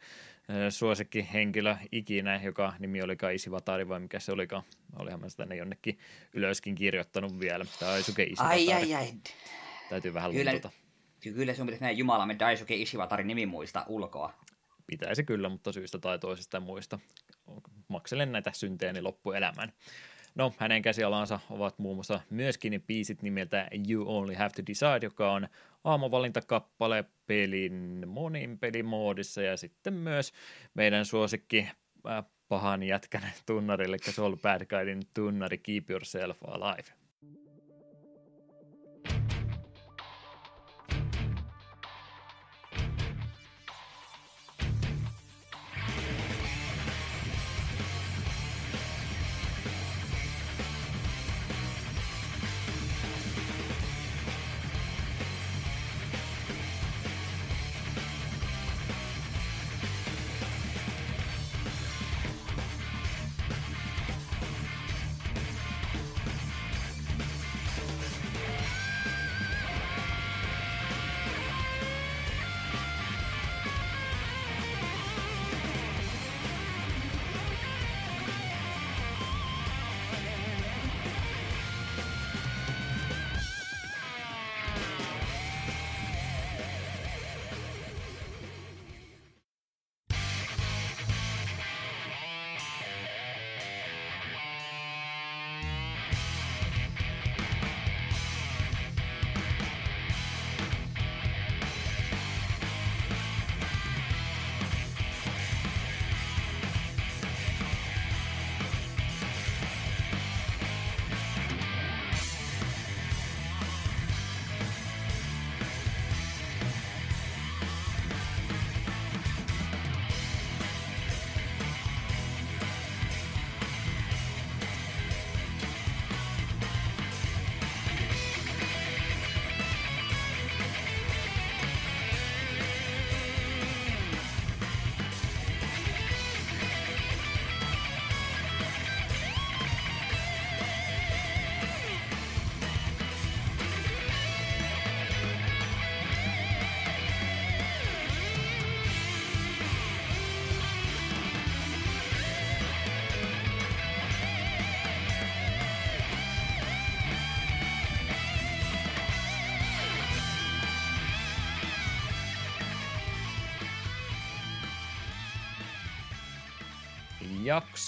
suosikkihenkilö ikinä, joka nimi olikaan Isivatari vai mikä se olikaan. Olihan mä sitä ne jonnekin ylöskin kirjoittanut vielä. Daisuke Isivatari. Ai ai ai. Täytyy vähän kyllä, luntata. Kyllä sun pitäisi näin jumalamme Daisuke Isivatari nimi muista ulkoa. Pitäisi kyllä, mutta syystä tai toisesta muista. Makselen näitä synteeni loppuelämän. No, hänen käsialansa ovat muun muassa myöskin biisit nimeltä You Only Have to Decide, joka on aamuvalintakappale pelin monin pelimoodissa ja sitten myös meidän suosikki äh, pahan jätkän tunnarille, Soul Bad Guidin tunnari Keep Yourself Alive.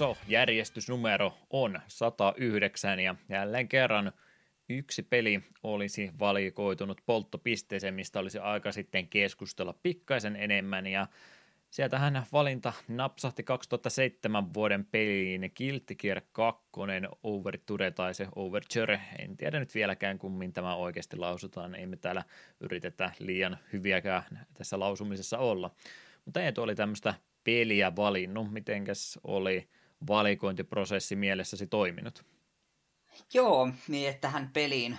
Jakso, järjestysnumero on 109 ja jälleen kerran yksi peli olisi valikoitunut polttopisteeseen, mistä olisi aika sitten keskustella pikkaisen enemmän ja Sieltähän valinta napsahti 2007 vuoden peliin Gear 2 Overture tai se Overture. En tiedä nyt vieläkään kummin tämä oikeasti lausutaan. Ei me täällä yritetä liian hyviäkään tässä lausumisessa olla. Mutta Eetu oli tämmöistä peliä valinnut. Mitenkäs oli valikointiprosessi mielessäsi toiminut? Joo, niin tähän peliin,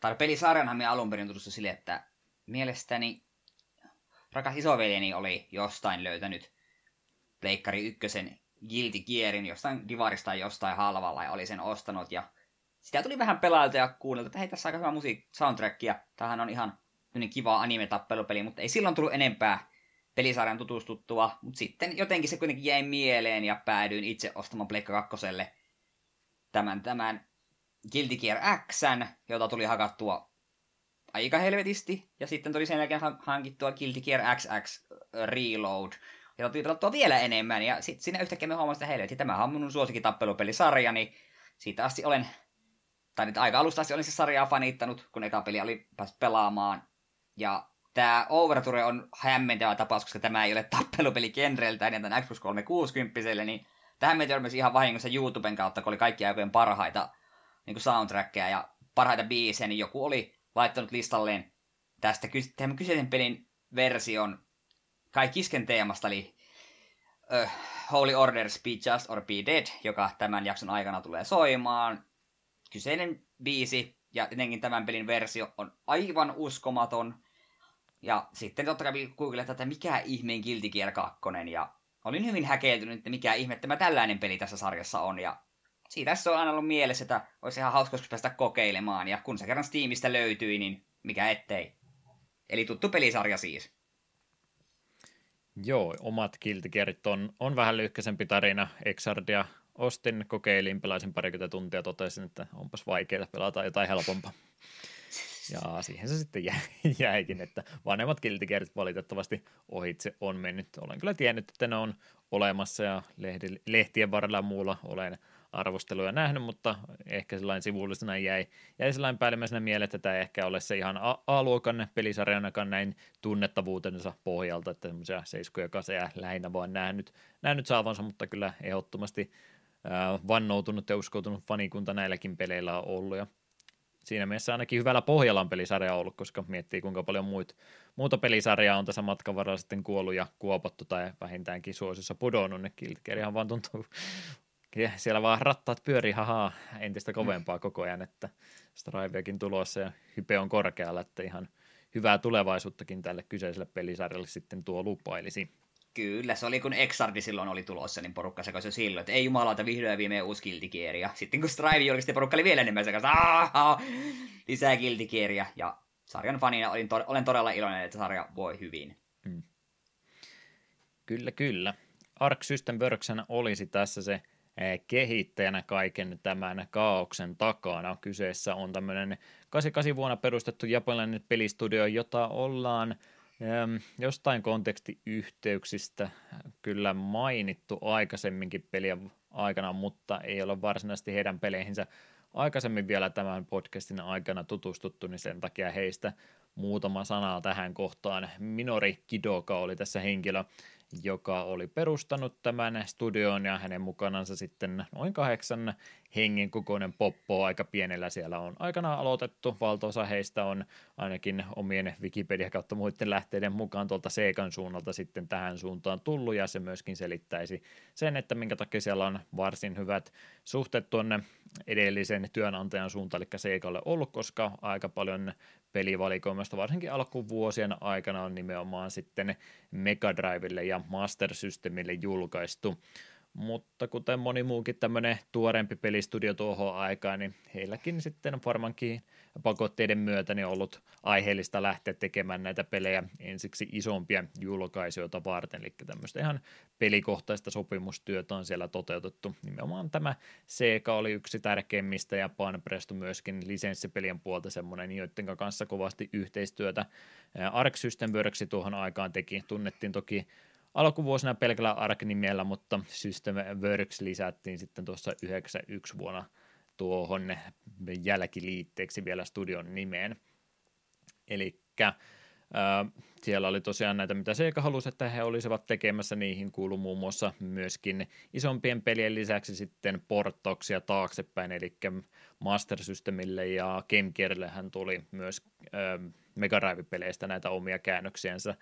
tai pelisarjana me alun perin tutustu sille, että mielestäni rakas isoveljeni oli jostain löytänyt Pleikkari ykkösen Guilty Gearin jostain divarista tai jostain halvalla ja oli sen ostanut ja sitä tuli vähän pelailta ja kuunneltu, että hei tässä on aika hyvä musiik soundtrack ja tämähän on ihan kiva anime-tappelupeli, mutta ei silloin tullut enempää pelisarjan tutustuttua, mutta sitten jotenkin se kuitenkin jäi mieleen ja päädyin itse ostamaan Pleikka 2 tämän, tämän Guilty Gear X, jota tuli hakattua aika helvetisti, ja sitten tuli sen jälkeen hankittua Guilty Gear XX Reload, jota tuli pelattua vielä enemmän, ja sitten siinä yhtäkkiä me huomasin, että helvetti, tämä on minun suosikkitappelupelisarja, niin siitä asti olen, tai nyt aika alusta asti olin se sarjaa fanittanut, kun eka peli oli päässyt pelaamaan, ja tämä Overture on hämmentävä tapaus, koska tämä ei ole tappelupeli genreltään, ja tämän Xbox 360 niin tähän me törmäsin ihan vahingossa YouTuben kautta, kun oli kaikki aikojen parhaita niin soundtrackeja ja parhaita biisejä, niin joku oli laittanut listalleen tästä tämän kyseisen pelin version kaikisken teemasta, eli uh, Holy Order, Be Just or Be Dead, joka tämän jakson aikana tulee soimaan. Kyseinen biisi ja etenkin tämän pelin versio on aivan uskomaton. Ja sitten totta kai googletin, että mikä ihmeen Guilty Gear 2, ja olin hyvin häkeltynyt, että mikä ihme tämä tällainen peli tässä sarjassa on, ja siitä se on aina ollut mielessä, että olisi ihan hauska päästä kokeilemaan, ja kun se kerran Steamista löytyi, niin mikä ettei. Eli tuttu pelisarja siis. Joo, omat kiltikerit on, on vähän lyhkäisempi tarina. Exardia ostin, kokeilin, pelasin parikymmentä tuntia, totesin, että onpas vaikeaa pelata jotain helpompaa. Ja siihen se sitten jä, [laughs] jäikin, että vanhemmat kiltikerit valitettavasti ohitse on mennyt. Olen kyllä tiennyt, että ne on olemassa ja lehtien varrella muulla olen arvosteluja nähnyt, mutta ehkä sellainen sivullisena jäi, jäi sellainen päällimmäisenä mieleen, että tämä ehkä ole se ihan A-luokan pelisarjanakaan näin tunnettavuutensa pohjalta, että semmoisia seiskoja kaseja lähinnä vaan nähnyt, nähnyt saavansa, mutta kyllä ehdottomasti äh, vannoutunut ja uskoutunut fanikunta näilläkin peleillä on ollut ja siinä mielessä ainakin hyvällä pohjalla on pelisarja ollut, koska miettii kuinka paljon muut, muuta pelisarjaa on tässä matkan varrella sitten kuollut ja kuopattu tai vähintäänkin suosissa pudonnut, ne Kiltkerihan vaan tuntuu [laughs] siellä vaan rattaat pyörii hahaa entistä kovempaa koko ajan, että Striveakin tulossa ja hype on korkealla, että ihan hyvää tulevaisuuttakin tälle kyseiselle pelisarjalle sitten tuo lupailisi. Kyllä, se oli kun Exardi silloin oli tulossa, niin porukka sekoisi jo silloin, että ei jumalauta vihdoin viimein uusi Ja sitten kun Strive julkisti, porukka oli vielä enemmän sekoisi, lisää Guilty Ja sarjan fanina olin to- olen todella iloinen, että sarja voi hyvin. Hmm. Kyllä, kyllä. Ark System Worksen olisi tässä se kehittäjänä kaiken tämän kaauksen takana. Kyseessä on tämmöinen 88 vuonna perustettu japanilainen pelistudio, jota ollaan jostain kontekstiyhteyksistä kyllä mainittu aikaisemminkin peliä aikana, mutta ei ole varsinaisesti heidän peleihinsä aikaisemmin vielä tämän podcastin aikana tutustuttu, niin sen takia heistä muutama sana tähän kohtaan. Minori Kidoka oli tässä henkilö, joka oli perustanut tämän studion ja hänen mukanansa sitten noin kahdeksan hengen kokoinen poppo aika pienellä siellä on aikana aloitettu. Valtaosa heistä on ainakin omien Wikipedia kautta muiden lähteiden mukaan tuolta Seikan suunnalta sitten tähän suuntaan tullut ja se myöskin selittäisi sen, että minkä takia siellä on varsin hyvät suhteet tuonne edellisen työnantajan suuntaan, eli Seikalle ollut, koska aika paljon pelivalikoimasta varsinkin alkuvuosien aikana on nimenomaan sitten Mega Drivelle ja Master Systemille julkaistu. Mutta kuten moni muukin tämmöinen tuorempi pelistudio tuohon aikaan, niin heilläkin sitten varmaankin pakotteiden myötä niin ollut aiheellista lähteä tekemään näitä pelejä ensiksi isompia julkaisijoita varten, eli tämmöistä ihan pelikohtaista sopimustyötä on siellä toteutettu. Nimenomaan tämä Sega oli yksi tärkeimmistä ja Panpresto myöskin lisenssipelien puolta semmoinen, joiden kanssa kovasti yhteistyötä Arc System Works tuohon aikaan teki. Tunnettiin toki alkuvuosina pelkällä Ark-nimellä, mutta System Works lisättiin sitten tuossa 91 vuonna tuohon jälkiliitteeksi vielä studion nimeen. Eli siellä oli tosiaan näitä, mitä Sega halusi, että he olisivat tekemässä. Niihin kuulu muun muassa myöskin isompien pelien lisäksi sitten porttauksia taaksepäin, eli Master Systemille ja Game Gearille hän tuli myös Mega Drive-peleistä näitä omia käännöksiänsä,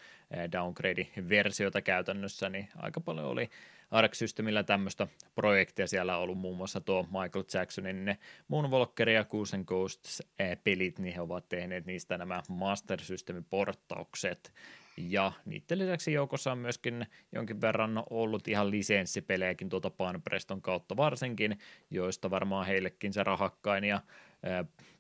downgrade-versioita käytännössä, niin aika paljon oli Arc Systemillä tämmöistä projektia. Siellä on ollut muun muassa tuo Michael Jacksonin ne Moonwalker ja Goose and Ghosts pelit, niin he ovat tehneet niistä nämä Master Systemin porttaukset. Ja niiden lisäksi joukossa on myöskin jonkin verran ollut ihan lisenssipelejäkin tuota Panpreston kautta varsinkin, joista varmaan heillekin se rahakkain ja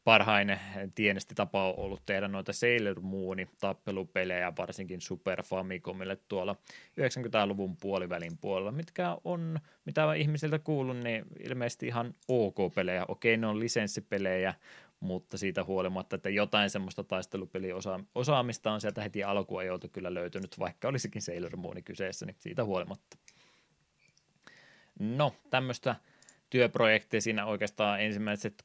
parhain tienesti tapa on ollut tehdä noita Sailor Moonin tappelupelejä, varsinkin Super Famicomille tuolla 90-luvun puolivälin puolella, mitkä on, mitä ihmisiltä kuulun, niin ilmeisesti ihan ok-pelejä. Okei, ne on lisenssipelejä, mutta siitä huolimatta, että jotain semmoista taistelupeliosaamista on sieltä heti alkuajoilta kyllä löytynyt, vaikka olisikin Sailor Moon kyseessä, niin siitä huolimatta. No, tämmöistä työprojekti siinä oikeastaan ensimmäiset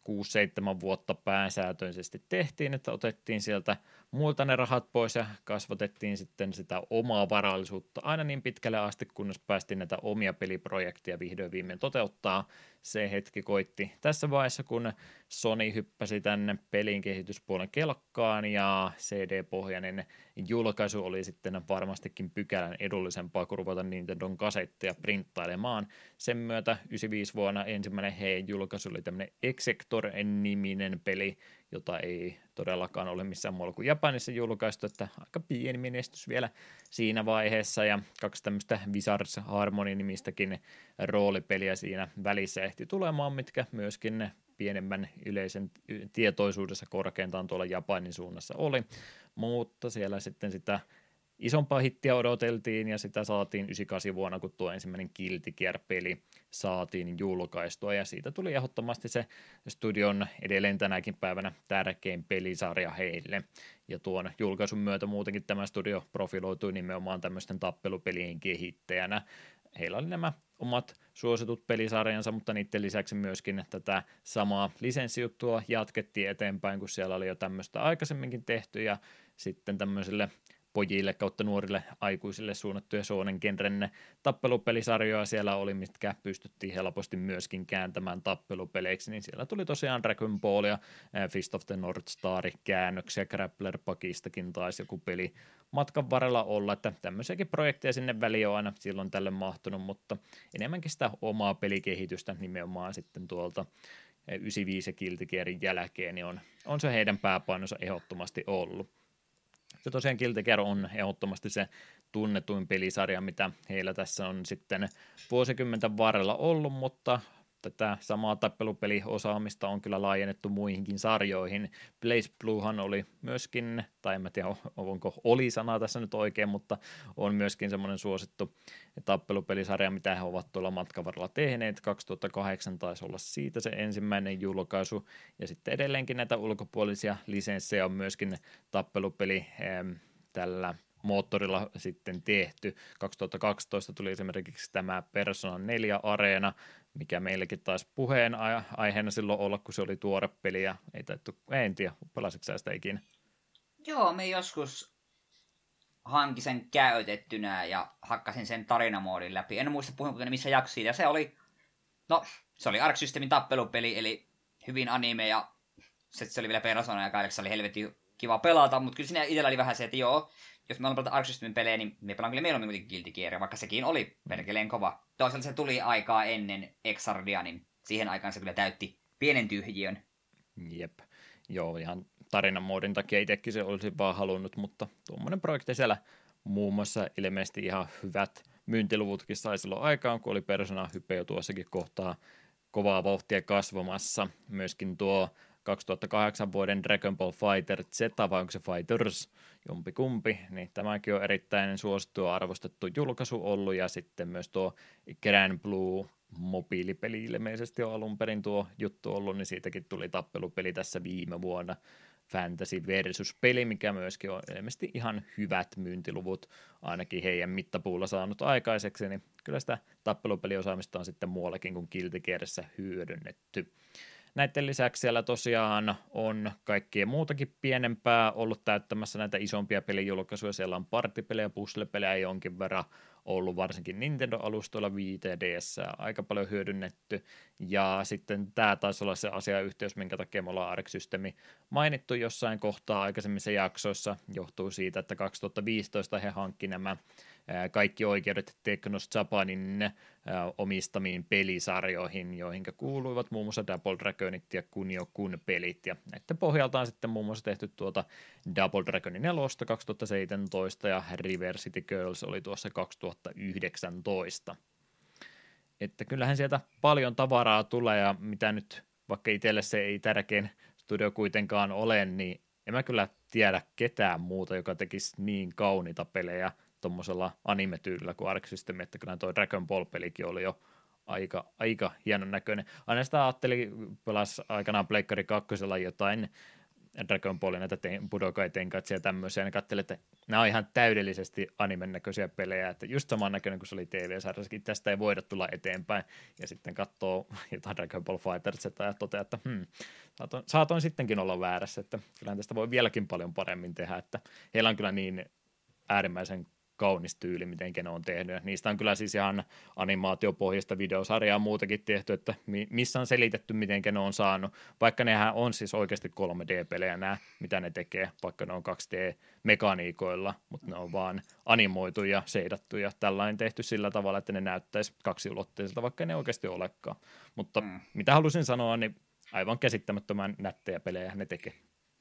6-7 vuotta pääsääntöisesti tehtiin, että otettiin sieltä muilta ne rahat pois ja kasvatettiin sitten sitä omaa varallisuutta aina niin pitkälle asti, kunnes päästiin näitä omia peliprojekteja vihdoin viimein toteuttaa. Se hetki koitti tässä vaiheessa, kun Sony hyppäsi tänne pelin kehityspuolen kelkkaan ja CD-pohjainen julkaisu oli sitten varmastikin pykälän edullisempaa kuin ruveta Nintendon kasetteja printtailemaan. Sen myötä 95 vuonna ensimmäinen heidän julkaisu oli tämmöinen Exector-niminen peli, jota ei todellakaan ole missään muualla kuin Japanissa julkaistu, että aika pieni menestys vielä siinä vaiheessa, ja kaksi tämmöistä Wizards Harmony-nimistäkin roolipeliä siinä välissä ehti tulemaan, mitkä myöskin pienemmän yleisen tietoisuudessa korkeintaan tuolla Japanin suunnassa oli, mutta siellä sitten sitä isompaa hittiä odoteltiin ja sitä saatiin 98 vuonna, kun tuo ensimmäinen Guilty Gear-peli saatiin julkaistua ja siitä tuli ehdottomasti se studion edelleen tänäkin päivänä tärkein pelisarja heille. Ja tuon julkaisun myötä muutenkin tämä studio profiloitui nimenomaan tämmöisten tappelupelien kehittäjänä. Heillä oli nämä omat suositut pelisarjansa, mutta niiden lisäksi myöskin tätä samaa lisenssijuttua jatkettiin eteenpäin, kun siellä oli jo tämmöistä aikaisemminkin tehty ja sitten tämmöiselle pojille kautta nuorille aikuisille suunnattuja Soonen genren tappelupelisarjoja. Siellä oli, mitkä pystyttiin helposti myöskin kääntämään tappelupeleiksi, niin siellä tuli tosiaan Dragon Ball ja Fist of the North Star käännöksiä, Grappler Pakistakin taisi joku peli matkan varrella olla, että tämmöisiäkin projekteja sinne väliin on aina silloin tälle mahtunut, mutta enemmänkin sitä omaa pelikehitystä nimenomaan sitten tuolta 95 ja Guilty jälkeen, niin on, on se heidän pääpainonsa ehdottomasti ollut. Se tosiaan Guilty Gear on ehdottomasti se tunnetuin pelisarja, mitä heillä tässä on sitten vuosikymmenten varrella ollut, mutta tätä samaa tappelupeliosaamista on kyllä laajennettu muihinkin sarjoihin. Blaze Bluehan oli myöskin, tai en mä tiedä onko oli sana tässä nyt oikein, mutta on myöskin semmoinen suosittu tappelupelisarja, mitä he ovat tuolla matkan varrella tehneet. 2008 taisi olla siitä se ensimmäinen julkaisu, ja sitten edelleenkin näitä ulkopuolisia lisenssejä on myöskin tappelupeli tällä moottorilla sitten tehty. 2012 tuli esimerkiksi tämä Persona 4 Areena, mikä meillekin taisi puheen aiheena silloin olla, kun se oli tuore peli ja ei taittu, en tiedä, pelasitko sä sitä ikinä? Joo, me joskus hankin sen käytettynä ja hakkasin sen tarinamoodin läpi. En muista puhunko missä jaksia. Ja se oli, no, se oli Ark Systemin tappelupeli, eli hyvin anime ja se, se oli vielä Persona ja se oli helvetin kiva pelata, mutta kyllä siinä itsellä oli vähän se, että joo, jos me pelata Ark Systemin pelejä, niin me pelaan kyllä mieluummin kuitenkin Guilty Gear, vaikka sekin oli perkeleen kova. Toisaalta se tuli aikaa ennen Exardia, niin siihen aikaan se kyllä täytti pienen tyhjiön. Jep. Joo, ihan tarinan muodin takia itsekin se olisi vaan halunnut, mutta tuommoinen projekti siellä muun muassa ilmeisesti ihan hyvät myyntiluvutkin sai silloin aikaan, kun oli Persona Hype jo tuossakin kohtaa kovaa vauhtia kasvamassa. Myöskin tuo 2008 vuoden Dragon Ball Fighter Z, vai onko se Fighters, jompi kumpi, niin tämäkin on erittäin suosittu ja arvostettu julkaisu ollut, ja sitten myös tuo Grand Blue mobiilipeli ilmeisesti on alun perin tuo juttu ollut, niin siitäkin tuli tappelupeli tässä viime vuonna, Fantasy versus peli, mikä myöskin on ilmeisesti ihan hyvät myyntiluvut, ainakin heidän mittapuulla saanut aikaiseksi, niin kyllä sitä tappelupeliosaamista on sitten muuallakin kuin Guilty hyödynnetty. Näiden lisäksi siellä tosiaan on kaikkea muutakin pienempää ollut täyttämässä näitä isompia pelijulkaisuja. Siellä on partipelejä, puzzle-pelejä jonkin verran ollut varsinkin Nintendo-alustoilla 5DS aika paljon hyödynnetty. Ja sitten tämä taisi olla se asiayhteys, minkä takia me ollaan Arc mainittu jossain kohtaa aikaisemmissa jaksoissa. Johtuu siitä, että 2015 he hankki nämä kaikki oikeudet Teknos Japanin omistamiin pelisarjoihin, joihin kuuluivat muun muassa Double Dragonit ja Kunio Kun pelit, ja näiden pohjalta on sitten muun muassa tehty tuota Double Dragonin 4 2017 ja River City Girls oli tuossa 2019. Että kyllähän sieltä paljon tavaraa tulee ja mitä nyt, vaikka itselle se ei tärkein studio kuitenkaan ole, niin en mä kyllä tiedä ketään muuta, joka tekisi niin kauniita pelejä tuommoisella anime-tyylillä kuin Arc System, että kyllä tuo Dragon Ball-pelikin oli jo aika, aika hienon näköinen. Aina sitä ajattelin, pelas aikanaan Pleikkari 2 jotain Dragon Ballin näitä te- Budokai Tenkatsia ja tämmöisiä, ja katselin, että nämä on ihan täydellisesti animen näköisiä pelejä, että just saman näköinen kuin se oli TV-sarjassakin, tästä ei voida tulla eteenpäin, ja sitten katsoo [laughs] jotain Dragon Ball Fighters ja toteaa, että hmm, saatoin, saatoin sittenkin olla väärässä, että kyllähän tästä voi vieläkin paljon paremmin tehdä, että heillä on kyllä niin äärimmäisen kaunis tyyli, miten ne on tehnyt. Niistä on kyllä siis ihan animaatiopohjaista videosarjaa muutakin tehty, että missä on selitetty, miten ne on saanut. Vaikka nehän on siis oikeasti 3D-pelejä nämä, mitä ne tekee, vaikka ne on 2D-mekaniikoilla, mutta ne on vaan animoitu ja seidattu ja tällainen tehty sillä tavalla, että ne näyttäisi kaksiulotteiselta, vaikka ne oikeasti olekaan. Mutta mm. mitä halusin sanoa, niin aivan käsittämättömän nättejä pelejä ne tekee.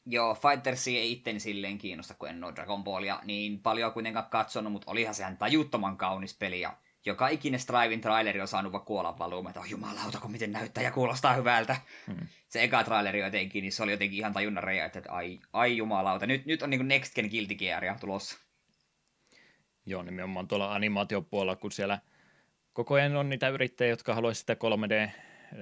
Joo, Fightersi ei itteni silleen kiinnosta, kun en ole Dragon Ballia niin paljon kuitenkaan katsonut, mutta olihan sehän tajuttoman kaunis peli ja joka ikinen Strivin traileri on saanut vaan kuolla valuun, että oh jumalauta, kun miten näyttää ja kuulostaa hyvältä. Hmm. Se eka traileri jotenkin, niin se oli jotenkin ihan tajunnan reja, että ai, ai jumalauta, nyt, nyt on niin Next Gen Guilty Gearia tulossa. Joo, nimenomaan tuolla animaatiopuolella, kun siellä koko ajan on niitä yrittäjiä, jotka haluaisivat sitä 3D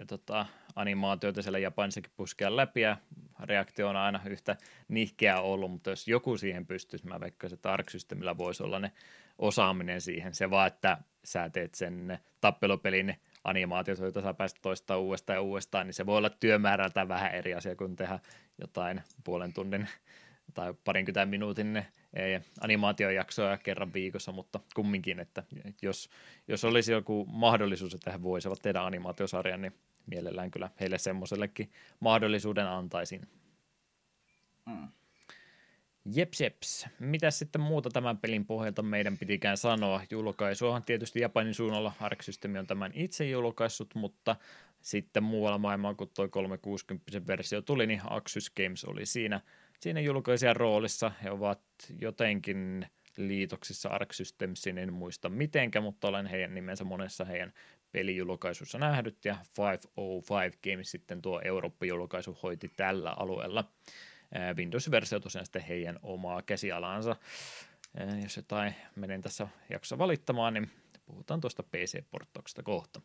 tota, animaatioita siellä Japanissakin puskea läpi ja reaktio on aina yhtä nihkeä ollut, mutta jos joku siihen pystyisi, mä veikkaisin, että Systemillä voisi olla ne osaaminen siihen. Se vaan, että sä teet sen tappelupelin animaatiot, joita sä pääset toistaa uudestaan ja uudestaan, niin se voi olla työmäärältä vähän eri asia kuin tehdä jotain puolen tunnin tai parinkymmentä minuutin animaatiojaksoja kerran viikossa, mutta kumminkin, että jos, jos olisi joku mahdollisuus, että he voisivat tehdä animaatiosarjan, niin mielellään kyllä heille semmoisellekin mahdollisuuden antaisin. Mm. Jeps, jeps. Mitäs sitten muuta tämän pelin pohjalta meidän pitikään sanoa? Julkaisuahan tietysti Japanin suunnalla Arc System on tämän itse julkaissut, mutta sitten muualla maailmaa, kun tuo 360 versio tuli, niin Axis Games oli siinä, siinä julkaisijan roolissa. He ovat jotenkin liitoksissa Arc Systemsin, en muista mitenkä, mutta olen heidän nimensä monessa heidän pelijulkaisussa nähdyt, ja 505 Games sitten tuo Eurooppa-julkaisu hoiti tällä alueella. Windows-versio tosiaan sitten heidän omaa käsialaansa. Jos jotain menen tässä jaksossa valittamaan, niin puhutaan tuosta PC-porttauksesta kohta.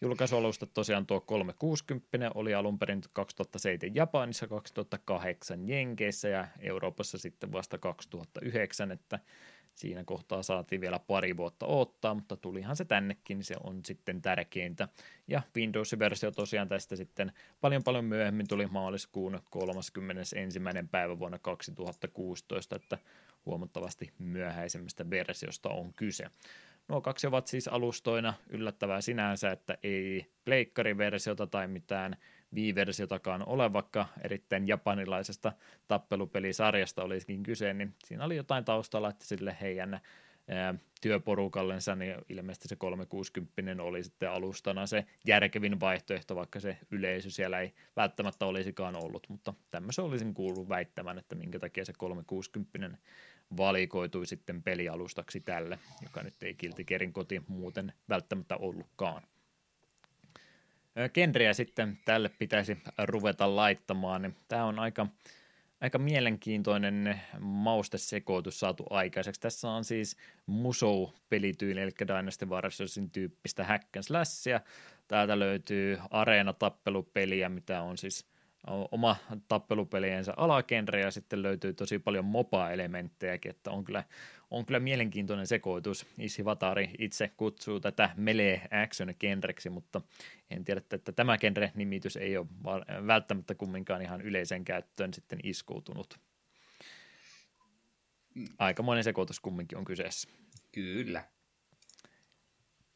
Julkaisualusta tosiaan tuo 360 oli alun perin 2007 Japanissa, 2008 Jenkeissä ja Euroopassa sitten vasta 2009, että siinä kohtaa saatiin vielä pari vuotta odottaa, mutta tulihan se tännekin, niin se on sitten tärkeintä. Ja Windows-versio tosiaan tästä sitten paljon paljon myöhemmin tuli maaliskuun 31. päivä vuonna 2016, että huomattavasti myöhäisemmästä versiosta on kyse. Nuo kaksi ovat siis alustoina yllättävää sinänsä, että ei pleikkariversiota tai mitään Wii-versiotakaan ole, vaikka erittäin japanilaisesta tappelupelisarjasta olisikin kyse, niin siinä oli jotain taustalla, että sille heidän työporukallensa, niin ilmeisesti se 360 oli sitten alustana se järkevin vaihtoehto, vaikka se yleisö siellä ei välttämättä olisikaan ollut, mutta tämmöisen olisin kuullut väittämään, että minkä takia se 360 valikoitui sitten pelialustaksi tälle, joka nyt ei Kiltikerin koti muuten välttämättä ollutkaan. Genreä sitten tälle pitäisi ruveta laittamaan, niin tämä on aika, aika mielenkiintoinen maustesekoitus saatu aikaiseksi. Tässä on siis Musou-pelityyli, eli Dynasty Warriorsin tyyppistä hack and slashia. Täältä löytyy Areena-tappelupeliä, mitä on siis oma tappelupeliensä alagenre ja sitten löytyy tosi paljon mopa-elementtejäkin, että on kyllä, on kyllä mielenkiintoinen sekoitus. Vatari itse kutsuu tätä melee action genreksi, mutta en tiedä, että tämä genre-nimitys ei ole välttämättä kumminkaan ihan yleisen käyttöön sitten iskuutunut. Mm. Aikamoinen sekoitus kumminkin on kyseessä. Kyllä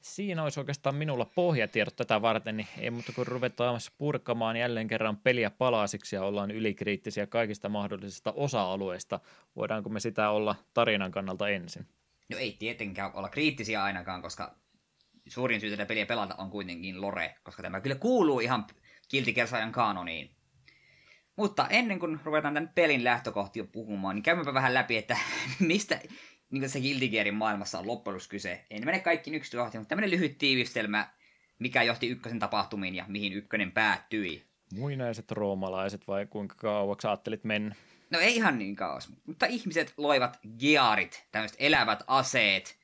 siinä olisi oikeastaan minulla pohjatiedot tätä varten, niin ei muuta kuin ruvetaan purkamaan jälleen kerran peliä palasiksi ja ollaan ylikriittisiä kaikista mahdollisista osa-alueista. Voidaanko me sitä olla tarinan kannalta ensin? No ei tietenkään olla kriittisiä ainakaan, koska suurin syy tätä peliä pelata on kuitenkin lore, koska tämä kyllä kuuluu ihan Guilty kanoniin. Mutta ennen kuin ruvetaan tämän pelin lähtökohtia puhumaan, niin käymäpä vähän läpi, että [laughs] mistä niin kuin se Guilty Gearin maailmassa on loppujen kyse. En mene kaikki yksityiskohtiin, mutta tämmöinen lyhyt tiivistelmä, mikä johti ykkösen tapahtumiin ja mihin ykkönen päättyi. Muinaiset roomalaiset vai kuinka kauaksi ajattelit mennä? No ei ihan niin kauas, mutta ihmiset loivat gearit, tämmöiset elävät aseet.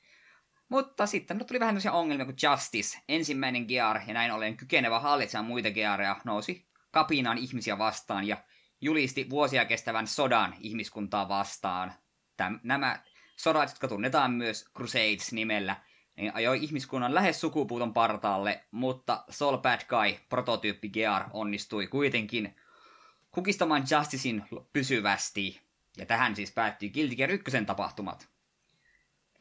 Mutta sitten no, tuli vähän tämmöisiä ongelmia kuin Justice, ensimmäinen gear ja näin ollen kykenevä hallitsemaan muita geareja, nousi kapinaan ihmisiä vastaan ja julisti vuosia kestävän sodan ihmiskuntaa vastaan. Täm, nämä sodat, jotka tunnetaan myös Crusades-nimellä, niin ajoi ihmiskunnan lähes sukupuuton partaalle, mutta Sol Bad Guy, prototyyppi Gear, onnistui kuitenkin kukistamaan Justicein pysyvästi. Ja tähän siis päättyi Guilty Gear 1 tapahtumat.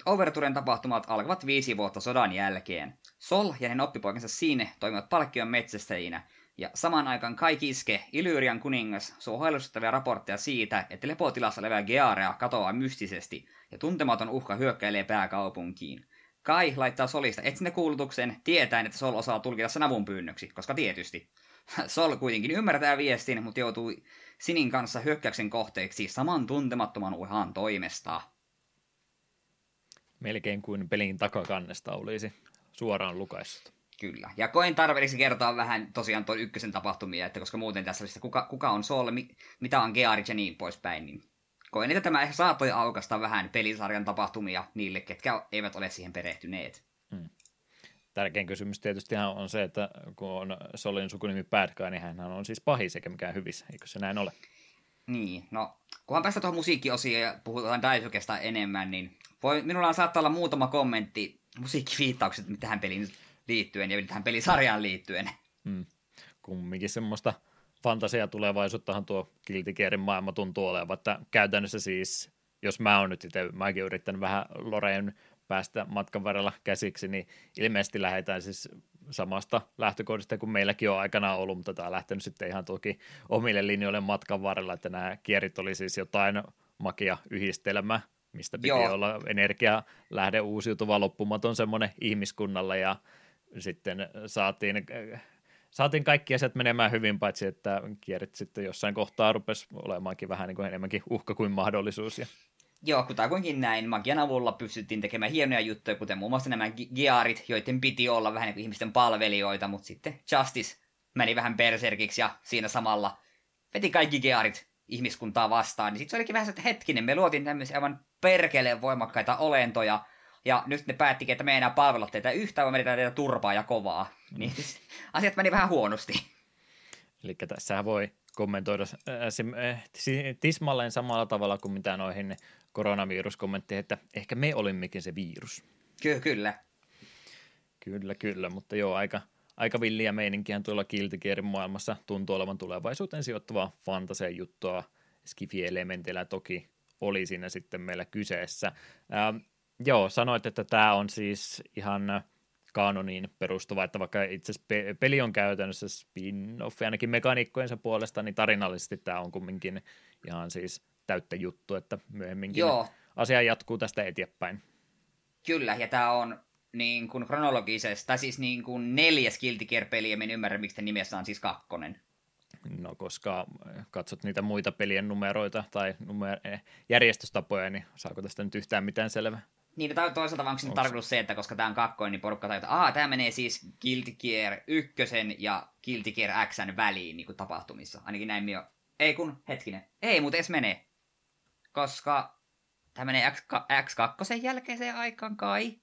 Overturen tapahtumat alkavat viisi vuotta sodan jälkeen. Sol ja hänen oppipoikansa Sine toimivat palkkion metsästäjinä, ja samaan aikaan Kai Kiske, Illyrian kuningas, suo hailustutavia raportteja siitä, että lepotilassa olevaa Gearea katoaa mystisesti, ja tuntematon uhka hyökkäilee pääkaupunkiin. Kai laittaa Solista etsintä kuulutuksen, tietäen, että Sol osaa tulkita sen avun pyynnöksi, koska tietysti. [laughs] Sol kuitenkin ymmärtää viestin, mutta joutuu Sinin kanssa hyökkäyksen kohteeksi saman tuntemattoman uhan toimesta. Melkein kuin pelin takakannesta olisi suoraan lukaissut. Kyllä. Ja koen tarpeellisesti kertoa vähän tosiaan tuon ykkösen tapahtumia, että koska muuten tässä olisi, kuka, kuka on Sol, mi, mitä on Gearit ja niin poispäin, niin koen, että tämä ehkä saattoi aukasta vähän pelisarjan tapahtumia niille, ketkä eivät ole siihen perehtyneet. Hmm. Tärkein kysymys tietysti on se, että kun on Solin sukunimi Bad Guy, niin hän on siis pahis eikä mikään hyvissä, eikö se näin ole? Niin, no kunhan päästään tuohon musiikkiosiin ja puhutaan Daisukesta enemmän, niin voi, minulla on saattaa olla muutama kommentti musiikkiviittaukset tähän peliin liittyen ja tähän pelisarjaan liittyen. Hmm. Kumminkin semmoista fantasia tulevaisuuttahan tuo Guilty maailma tuntuu olevan, että käytännössä siis, jos mä oon nyt itse, mäkin yrittänyt vähän Loreen päästä matkan varrella käsiksi, niin ilmeisesti lähdetään siis samasta lähtökohdista kuin meilläkin on aikanaan ollut, mutta tämä on lähtenyt sitten ihan toki omille linjoille matkan varrella, että nämä kierit oli siis jotain makia yhdistelmä, mistä piti Joo. olla energia lähde uusiutuva loppumaton semmoinen ihmiskunnalle ja sitten saatiin saatiin kaikki asiat menemään hyvin, paitsi että kierit sitten jossain kohtaa rupesi olemaankin vähän niin kuin enemmänkin uhka kuin mahdollisuus. Ja... Joo, kutakuinkin näin. Magian avulla pystyttiin tekemään hienoja juttuja, kuten muun muassa nämä gearit, joiden piti olla vähän niin kuin ihmisten palvelijoita, mutta sitten Justice meni vähän berserkiksi ja siinä samalla veti kaikki gearit ihmiskuntaa vastaan. Niin sitten se olikin vähän se, että hetkinen, me luotiin tämmöisiä aivan perkeleen voimakkaita olentoja, ja nyt ne päättikin, että me ei enää palvella teitä yhtään, vaan me teitä turpaa ja kovaa. Mm. Niin [laughs] asiat meni vähän huonosti. Eli tässä voi kommentoida äh, äh, tismalleen samalla tavalla kuin mitä noihin koronaviruskommentteihin, että ehkä me olimmekin se virus. Ky- kyllä. Kyllä, kyllä, mutta joo, aika, aika villiä meininkiä tuolla kiltikierin maailmassa tuntuu olevan tulevaisuuteen sijoittuvaa fantaseen juttua. Skifi-elementeillä toki oli siinä sitten meillä kyseessä. Ähm, Joo, sanoit, että tämä on siis ihan kanoniin perustuva, että vaikka itse asiassa peli on käytännössä spin-off ainakin mekaniikkojensa puolesta, niin tarinallisesti tämä on kumminkin ihan siis täyttä juttu, että myöhemminkin Joo. asia jatkuu tästä eteenpäin. Kyllä, ja tämä on niin kuin kronologisesti, tai siis niin kuin neljäs Guilty Gear-peli, ja en ymmärrä, miksi nimessä on siis kakkonen. No, koska katsot niitä muita pelien numeroita tai numer- eh, järjestystapoja, niin saako tästä nyt yhtään mitään selvää? Niin, no, toisaalta vaan onko tarkoitus se, että koska tämä on kakkoin, niin porukka tajuu, että tämä menee siis Guilty Gear 1 ja Guilty Gear Xn väliin niin kuin tapahtumissa. Ainakin näin mio. Ei kun, hetkinen. Ei muuten edes mene. Koska tämä menee X, X2 jälkeiseen aikaan kai.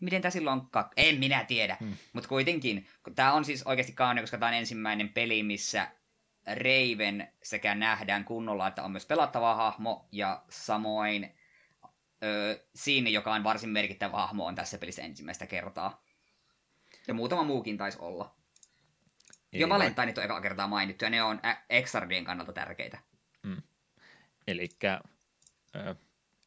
Miten tämä silloin on kak... En minä tiedä. Hmm. Mutta kuitenkin, tämä on siis oikeasti kauni, koska tämä on ensimmäinen peli, missä Raven sekä nähdään kunnolla, että on myös pelattava hahmo, ja samoin siinä, joka on varsin merkittävä hahmo, on tässä pelissä ensimmäistä kertaa. Ja muutama muukin taisi olla. Eli jo Valentineit on eka kertaa mainittu, ja ne on Exardien kannalta tärkeitä. Mm. Eli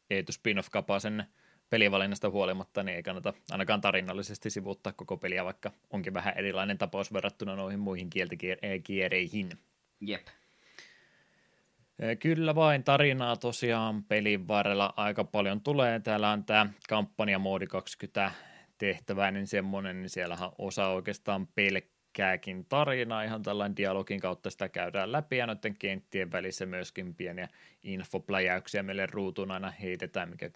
Eetu Spinoff-kapasen pelivalinnasta huolimatta, niin ei kannata ainakaan tarinallisesti sivuuttaa koko peliä, vaikka onkin vähän erilainen tapaus verrattuna noihin muihin kieltikiereihin. Jep. Kyllä vain tarinaa tosiaan pelin varrella aika paljon tulee. Täällä on tämä kampanjamoodi 20 tehtäväinen semmoinen, niin siellähän osa oikeastaan pelkkääkin tarinaa, ihan tällainen dialogin kautta sitä käydään läpi, ja noiden kenttien välissä myöskin pieniä infopläjäyksiä meille ruutuun aina heitetään, mikä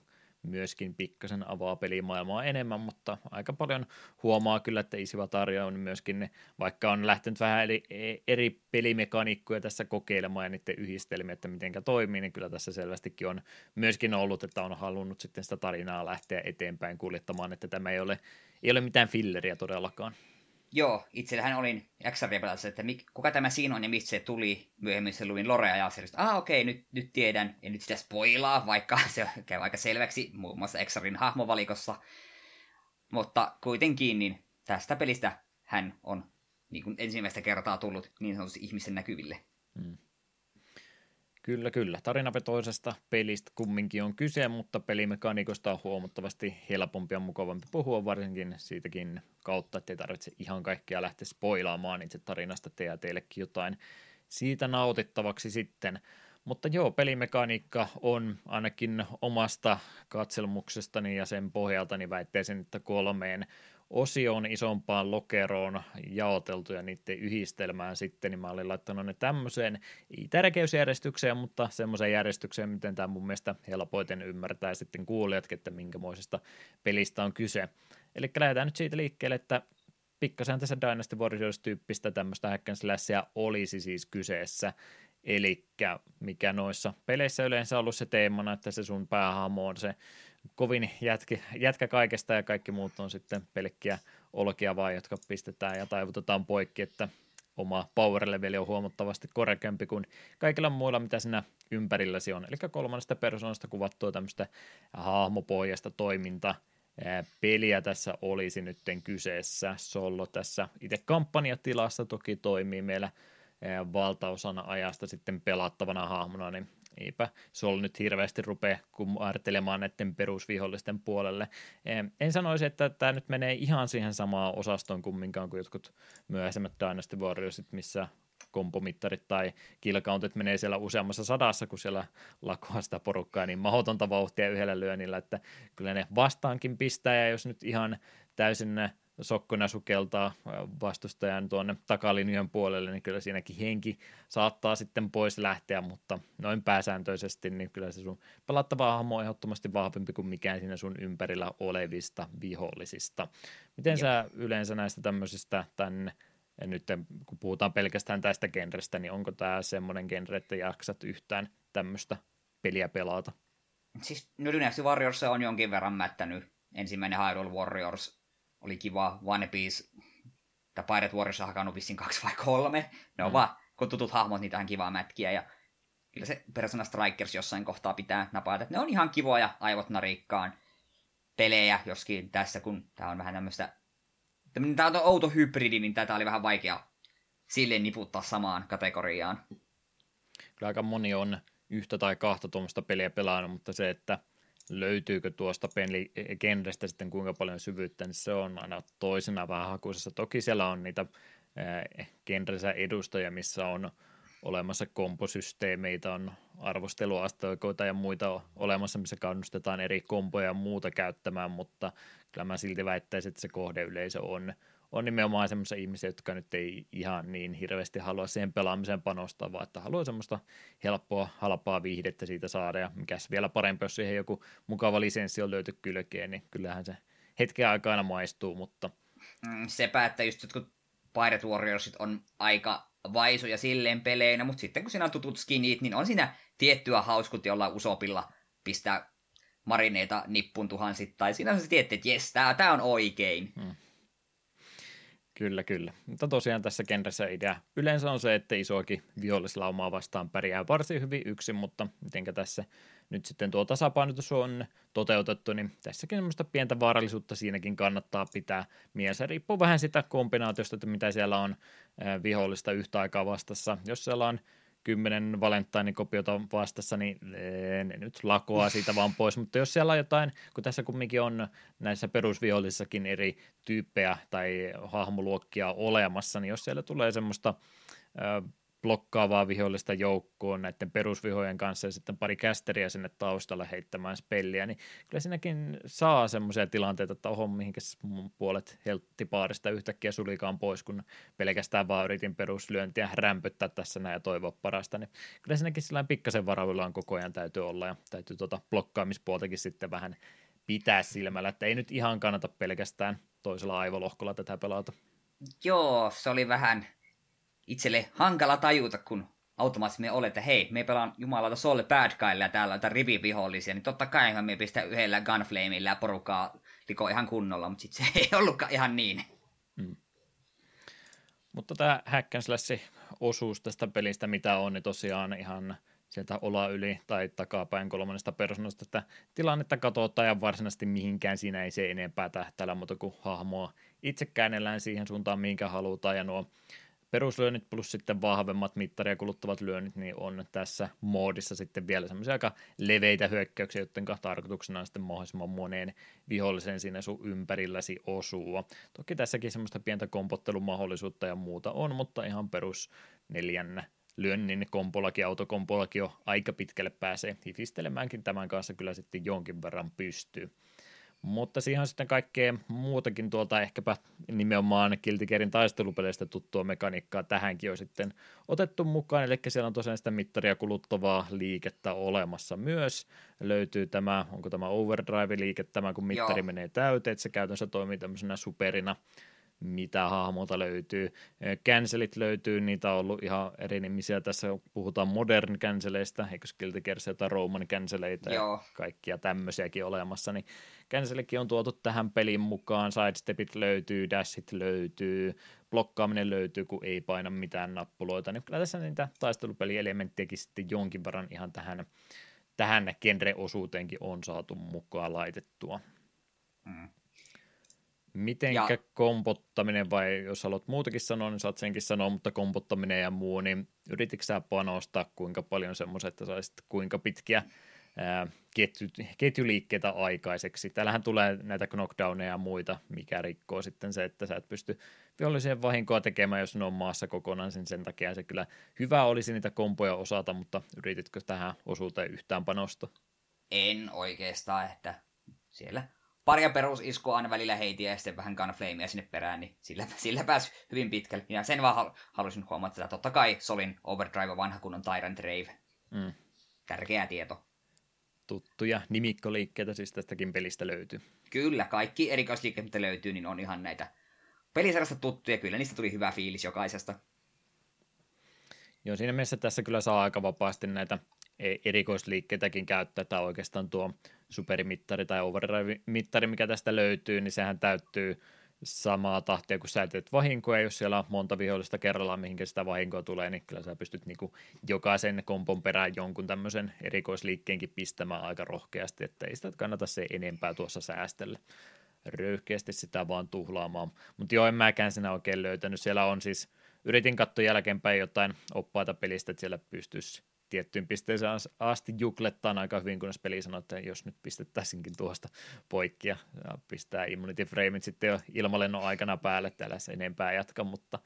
myöskin pikkasen avaa pelimaailmaa enemmän, mutta aika paljon huomaa kyllä, että Isiva on myöskin, vaikka on lähtenyt vähän eri, eri pelimekaniikkoja tässä kokeilemaan ja niiden yhdistelmiä, että miten toimii, niin kyllä tässä selvästikin on myöskin ollut, että on halunnut sitten sitä tarinaa lähteä eteenpäin kuljettamaan, että tämä ei ole, ei ole mitään filleriä todellakaan. Joo, itsellähän olin XRia pelata, että mik, kuka tämä siinä on ja mistä se tuli. Myöhemmin se luin Lorea ja että ah okei, okay, nyt, nyt tiedän. Ja nyt sitä spoilaa, vaikka [laughs] se käy aika selväksi muun muassa XRin hahmovalikossa. Mutta kuitenkin, niin tästä pelistä hän on niin kuin ensimmäistä kertaa tullut niin sanotusti ihmisen näkyville. Hmm. Kyllä, kyllä. Tarinavetoisesta pelistä kumminkin on kyse, mutta pelimekaniikosta on huomattavasti helpompi ja mukavampi puhua, varsinkin siitäkin kautta, että ei tarvitse ihan kaikkea lähteä spoilaamaan itse tarinasta te ja teillekin jotain siitä nautittavaksi sitten. Mutta joo, pelimekaniikka on ainakin omasta katselmuksestani ja sen pohjalta niin väittäisin, että kolmeen osioon isompaan lokeroon jaoteltu ja niiden yhdistelmään sitten, niin mä olin laittanut ne tämmöiseen, tärkeysjärjestykseen, mutta semmoiseen järjestykseen, miten tämä mun mielestä helpoiten ymmärtää sitten kuulijat, että minkämoisesta pelistä on kyse. Eli lähdetään nyt siitä liikkeelle, että pikkasen tässä Dynasty Warriors-tyyppistä tämmöistä hack olisi siis kyseessä, eli mikä noissa peleissä yleensä ollut se teemana, että se sun päähahmo on se kovin jätkä, jätkä kaikesta ja kaikki muut on sitten pelkkiä olkia vaan, jotka pistetään ja taivutetaan poikki, että oma power leveli on huomattavasti korkeampi kuin kaikilla muilla, mitä siinä ympärilläsi on. Eli kolmannesta persoonasta kuvattua tämmöistä hahmopohjasta toiminta peliä tässä olisi nyt kyseessä. Sollo tässä itse kampanjatilassa toki toimii meillä valtaosana ajasta sitten pelattavana hahmona, niin eipä Sol nyt hirveästi rupea kumartelemaan näiden perusvihollisten puolelle. En sanoisi, että tämä nyt menee ihan siihen samaan osastoon kumminkaan kuin jotkut myöhäisemmät Dynasty Warriorsit, missä kompomittarit tai killcountit menee siellä useammassa sadassa, kun siellä lakoa sitä porukkaa, niin mahdotonta vauhtia yhdellä lyönnillä, että kyllä ne vastaankin pistää, ja jos nyt ihan täysin sokkona sukeltaa vastustajan tuonne takalinjan puolelle, niin kyllä siinäkin henki saattaa sitten pois lähteä, mutta noin pääsääntöisesti, niin kyllä se sun pelattava hahmo on ehdottomasti vahvempi kuin mikään siinä sun ympärillä olevista vihollisista. Miten Jep. sä yleensä näistä tämmöisistä tänne ja nyt kun puhutaan pelkästään tästä genrestä, niin onko tämä semmoinen genre, että jaksat yhtään tämmöistä peliä pelata? Siis Dynasty Warriors on jonkin verran mättänyt. Ensimmäinen Hyrule Warriors oli kiva One Piece, tai Pirate Warriors on hakannut vissiin kaksi vai kolme. Ne on mm. vaan, kun tutut hahmot, niitä on kivaa mätkiä, ja kyllä se Persona Strikers jossain kohtaa pitää napata. Ne on ihan kivoja aivot narikkaan pelejä, joskin tässä, kun tämä on vähän tämmöistä, tämä on outo hybridi, niin tätä oli vähän vaikea silleen niputtaa samaan kategoriaan. Kyllä aika moni on yhtä tai kahta tuommoista peliä pelannut, mutta se, että löytyykö tuosta peligenrestä sitten kuinka paljon syvyyttä, niin se on aina toisena vähän hakuisessa. Toki siellä on niitä genresä edustajia, missä on olemassa komposysteemeitä, on arvosteluasteikoita ja muita olemassa, missä kannustetaan eri kompoja ja muuta käyttämään, mutta kyllä mä silti väittäisin, että se kohdeyleisö on on nimenomaan semmoisia ihmisiä, jotka nyt ei ihan niin hirveästi halua siihen pelaamiseen panostaa, vaan että haluaa semmoista helppoa, halpaa viihdettä siitä saada, ja mikäs vielä parempi, jos siihen joku mukava lisenssi on löyty kylkeen, niin kyllähän se hetken aikaa aina maistuu, mutta... Mm, sepä, että just jotkut Pirate Warriorsit on aika vaisuja silleen peleinä, mutta sitten kun siinä on tutut skinit, niin on siinä tiettyä hauskut jolla usopilla pistää marineita nippun tuhansittain. Siinä on se tietty, että jes, tää, tää on oikein. Hmm. Kyllä, kyllä. Mutta tosiaan tässä kentässä idea yleensä on se, että isoakin vihollislaumaa vastaan pärjää varsin hyvin yksin, mutta mitenkä tässä nyt sitten tuo tasapainotus on toteutettu, niin tässäkin semmoista pientä vaarallisuutta siinäkin kannattaa pitää mielessä. Riippuu vähän sitä kombinaatiosta, että mitä siellä on vihollista yhtä aikaa vastassa. Jos siellä on kymmenen Valentine-kopiota vastassa, niin ne nyt lakoa siitä vaan pois, mutta jos siellä on jotain, kun tässä kumminkin on näissä perusvihollissakin eri tyyppejä tai hahmoluokkia olemassa, niin jos siellä tulee semmoista blokkaavaa vihollista joukkoon näiden perusvihojen kanssa ja sitten pari kästeriä sinne taustalla heittämään spelliä, niin kyllä siinäkin saa semmoisia tilanteita, että oho, mihinkä mun puolet helttipaarista yhtäkkiä sulikaan pois, kun pelkästään vaan yritin peruslyöntiä rämpöttää tässä näin ja toivoa parasta, niin kyllä siinäkin sillä pikkasen varavillaan koko ajan täytyy olla ja täytyy tuota blokkaamispuoltakin sitten vähän pitää silmällä, että ei nyt ihan kannata pelkästään toisella aivolohkolla tätä pelata. Joo, se oli vähän itselle hankala tajuta, kun automaattisesti me että hei, me pelaan jumalata Soul Bad Guylla täällä on rivivihollisia, niin totta kai me pistää yhdellä Gunflameilla ja porukkaa liko ihan kunnolla, mutta sitten se [laughs] ei ollutkaan ihan niin. Hmm. Mutta tämä hack osuus tästä pelistä, mitä on, niin tosiaan ihan sieltä ola yli tai takapäin kolmannesta persoonasta, että tilannetta katsotaan ja varsinaisesti mihinkään siinä ei se enempää tähtäillä, mutta kun hahmoa itse käännellään siihen suuntaan, minkä halutaan, ja nuo peruslyönnit plus sitten vahvemmat mittaria kuluttavat lyönnit, niin on tässä moodissa sitten vielä semmoisia aika leveitä hyökkäyksiä, joiden tarkoituksena on sitten mahdollisimman moneen vihollisen siinä sun ympärilläsi osua. Toki tässäkin semmoista pientä kompottelumahdollisuutta ja muuta on, mutta ihan perus neljän lyönnin kompolakin, autokompolakin jo aika pitkälle pääsee hifistelemäänkin tämän kanssa kyllä sitten jonkin verran pystyy. Mutta siihen on sitten kaikkea muutakin tuolta ehkäpä nimenomaan Kiltikerin taistelupeleistä tuttua mekaniikkaa tähänkin on sitten otettu mukaan, eli siellä on tosiaan sitä mittaria kuluttavaa liikettä olemassa myös. Löytyy tämä, onko tämä overdrive-liike, tämä kun mittari Joo. menee täyteen, että se käytännössä toimii tämmöisenä superina mitä hahmota löytyy. Cancelit löytyy, niitä on ollut ihan eri nimisiä. Tässä puhutaan modern canceleista, eikö Guilty tai Roman canceleita ja kaikkia tämmöisiäkin olemassa, niin cancelikin on tuotu tähän pelin mukaan, sidestepit löytyy, dashit löytyy, blokkaaminen löytyy, kun ei paina mitään nappuloita, niin kyllä tässä niitä taistelupelielementtiäkin sitten jonkin verran ihan tähän, tähän genre-osuuteenkin on saatu mukaan laitettua. Mm. Mitenkä ja... kompottaminen, vai jos haluat muutakin sanoa, niin saat senkin sanoa, mutta kompottaminen ja muu, niin yrititkö sä panostaa kuinka paljon semmoiset, että saisit kuinka pitkiä ää, ketju, ketjuliikkeitä aikaiseksi. Täällähän tulee näitä knockdowneja ja muita, mikä rikkoo sitten se, että sä et pysty viholliseen vahinkoa tekemään, jos ne on maassa kokonaan, sen, sen takia se kyllä hyvä olisi niitä kompoja osata, mutta yrititkö tähän osuuteen yhtään panosta? En oikeastaan, että siellä paria perusiskua aina välillä heitiä ja sitten vähän gunflamea sinne perään, niin sillä, [laughs] sillä pääsi hyvin pitkälle. Ja sen vaan halusin huomata, että totta kai Solin Overdrive vanha kunnon Tyrant Rave. Mm. Tärkeä tieto. Tuttuja nimikkoliikkeitä siis tästäkin pelistä löytyy. Kyllä, kaikki erikoisliikkeet, mitä löytyy, niin on ihan näitä pelisarjasta tuttuja. Kyllä niistä tuli hyvä fiilis jokaisesta. Joo, siinä mielessä tässä kyllä saa aika vapaasti näitä e- erikoisliikkeitäkin käyttää, tai oikeastaan tuo superimittari tai overdrive-mittari, mikä tästä löytyy, niin sehän täyttyy samaa tahtia, kun sä teet vahinkoa, jos siellä on monta vihollista kerrallaan, mihinkä sitä vahinkoa tulee, niin kyllä sä pystyt niinku jokaisen kompon perään jonkun tämmöisen erikoisliikkeenkin pistämään aika rohkeasti, että ei sitä kannata se enempää tuossa säästellä röyhkeästi sitä vaan tuhlaamaan. Mutta joo, en mäkään sinä oikein löytänyt. Siellä on siis, yritin katsoa jälkeenpäin jotain oppaita pelistä, että siellä pystyisi tiettyyn pisteeseen asti juklettaan aika hyvin, kunnes peli sanoo, että jos nyt pistettäisinkin tuosta poikki ja pistää immunity frameit sitten jo ilmalennon aikana päälle, täällä se enempää jatka, mutta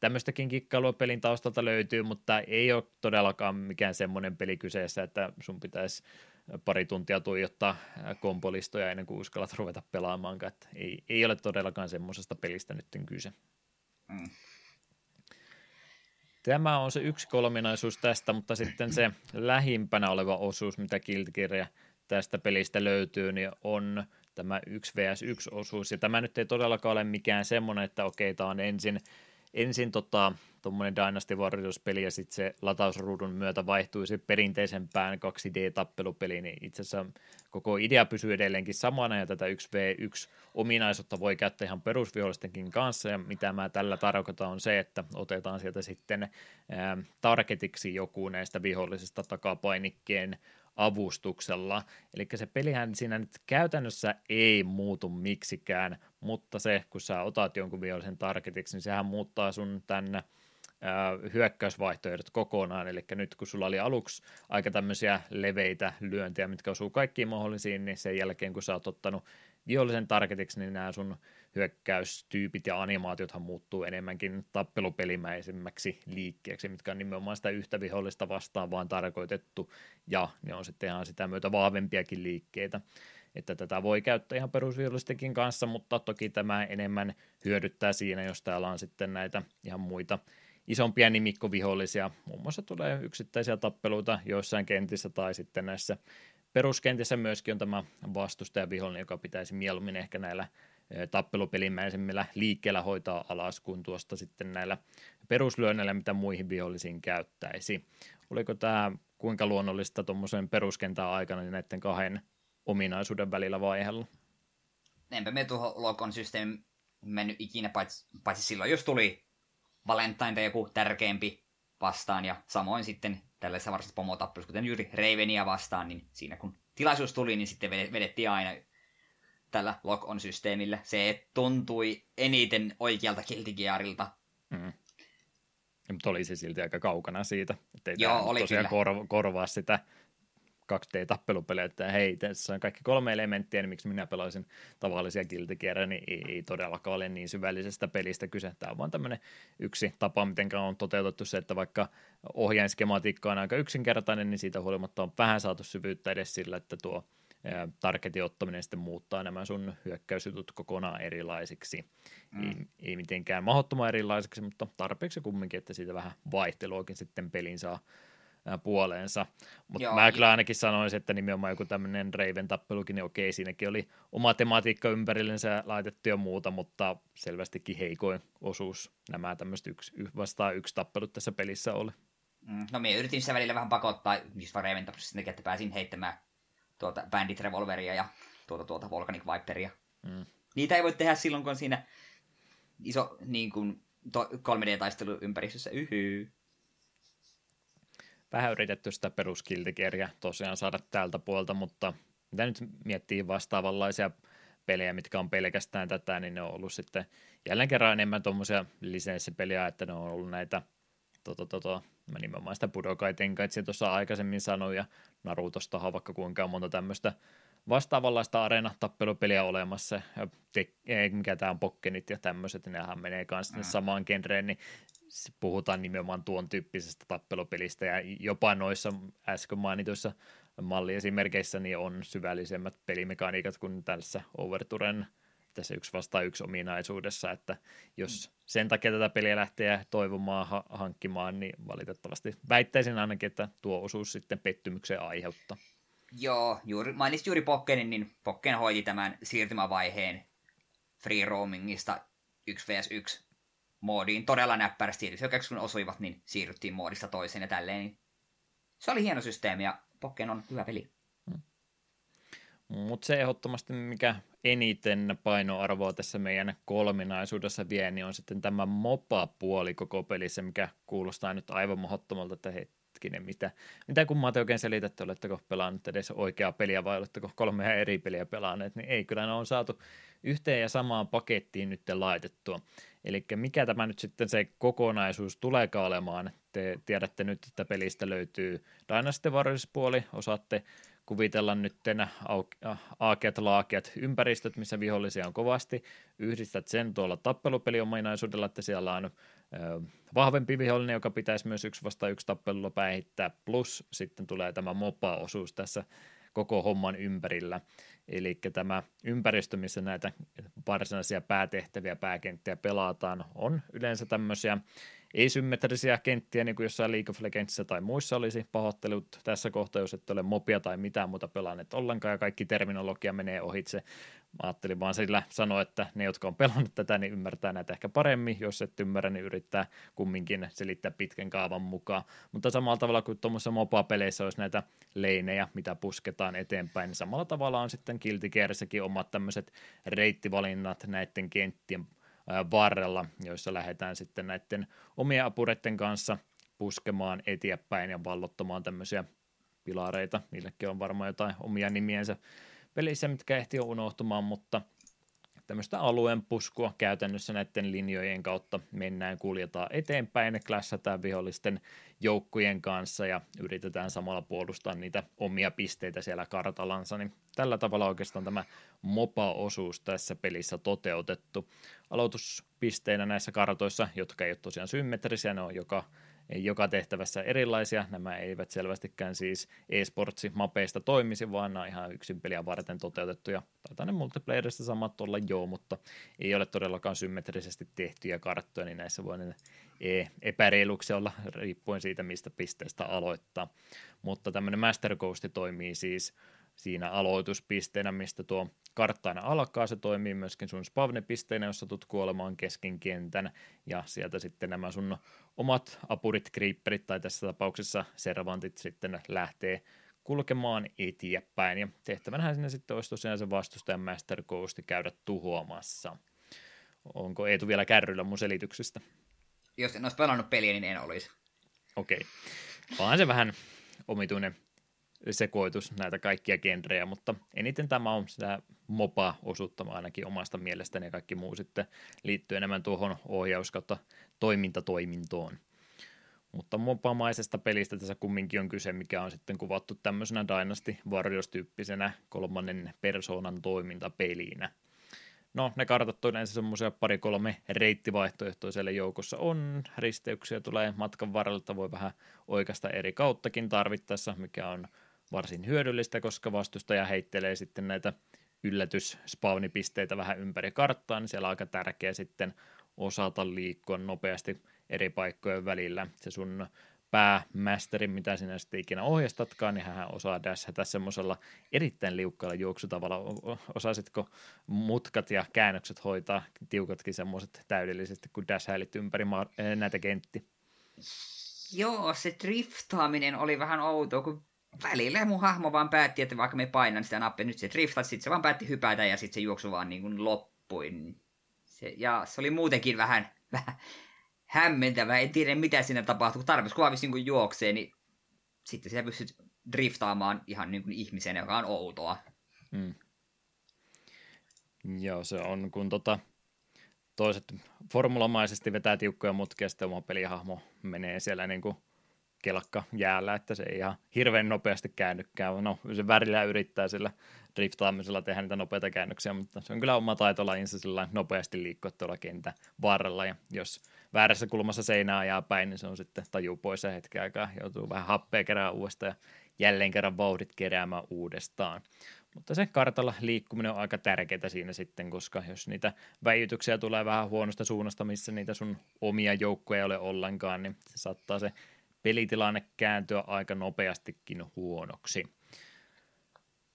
tämmöistäkin kikkailua pelin taustalta löytyy, mutta ei ole todellakaan mikään semmoinen peli kyseessä, että sun pitäisi pari tuntia tuijottaa kompolistoja ennen kuin uskallat ruveta pelaamaan, että ei, ei ole todellakaan semmoisesta pelistä nyt kyse. Mm. Tämä on se yksi kolminaisuus tästä, mutta sitten se lähimpänä oleva osuus, mitä kiltikirja tästä pelistä löytyy, niin on tämä 1 vs 1 osuus. Ja tämä nyt ei todellakaan ole mikään semmoinen, että okei, tämä on ensin ensin tota, tuommoinen Dynasty Warriors-peli ja sitten se latausruudun myötä vaihtuisi perinteisempään 2D-tappelupeliin, niin itse asiassa koko idea pysyy edelleenkin samana ja tätä 1v1-ominaisuutta voi käyttää ihan perusvihollistenkin kanssa ja mitä mä tällä tarkoitan on se, että otetaan sieltä sitten ää, targetiksi joku näistä vihollisista takapainikkeen avustuksella. Eli se pelihän siinä nyt käytännössä ei muutu miksikään, mutta se, kun sä otat jonkun vihollisen targetiksi, niin sehän muuttaa sun tänne hyökkäysvaihtoehdot kokonaan, eli nyt kun sulla oli aluksi aika tämmöisiä leveitä lyöntejä, mitkä osuu kaikkiin mahdollisiin, niin sen jälkeen kun sä oot ottanut vihollisen targetiksi, niin nämä sun hyökkäystyypit ja animaatiothan muuttuu enemmänkin tappelupelimäisemmäksi liikkeeksi, mitkä on nimenomaan sitä yhtä vihollista vastaan vaan tarkoitettu, ja ne on sitten ihan sitä myötä vahvempiakin liikkeitä. Että tätä voi käyttää ihan perusvihollistenkin kanssa, mutta toki tämä enemmän hyödyttää siinä, jos täällä on sitten näitä ihan muita isompia nimikkovihollisia. Muun muassa tulee yksittäisiä tappeluita joissain kentissä tai sitten näissä peruskentissä myöskin on tämä vastustajavihollinen, joka pitäisi mieluummin ehkä näillä tappelupelimäisemmillä liikkeellä hoitaa alas kuin tuosta sitten näillä peruslyönneillä, mitä muihin vihollisiin käyttäisi. Oliko tämä kuinka luonnollista tuommoisen peruskentän aikana niin näiden kahden ominaisuuden välillä vaihella? Enpä me tuohon Lokon systeemi mennyt ikinä, paitsi, paitsi silloin, jos tuli Valentine tai joku tärkeämpi vastaan, ja samoin sitten tällaisessa varsinaisessa pomotappelussa, kuten juuri Ravenia vastaan, niin siinä kun tilaisuus tuli, niin sitten vedettiin aina tällä lock-on-systeemillä. Se tuntui eniten oikealta kiltigiarilta. Mm. Mutta oli se silti aika kaukana siitä, että ei Joo, oli tosiaan korva, korvaa sitä 2D-tappelupelejä, että hei, tässä on kaikki kolme elementtiä, niin miksi minä pelaisin tavallisia kiltikierrejä, niin ei, ei todellakaan ole niin syvällisestä pelistä kyse. Tämä on vaan tämmöinen yksi tapa, miten on toteutettu se, että vaikka ohjeen skematiikka on aika yksinkertainen, niin siitä huolimatta on vähän saatu syvyyttä edes sillä, että tuo targetin ottaminen sitten muuttaa nämä sun hyökkäysjutut kokonaan erilaisiksi. Mm. Ei, ei mitenkään mahdottoman erilaisiksi, mutta tarpeeksi kumminkin, että siitä vähän vaihteluakin sitten pelin saa puoleensa. Mutta mä kyllä ainakin sanoisin, että nimenomaan joku tämmöinen Raven tappelukin, niin okei, siinäkin oli oma tematiikka ympärillensä laitettu ja muuta, mutta selvästikin heikoin osuus nämä tämmöiset yksi, vastaan yksi tappelut tässä pelissä oli. Mm, no minä yritin sitä välillä vähän pakottaa, just vaan Raven tappelussa että pääsin heittämään tuota Bandit Revolveria ja tuota, tuota Volcanic Viperia. Mm. Niitä ei voi tehdä silloin, kun on siinä iso niin kuin, to, 3D-taistelu ympäristössä. Yhyy vähän yritetty sitä peruskiltikeriä tosiaan saada tältä puolta, mutta mitä nyt miettii vastaavanlaisia pelejä, mitkä on pelkästään tätä, niin ne on ollut sitten jälleen kerran enemmän tuommoisia lisenssipeliä, että ne on ollut näitä toto, toto, mä nimenomaan sitä Budokai Tenkaitsia tuossa aikaisemmin sanoin, ja Narutosta on vaikka kuinka monta tämmöistä vastaavanlaista arena-tappelupeliä olemassa, ja te, mikä tämä on Pokkenit ja tämmöiset, nehän menee kanssa mm. samaan genreen, niin puhutaan nimenomaan tuon tyyppisestä tappelupelistä, ja jopa noissa äsken mainituissa malliesimerkeissä niin on syvällisemmät pelimekaniikat kuin tässä Overturen tässä yksi vastaan yksi ominaisuudessa, että jos sen takia tätä peliä lähtee toivomaan ha- hankkimaan, niin valitettavasti väittäisin ainakin, että tuo osuus sitten pettymyksen aiheuttaa. Joo, juuri, mainitsit juuri Pokkenin, niin Pokken hoiti tämän siirtymävaiheen free roamingista 1 vs 1 moodiin todella näppärästi. Eli kun osuivat, niin siirryttiin moodista toiseen ja tälleen. Niin se oli hieno systeemi ja Pokken on hyvä peli. Hmm. Mutta se ehdottomasti, mikä eniten painoarvoa tässä meidän kolminaisuudessa vie, niin on sitten tämä mopa-puoli koko pelissä, mikä kuulostaa nyt aivan mahdottomalta, että hetkinen, mitä, mitä kummaa te oikein selitätte, oletteko pelannut edes oikeaa peliä vai oletteko kolmea eri peliä pelaaneet, niin ei, kyllä ne on saatu yhteen ja samaan pakettiin nyt laitettua. Eli mikä tämä nyt sitten se kokonaisuus tuleekaan olemaan? Te tiedätte nyt, että pelistä löytyy Dynasty Warriors-puoli, osaatte kuvitella nyt aakeat laakeat ympäristöt, missä vihollisia on kovasti. Yhdistät sen tuolla tappelupeliomaisuudella, että siellä on vahvempi vihollinen, joka pitäisi myös yksi vasta yksi tappelulla päihittää, plus sitten tulee tämä mopa-osuus tässä koko homman ympärillä. Eli tämä ympäristö, missä näitä varsinaisia päätehtäviä, pääkenttiä pelataan, on yleensä tämmöisiä ei-symmetrisiä kenttiä, niin kuin jossain League of Legendsissä tai muissa olisi pahoittelut tässä kohtaa, jos et ole mopia tai mitään muuta pelanneet ollenkaan, ja kaikki terminologia menee ohitse. Mä ajattelin vaan sillä sanoa, että ne, jotka on pelannut tätä, niin ymmärtää näitä ehkä paremmin. Jos et ymmärrä, niin yrittää kumminkin selittää pitkän kaavan mukaan. Mutta samalla tavalla kuin tuommoisessa mopa-peleissä olisi näitä leinejä, mitä pusketaan eteenpäin, niin samalla tavalla on sitten Guilty omat tämmöiset reittivalinnat näiden kenttien varrella, joissa lähdetään sitten näiden omien apureiden kanssa puskemaan eteenpäin ja vallottamaan tämmöisiä pilareita. Niillekin on varmaan jotain omia nimiensä pelissä, mitkä ehtii unohtumaan, mutta tämmöistä alueen puskua käytännössä näiden linjojen kautta mennään, kuljetaan eteenpäin, klässätään vihollisten joukkojen kanssa ja yritetään samalla puolustaa niitä omia pisteitä siellä kartalansa, niin tällä tavalla oikeastaan tämä MOPA-osuus tässä pelissä toteutettu. Aloituspisteinä näissä kartoissa, jotka ei ole tosiaan symmetrisiä, ne on joka joka tehtävässä erilaisia. Nämä eivät selvästikään siis e-sportsi mapeista toimisi, vaan nämä on ihan yksin peliä varten toteutettuja. Taitaa ne multiplayerista samat olla joo, mutta ei ole todellakaan symmetrisesti tehtyjä karttoja, niin näissä voi ne epäreiluksia olla riippuen siitä, mistä pisteestä aloittaa. Mutta tämmöinen Master Ghost toimii siis siinä aloituspisteenä, mistä tuo kartta aina alkaa. Se toimii myöskin sun spavne-pisteenä, jossa tulet kuolemaan kesken kentän, ja sieltä sitten nämä sun omat apurit, creeperit tai tässä tapauksessa servantit sitten lähtee kulkemaan eteenpäin, ja tehtävänhän sinne sitten olisi tosiaan se vastustajan Master Ghost käydä tuhoamassa. Onko Eetu vielä kärryllä mun selityksestä? Jos en olisi pelannut peliä, niin en olisi. Okei. Okay. Vaan se vähän omituinen sekoitus näitä kaikkia genrejä, mutta eniten tämä on sitä MOPA-osuutta ainakin omasta mielestäni ja kaikki muu sitten liittyy enemmän tuohon ohjaus- toimintatoimintoon. Mutta mopamaisesta pelistä tässä kumminkin on kyse, mikä on sitten kuvattu tämmöisenä Dynasty Warriors-tyyppisenä kolmannen persoonan toimintapelinä. No, ne kartat yleensä semmoisia pari-kolme reittivaihtoehtoja siellä joukossa on. Risteyksiä tulee matkan varrella, voi vähän oikeasta eri kauttakin tarvittaessa, mikä on varsin hyödyllistä, koska vastustaja heittelee sitten näitä yllätysspawnipisteitä vähän ympäri karttaa, niin siellä on aika tärkeä sitten osata liikkua nopeasti eri paikkojen välillä. Se sun päämästeri, mitä sinä sitten ikinä ohjastatkaan, niin hän osaa dashata semmoisella erittäin liukkaalla juoksutavalla. Osaisitko mutkat ja käännökset hoitaa tiukatkin semmoiset täydellisesti, kun dashailit ympäri maa- näitä kentti? Joo, se driftaaminen oli vähän outoa, kun välillä mun hahmo vaan päätti, että vaikka me painan sitä nappia, nyt se driftat, sitten se vaan päätti hypätä ja sitten se juoksu vaan niin kuin loppui. Se, ja se oli muutenkin vähän, [laughs] vähän hämmentävää, en tiedä mitä siinä tapahtuu, kun tarpeeksi kun niin juoksee, niin sitten se pystyt driftaamaan ihan niin kuin ihmisen, joka on outoa. Mm. Joo, se on, kun tota, toiset formulamaisesti vetää tiukkoja mutkia, sitten oma pelihahmo menee siellä niin kuin kelkka jäällä, että se ei ihan hirveän nopeasti käännykään. No, se värillä yrittää sillä driftaamisella tehdä niitä nopeita käännöksiä, mutta se on kyllä oma taitolajinsa sillä nopeasti liikkua tuolla kentän varrella, ja jos väärässä kulmassa seinää ajaa päin, niin se on sitten taju pois ja hetken aikaa, joutuu vähän happea kerää uudestaan ja jälleen kerran vauhdit keräämään uudestaan. Mutta se kartalla liikkuminen on aika tärkeää siinä sitten, koska jos niitä väijytyksiä tulee vähän huonosta suunnasta, missä niitä sun omia joukkoja ei ole ollenkaan, niin se saattaa se pelitilanne kääntyä aika nopeastikin huonoksi.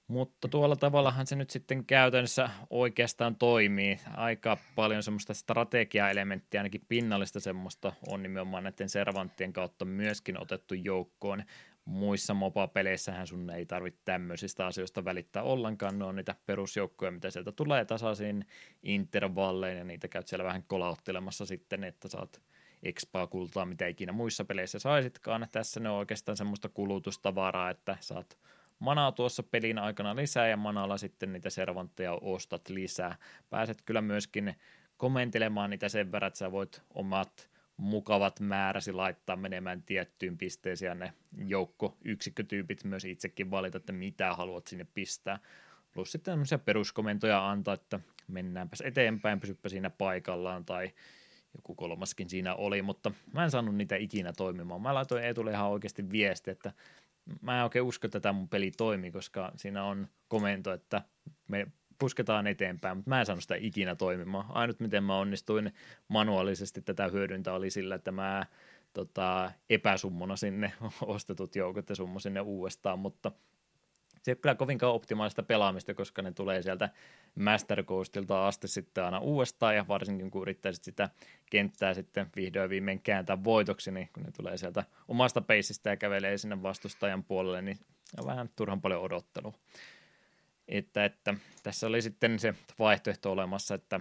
Mutta tuolla tavallahan se nyt sitten käytännössä oikeastaan toimii. Aika paljon semmoista strategiaelementtiä, ainakin pinnallista semmoista, on nimenomaan näiden servanttien kautta myöskin otettu joukkoon. Muissa MOBA-peleissähän sun ei tarvitse tämmöisistä asioista välittää ollenkaan. Ne on niitä perusjoukkoja, mitä sieltä tulee tasaisin intervallein, ja niitä käyt siellä vähän kolauttelemassa sitten, että saat expaa kultaa, mitä ikinä muissa peleissä saisitkaan. Tässä ne on oikeastaan semmoista kulutustavaraa, että saat manaa tuossa pelin aikana lisää ja manalla sitten niitä servantteja ostat lisää. Pääset kyllä myöskin komentelemaan niitä sen verran, että sä voit omat mukavat määräsi laittaa menemään tiettyyn pisteeseen ne joukko yksikkötyypit myös itsekin valita, että mitä haluat sinne pistää. Plus sitten tämmöisiä peruskomentoja antaa, että mennäänpäs eteenpäin, pysyppä siinä paikallaan tai joku kolmaskin siinä oli, mutta mä en saanut niitä ikinä toimimaan. Mä laitoin Eetulle ihan oikeasti viesti, että mä en oikein usko, että tämä mun peli toimii, koska siinä on komento, että me pusketaan eteenpäin, mutta mä en saanut sitä ikinä toimimaan. Ainut miten mä onnistuin manuaalisesti tätä hyödyntää oli sillä, että mä tota, epäsummona sinne [laughs] ostetut joukot ja summo sinne uudestaan, mutta se ei ole kyllä kovinkaan optimaalista pelaamista, koska ne tulee sieltä Master Coastilta asti sitten aina uudestaan, ja varsinkin kun yrittäisit sitä kenttää sitten vihdoin viimein kääntää voitoksi, niin kun ne tulee sieltä omasta peisistä ja kävelee sinne vastustajan puolelle, niin on vähän turhan paljon odottelua. Että, että tässä oli sitten se vaihtoehto olemassa, että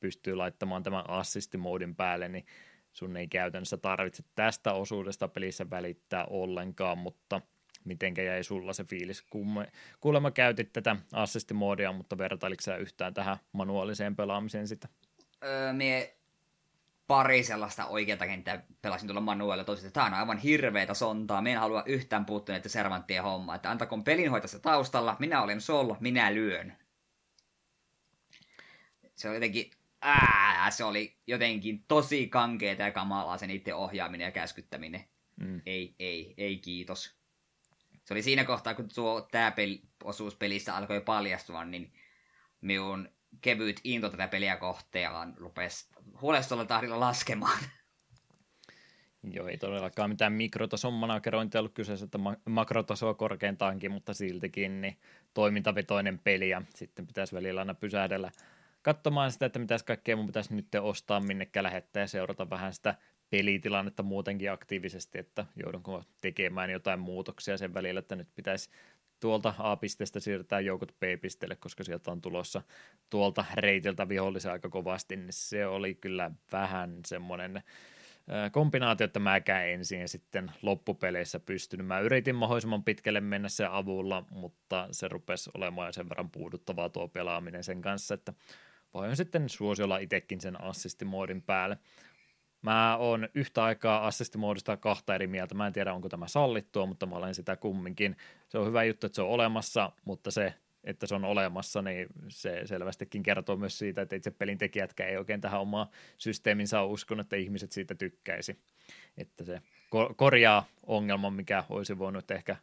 pystyy laittamaan tämän assistimoodin päälle, niin sun ei käytännössä tarvitse tästä osuudesta pelissä välittää ollenkaan, mutta mitenkä jäi sulla se fiilis? Kuulemma käytit tätä assistimoodia, mutta vertailiko sä yhtään tähän manuaaliseen pelaamiseen sitä? Öö, mie pari sellaista oikeata kenttää pelasin tuolla manuaalilla tosi, että tämä on aivan hirveitä sontaa, minä en halua yhtään puuttua näitä servanttien hommaa, että antakoon pelin hoitassa taustalla, minä olen sol, minä lyön. Se on jotenkin, ää, se oli jotenkin tosi kankeeta ja kamalaa se niiden ohjaaminen ja käskyttäminen. Mm. Ei, ei, ei kiitos. Se oli siinä kohtaa, kun tuo tämä peli, osuus pelistä alkoi paljastua, niin minun kevyt into tätä peliä kohtaan rupesi huolestulla tahdilla laskemaan. Joo, ei todellakaan mitään mikrotason managerointia ollut kyseessä, että makrotasoa korkeintaankin, mutta siltikin niin toimintavetoinen peli ja sitten pitäisi välillä aina pysähdellä katsomaan sitä, että mitäs kaikkea mun pitäisi nyt ostaa, minnekä lähettää ja seurata vähän sitä pelitilannetta muutenkin aktiivisesti, että joudunko tekemään jotain muutoksia sen välillä, että nyt pitäisi tuolta A-pisteestä siirtää joukot B-pisteelle, koska sieltä on tulossa tuolta reitiltä vihollisen aika kovasti, niin se oli kyllä vähän semmoinen kombinaatio, että mäkään ensin sitten loppupeleissä pystynyt. Mä yritin mahdollisimman pitkälle mennä sen avulla, mutta se rupesi olemaan sen verran puuduttavaa tuo pelaaminen sen kanssa, että voin sitten suosiolla itsekin sen assistimoodin päälle. Mä oon yhtä aikaa assistimoodista kahta eri mieltä. Mä en tiedä, onko tämä sallittua, mutta mä olen sitä kumminkin. Se on hyvä juttu, että se on olemassa, mutta se, että se on olemassa, niin se selvästikin kertoo myös siitä, että itse pelin tekijätkään ei oikein tähän omaa systeeminsä uskon, että ihmiset siitä tykkäisi. Että se korjaa ongelman, mikä olisi voinut ehkä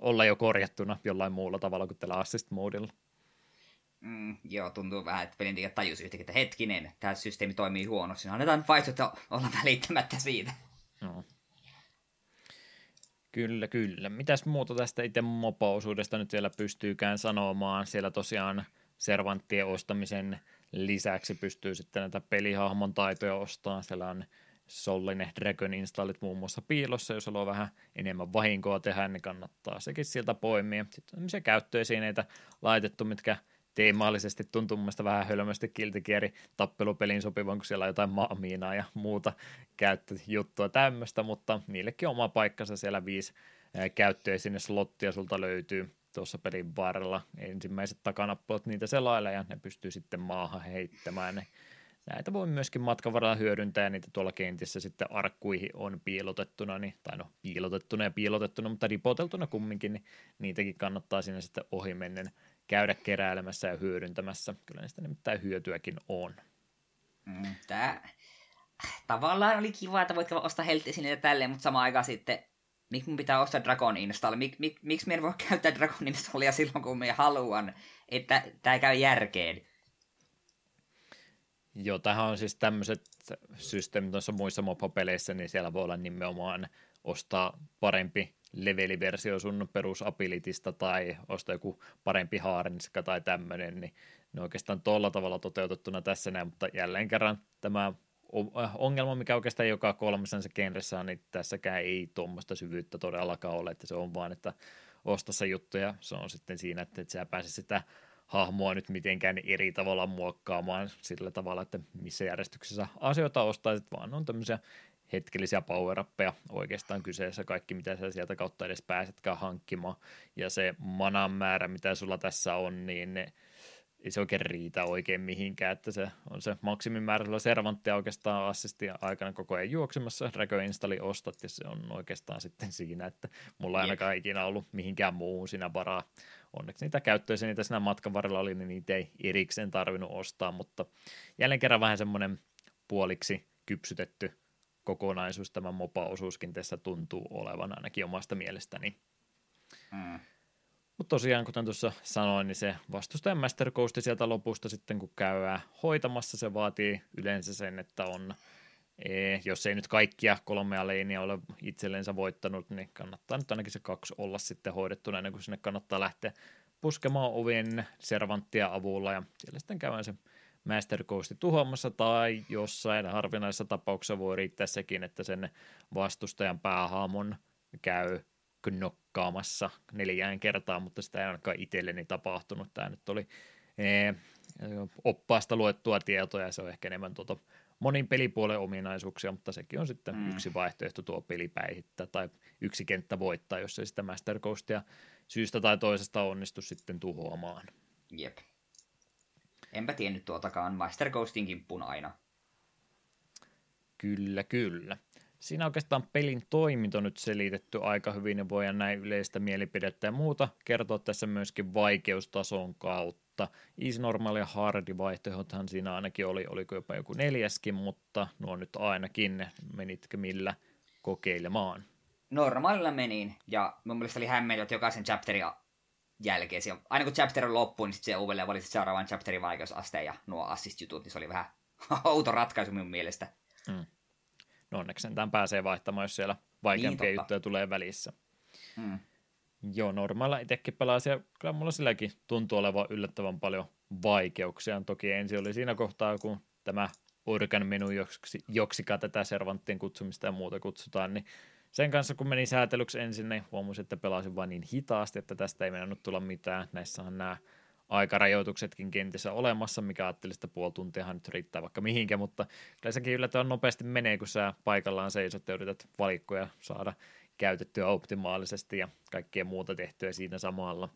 olla jo korjattuna jollain muulla tavalla kuin tällä assist-moodilla. Mm, joo, tuntuu vähän, että pelintekijät tajus yhtäkkiä, että hetkinen, tämä systeemi toimii huonosti. No, annetaan vaihtoehto olla välittämättä siitä. No. Kyllä, kyllä. Mitäs muuta tästä itse mopa-osuudesta nyt vielä pystyykään sanomaan? Siellä tosiaan servanttien ostamisen lisäksi pystyy sitten näitä pelihahmon taitoja ostamaan. Siellä on Sollinen Dragon installit muun muassa piilossa, jos haluaa vähän enemmän vahinkoa tehdä, niin kannattaa sekin sieltä poimia. Sitten on tämmöisiä käyttöesineitä laitettu, mitkä – teemallisesti tuntuu mun mielestä vähän hölmösti kiltikieri tappelupeliin sopivan, kun siellä on jotain maamiinaa ja muuta käyttöjuttua tämmöistä, mutta niillekin oma paikkansa siellä viisi käyttöä sinne slottia sulta löytyy tuossa pelin varrella. Ensimmäiset takanappulat niitä selailla ja ne pystyy sitten maahan heittämään. Näitä voi myöskin matkan varrella hyödyntää ja niitä tuolla kentissä sitten arkkuihin on piilotettuna, niin, tai no piilotettuna ja piilotettuna, mutta ripoteltuna kumminkin, niin niitäkin kannattaa sinne sitten ohimennen käydä keräilemässä ja hyödyntämässä. Kyllä niistä nimittäin hyötyäkin on. Mm, tää tavallaan oli kiva, että voit ostaa helttisineitä tälleen, mutta samaan aikaan sitten miksi mun pitää ostaa Dragon Install? Mik, mik, miksi en voi käyttää Dragon Installia silloin, kun minä haluan? Että tämä käy järkeen. Joo, tähän on siis tämmöiset systeemit tuossa muissa mopopeleissä, niin siellä voi olla nimenomaan ostaa parempi leveliversio sun perusabilitista tai ostaa joku parempi haarenska tai tämmöinen, niin ne oikeastaan tuolla tavalla toteutettuna tässä näin, mutta jälleen kerran tämä ongelma, mikä oikeastaan joka kolmessa genressä on, niin tässäkään ei tuommoista syvyyttä todellakaan ole, että se on vaan, että osta se juttu ja se on sitten siinä, että et sä pääse sitä hahmoa nyt mitenkään eri tavalla muokkaamaan sillä tavalla, että missä järjestyksessä asioita ostaisit, vaan on tämmöisiä hetkellisiä power oikeastaan kyseessä, kaikki mitä sä sieltä kautta edes pääsetkään hankkimaan, ja se manan määrä, mitä sulla tässä on, niin ne, ei se oikein riitä oikein mihinkään, että se on se maksimimäärä sulla servanttia oikeastaan assisti aikana koko ajan juoksemassa, Drago Installi ostat, ja se on oikeastaan sitten siinä, että mulla ei ainakaan ikinä ollut mihinkään muuhun siinä varaa. Onneksi niitä käyttöisiä niitä siinä matkan varrella oli, niin niitä ei erikseen tarvinnut ostaa, mutta jälleen kerran vähän semmoinen puoliksi kypsytetty kokonaisuus tämä mopa-osuuskin tässä tuntuu olevan ainakin omasta mielestäni. Mm. Mutta tosiaan, kuten tuossa sanoin, niin se vastustajan Master sieltä lopusta sitten, kun käydään hoitamassa, se vaatii yleensä sen, että on, ee, jos ei nyt kaikkia kolmea leinia ole itsellensä voittanut, niin kannattaa nyt ainakin se kaksi olla sitten hoidettuna ennen kuin sinne kannattaa lähteä puskemaan ovien servanttia avulla ja siellä sitten käydään se Master Coasti tuhoamassa tai jossain harvinaisessa tapauksessa voi riittää sekin, että sen vastustajan päähaamon käy knokkaamassa neljään kertaan, mutta sitä ei ainakaan itselleni tapahtunut. Tämä nyt oli ee, oppaasta luettua tietoa ja se on ehkä enemmän tuota monin pelipuolen ominaisuuksia, mutta sekin on sitten mm. yksi vaihtoehto tuo pelipäihittää tai yksi kenttä voittaa, jos ei sitä Master Coastia syystä tai toisesta onnistu sitten tuhoamaan. Jep. Enpä tiennyt tuotakaan Master Ghostin kimppuun aina. Kyllä, kyllä. Siinä oikeastaan pelin toiminto nyt selitetty aika hyvin ja voidaan näin yleistä mielipidettä ja muuta kertoa tässä myöskin vaikeustason kautta. Easy, normal ja hard vaihtoehdothan siinä ainakin oli, oliko jopa joku neljäskin, mutta nuo nyt ainakin, menitkö millä kokeilemaan? Normaalilla menin, ja mun mielestä oli hämmennyt jokaisen chapterin jälkeen. Aina kun chapter on loppuun, niin sitten se uudelleen valitsit seuraavan chapterin vaikeusaste ja nuo assist-jutut, niin se oli vähän [laughs] outo ratkaisu minun mielestä. Mm. No onneksi tämän pääsee vaihtamaan, jos siellä vaikeampia niin, juttuja tulee välissä. Mm. Joo, normaalilla itsekin pelasin ja kyllä mulla silläkin tuntuu olevan yllättävän paljon vaikeuksia. Toki ensin oli siinä kohtaa, kun tämä organ menu joksi, joksika tätä servanttien kutsumista ja muuta kutsutaan, niin sen kanssa kun meni säätelyksi ensin, niin huomasin, että pelasin vain niin hitaasti, että tästä ei mennyt tulla mitään. Näissä on nämä aikarajoituksetkin kentissä olemassa, mikä ajattelin, että puoli tuntiahan nyt riittää vaikka mihinkä, mutta kyllä sekin yllättävän nopeasti menee, kun sä paikallaan seisot ja yrität valikkoja saada käytettyä optimaalisesti ja kaikkea muuta tehtyä siinä samalla.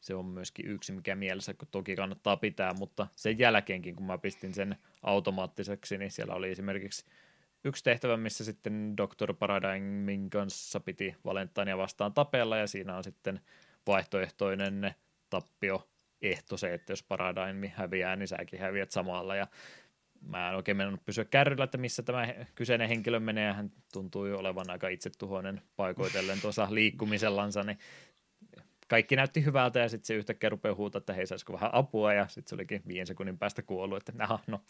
Se on myöskin yksi, mikä mielessä toki kannattaa pitää, mutta sen jälkeenkin, kun mä pistin sen automaattiseksi, niin siellä oli esimerkiksi yksi tehtävä, missä sitten Dr. Paradigmin kanssa piti Valentania vastaan tapella, ja siinä on sitten vaihtoehtoinen tappio ehto se, että jos Paradigm häviää, niin säkin häviät samalla, ja mä en oikein mennyt pysyä kärryllä, että missä tämä kyseinen henkilö menee, hän tuntuu jo olevan aika itsetuhoinen paikoitellen tuossa liikkumisellansa, niin kaikki näytti hyvältä ja sitten se yhtäkkiä rupeaa huutaa, että hei saisiko vähän apua ja sitten se olikin viiden sekunnin päästä kuollut, että aha, no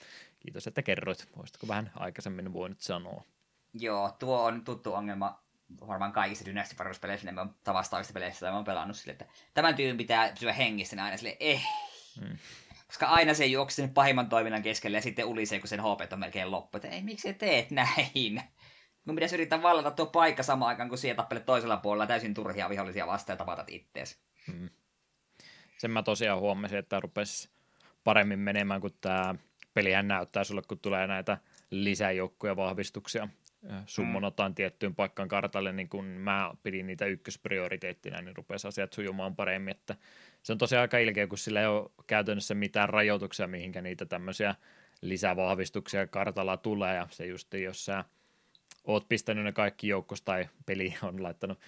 kiitos, että kerroit, voisitko vähän aikaisemmin voinut sanoa. Joo, tuo on tuttu ongelma varmaan kaikissa Dynasty Warriors-peleissä, ne on tavastavista peleissä, mä oon pelannut sille, että tämän tyyn pitää pysyä hengissä, niin aina sille eh. Hmm. Koska aina se juoksi sen pahimman toiminnan keskelle ja sitten ulisee, kun sen HP on melkein loppu. Että ei, miksi teet näin? Mun pitäisi yrittää vallata tuo paikka samaan aikaan, kun siellä tappelet toisella puolella täysin turhia vihollisia vastaan ja tapatat ittees. Hmm. Sen mä tosiaan huomasin, että rupesi paremmin menemään, kun tämä pelihän näyttää sulle, kun tulee näitä lisäjoukkoja vahvistuksia summonataan mm. tiettyyn paikkaan kartalle, niin kun mä pidin niitä ykkösprioriteettina, niin rupesi asiat sujumaan paremmin, että se on tosiaan aika ilkeä, kun sillä ei ole käytännössä mitään rajoituksia, mihinkä niitä tämmöisiä lisävahvistuksia kartalla tulee, ja se just, jos sä oot pistänyt ne kaikki joukkos tai peli on laittanut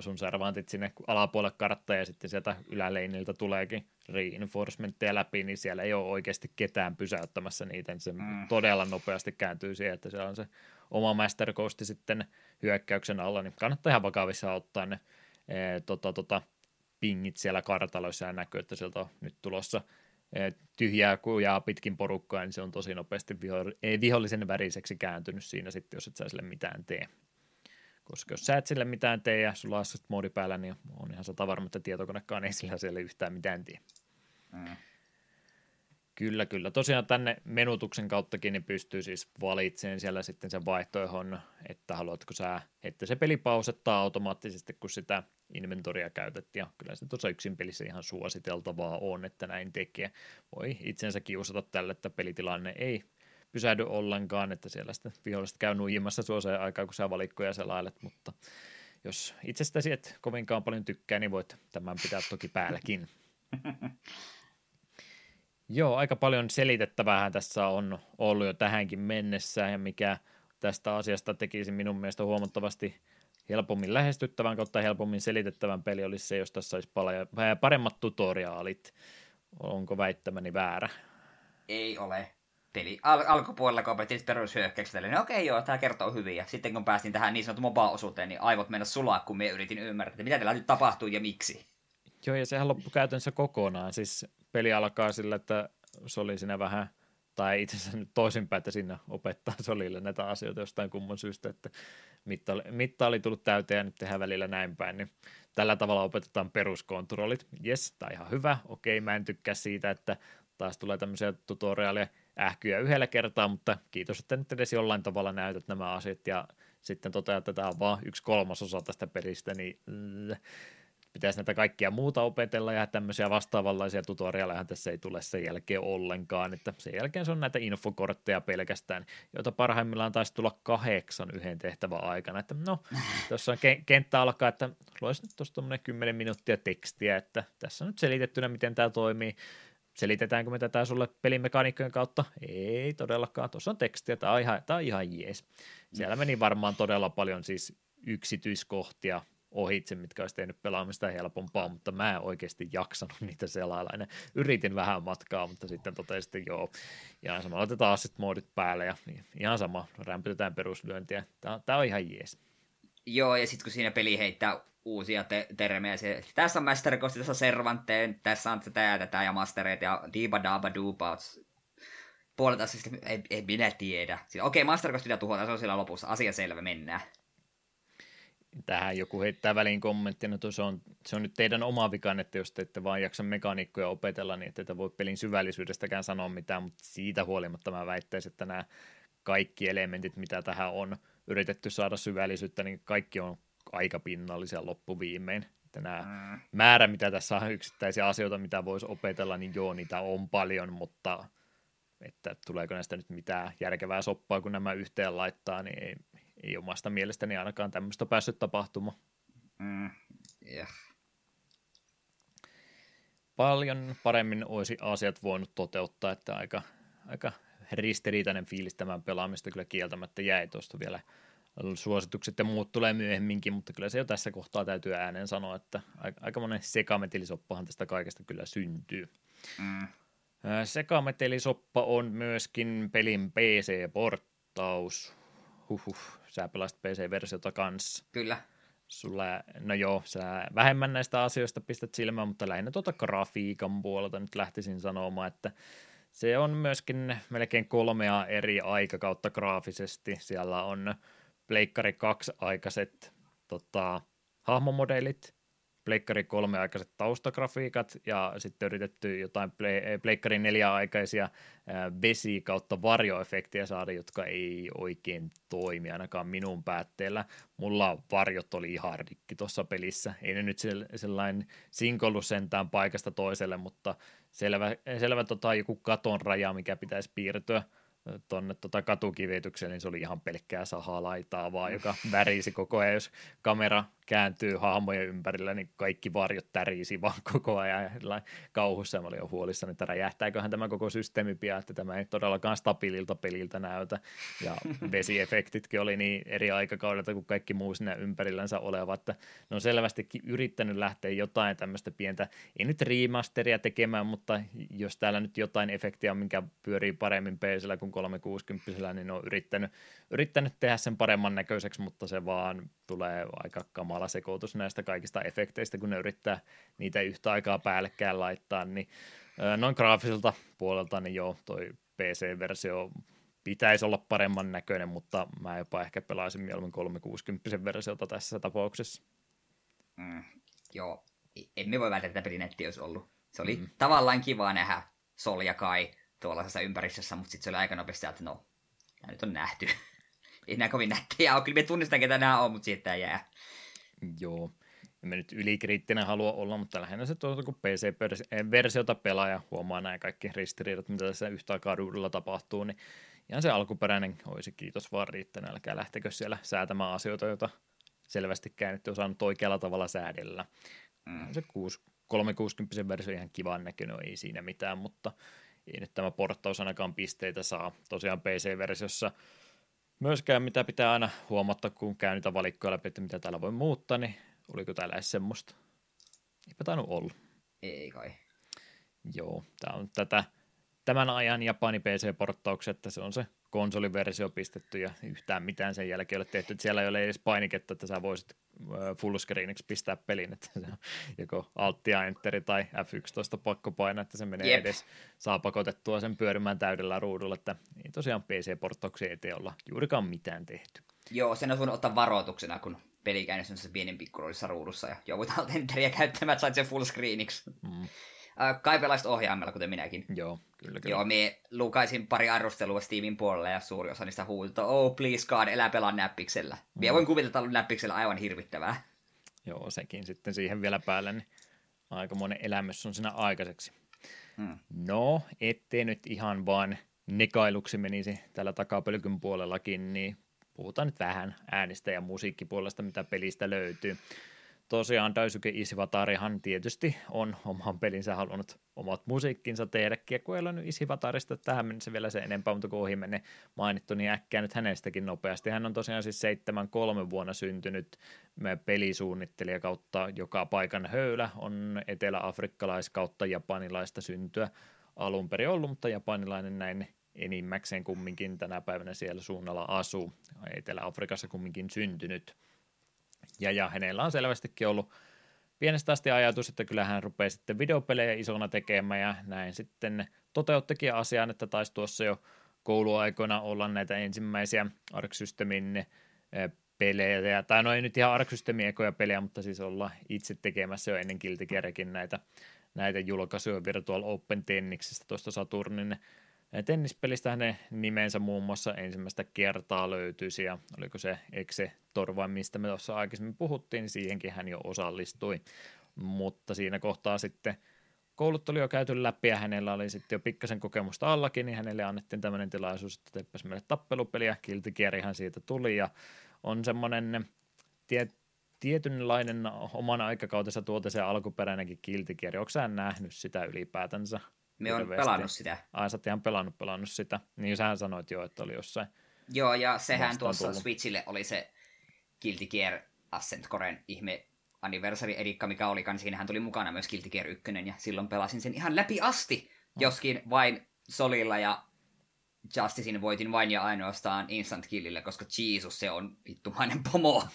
sun servantit sinne alapuolelle karttaa ja sitten sieltä yläleiniltä tuleekin reinforcementteja läpi, niin siellä ei ole oikeasti ketään pysäyttämässä niitä, niin se mm. todella nopeasti kääntyy siihen, että se on se oma Master Coast sitten hyökkäyksen alla, niin kannattaa ihan vakavissa ottaa ne e, tota, tota, pingit siellä kartaloissa ja näkyy, että sieltä on nyt tulossa tyhjää kujaa pitkin porukkaa, niin se on tosi nopeasti vihollisen väriseksi kääntynyt siinä sitten, jos et sä sille mitään tee. Koska jos sä et sille mitään tee ja sulla on moodi päällä, niin on ihan sata varma, että tietokonekaan ei sillä siellä yhtään mitään tee. Mm. Kyllä, kyllä. Tosiaan tänne menutuksen kauttakin niin pystyy siis valitsemaan siellä sitten sen vaihtoehon, että haluatko sä, että se peli pausettaa automaattisesti, kun sitä inventoria käytet, ja kyllä se tuossa yksin pelissä ihan suositeltavaa on, että näin tekee. Voi itsensä kiusata tälle, että pelitilanne ei pysähdy ollenkaan, että siellä sitten viholliset käy nuijimassa suoseen aikaa, kun sä valikkoja selailet, mutta jos itsestäsi et kovinkaan paljon tykkää, niin voit tämän pitää toki päälläkin. [laughs] Joo, aika paljon selitettävää tässä on ollut jo tähänkin mennessä, ja mikä tästä asiasta tekisi minun mielestä huomattavasti helpommin lähestyttävän kautta helpommin selitettävän peli olisi se, jos tässä olisi paljon, paremmat tutoriaalit. Onko väittämäni väärä? Ei ole. Peli al- alkupuolella, kun opetin perushyökkäykset, niin okei okay, joo, tämä kertoo hyvin. Ja sitten kun päästiin tähän niin sanotun moba-osuuteen, niin aivot mennä sulaa, kun me yritin ymmärtää, että mitä tällä nyt tapahtuu ja miksi. Joo, ja sehän loppui käytännössä kokonaan. Siis peli alkaa sillä, että se oli siinä vähän, tai itse asiassa nyt toisinpäin, että siinä opettaa Solille näitä asioita jostain kumman syystä, että mitta oli, mitta oli tullut täyteen ja nyt tehdään välillä näin päin, niin tällä tavalla opetetaan peruskontrollit. Jes, tämä ihan hyvä. Okei, mä en tykkää siitä, että taas tulee tämmöisiä tutoriaaleja ähkyjä yhdellä kertaa, mutta kiitos, että nyt edes jollain tavalla näytät nämä asiat ja sitten toteat, että tämä on vaan yksi kolmasosa tästä pelistä, niin pitäisi näitä kaikkia muuta opetella ja tämmöisiä vastaavanlaisia tutorialeja tässä ei tule sen jälkeen ollenkaan, että sen jälkeen se on näitä infokortteja pelkästään, joita parhaimmillaan taisi tulla kahdeksan yhden tehtävän aikana, että no, [laughs] tuossa kenttä alkaa, että luoisi nyt tuossa 10 minuuttia tekstiä, että tässä on nyt selitettynä, miten tämä toimii, Selitetäänkö me tätä sulle pelimekaniikkojen kautta? Ei todellakaan, tuossa on tekstiä, tämä on ihan, tämä on ihan jees. Siellä meni varmaan todella paljon siis yksityiskohtia ohitse, mitkä olisi tehnyt pelaamista helpompaa, mutta mä en oikeasti jaksanut niitä selailla. Yritin vähän matkaa, mutta sitten totesin, että joo, ihan sama, otetaan asset moodit päälle ja ihan sama, rämpytetään peruslyöntiä. Tämä, tämä on ihan jees. Joo, ja sitten kun siinä peli heittää uusia te- termejä, se, tässä on Master Ghost, tässä on Servanteen, tässä on tätä ja tätä ja Mastereet ja Diba Daba Dubauts. Puolet asiasta ei, ei minä tiedä. Okei, okay, Master pitää tuhota, se on siellä lopussa. Asia selvä, mennään tähän joku heittää väliin kommenttina, että se on, se on nyt teidän oma vikan, että jos te ette vaan jaksa mekaniikkoja opetella, niin ette voi pelin syvällisyydestäkään sanoa mitään, mutta siitä huolimatta mä väittäisin, että nämä kaikki elementit, mitä tähän on yritetty saada syvällisyyttä, niin kaikki on aika pinnallisia loppuviimein. Että nämä mm. määrä, mitä tässä on yksittäisiä asioita, mitä voisi opetella, niin joo, niitä on paljon, mutta että tuleeko näistä nyt mitään järkevää soppaa, kun nämä yhteen laittaa, niin ei, ei omasta mielestäni ainakaan tämmöistä päässyt tapahtumaan. Mm, yeah. Paljon paremmin olisi asiat voinut toteuttaa, että aika, aika ristiriitainen fiilis tämän pelaamista kyllä kieltämättä jäi tuosta vielä suositukset ja muut tulee myöhemminkin, mutta kyllä se jo tässä kohtaa täytyy ääneen sanoa, että aika monen sekametelisoppahan tästä kaikesta kyllä syntyy. Mm. Sekametelisoppa on myöskin pelin PC-porttaus huhhuh, sä pelasit PC-versiota kanssa. Kyllä. Sulla, no joo, sä vähemmän näistä asioista pistät silmään, mutta lähinnä tuota grafiikan puolelta nyt lähtisin sanomaan, että se on myöskin melkein kolmea eri aikakautta graafisesti. Siellä on Pleikkari 2 aikaiset tota, hahmomodelit, Pleikkari 3 aikaiset taustagrafiikat ja sitten yritetty jotain Pleikkari 4 aikaisia vesi kautta varjoefektiä saada, jotka ei oikein toimi ainakaan minun päätteellä. Mulla varjot oli ihan rikki tuossa pelissä. Ei ne nyt sellainen sinkollu sentään paikasta toiselle, mutta selvä, selvä tota, joku katon raja, mikä pitäisi piirtyä – tuonne tota katukivitykseen, niin se oli ihan pelkkää sahalaitaa vaan, joka värisi koko ajan, jos kamera kääntyy hahmojen ympärillä, niin kaikki varjot tärisi vaan [laughs] koko ajan ja kauhussa. Mä olin jo huolissani, että räjähtääköhän tämä koko systeemi pian, että tämä ei todellakaan stabiililta peliltä näytä. Ja [laughs] vesiefektitkin oli niin eri aikakaudelta kuin kaikki muu siinä ympärillänsä oleva, että ne on selvästikin yrittänyt lähteä jotain tämmöistä pientä, ei nyt remasteria tekemään, mutta jos täällä nyt jotain efektiä, minkä pyörii paremmin PCllä kuin 360, niin ne on yrittänyt, yrittänyt tehdä sen paremman näköiseksi, mutta se vaan tulee aika kamala sekoitus näistä kaikista efekteistä, kun ne yrittää niitä yhtä aikaa päällekkäin laittaa, niin noin graafiselta puolelta, niin joo, toi PC-versio pitäisi olla paremman näköinen, mutta mä jopa ehkä pelaisin mieluummin 360 versiota tässä tapauksessa. Mm, joo, emme voi väittää, että pelinetti olisi ollut. Se oli mm. tavallaan kiva nähdä Sol ja Kai tuollaisessa ympäristössä, mutta sitten se oli aika nopeasti, että no, tämä nyt on nähty. [laughs] Ei nämä kovin nättejä ole. Kyllä me tunnistan, ketä nämä on, mutta siitä jää. Joo. En mä nyt ylikriittinen halua olla, mutta lähinnä se tuossa, kun PC-versiota pelaa ja huomaa nämä kaikki ristiriidat, mitä tässä yhtä aikaa ruudulla tapahtuu, niin ihan se alkuperäinen olisi kiitos vaan riittänyt. Älkää lähtekö siellä säätämään asioita, joita selvästikään ette osannut oikealla tavalla säädellä. Mm. Se 360 versio ihan kivan näköinen, ei siinä mitään, mutta ei nyt tämä porttaus ainakaan pisteitä saa. Tosiaan PC-versiossa myöskään mitä pitää aina huomata, kun käy niitä valikkoja läpi, että mitä täällä voi muuttaa, niin oliko täällä edes semmoista? Eipä tainnut olla. Ei kai. Joo, tämä on tätä tämän ajan Japani PC-porttaukset, että se on se konsoliversio pistetty ja yhtään mitään sen jälkeen ole tehty. Että siellä ei ole edes painiketta, että sä voisit fullscreeniksi pistää pelin, että se on joko Alt ja Enteri tai F11 pakko painaa, että se menee Jep. edes, saa pakotettua sen pyörimään täydellä ruudulla, että ei tosiaan PC-porttaukseen eteen olla juurikaan mitään tehty. Joo, sen on voinut ottaa varoituksena, kun peli käy pienen pikkuroolissa ruudussa ja joudut Alt [laughs] Enteriä käyttämään, että sait sen fullscreeniksi. Mm. Kai pelaisit ohjaimella, kuten minäkin. Joo, kyllä, kyllä. Joo, me lukaisin pari arvostelua Steamin puolella ja suuri osa niistä huulta, oh please god, elää pelaa näppiksellä. Mm. Minä voin kuvitella, että näppiksellä aivan hirvittävää. Joo, sekin sitten siihen vielä päälle, niin aikamoinen elämys on siinä aikaiseksi. Hmm. No, ettei nyt ihan vaan nekailuksi menisi tällä takapölkyn puolellakin, niin puhutaan nyt vähän äänistä ja musiikkipuolesta, mitä pelistä löytyy tosiaan Daisuke Isivatarihan tietysti on oman pelinsä halunnut omat musiikkinsa tehdä. Ole nyt Isivatarista tähän mennessä vielä se enempää, mutta kun ohi menne mainittu, niin äkkää nyt hänestäkin nopeasti. Hän on tosiaan siis 7-3 vuonna syntynyt pelisuunnittelija kautta joka paikan höylä, on etelä-afrikkalais kautta japanilaista syntyä alun perin ollut, mutta japanilainen näin enimmäkseen kumminkin tänä päivänä siellä suunnalla asuu, Etelä-Afrikassa kumminkin syntynyt – ja, ja hänellä on selvästikin ollut pienestä asti ajatus, että kyllä hän rupeaa sitten videopelejä isona tekemään ja näin sitten toteuttikin asian, että taisi tuossa jo kouluaikoina olla näitä ensimmäisiä Arc Systemin eh, pelejä, tai no ei nyt ihan Arc Systemin ekoja pelejä, mutta siis olla itse tekemässä jo ennen Guilty näitä, näitä julkaisuja Virtual Open Tenniksistä tuosta Saturnin tennispelistä hänen nimensä muun muassa ensimmäistä kertaa löytyisi ja oliko se Exe Torva, mistä me tuossa aikaisemmin puhuttiin, niin siihenkin hän jo osallistui. Mutta siinä kohtaa sitten koulut oli jo käyty läpi ja hänellä oli sitten jo pikkasen kokemusta allakin, niin hänelle annettiin tämmöinen tilaisuus, että teppäs meille tappelupeliä, kiltikierihan siitä tuli ja on semmoinen tie, tietynlainen oman aikakautensa tuote se alkuperäinenkin kiltikieri. Onko sä nähnyt sitä ylipäätänsä? Me on pelannut sitä. Ai sä oot ihan pelannut, pelannut sitä. Niin sähän sanoit jo, että oli jossain. Joo, ja sehän tuossa tullut. Switchille oli se Guilty Gear Ascent Coren ihme anniversary edikka, mikä oli, niin siinähän tuli mukana myös Guilty Gear 1, ja silloin pelasin sen ihan läpi asti, oh. joskin vain Solilla ja Justicein voitin vain ja ainoastaan Instant Killille, koska Jesus, se on vittumainen pomo.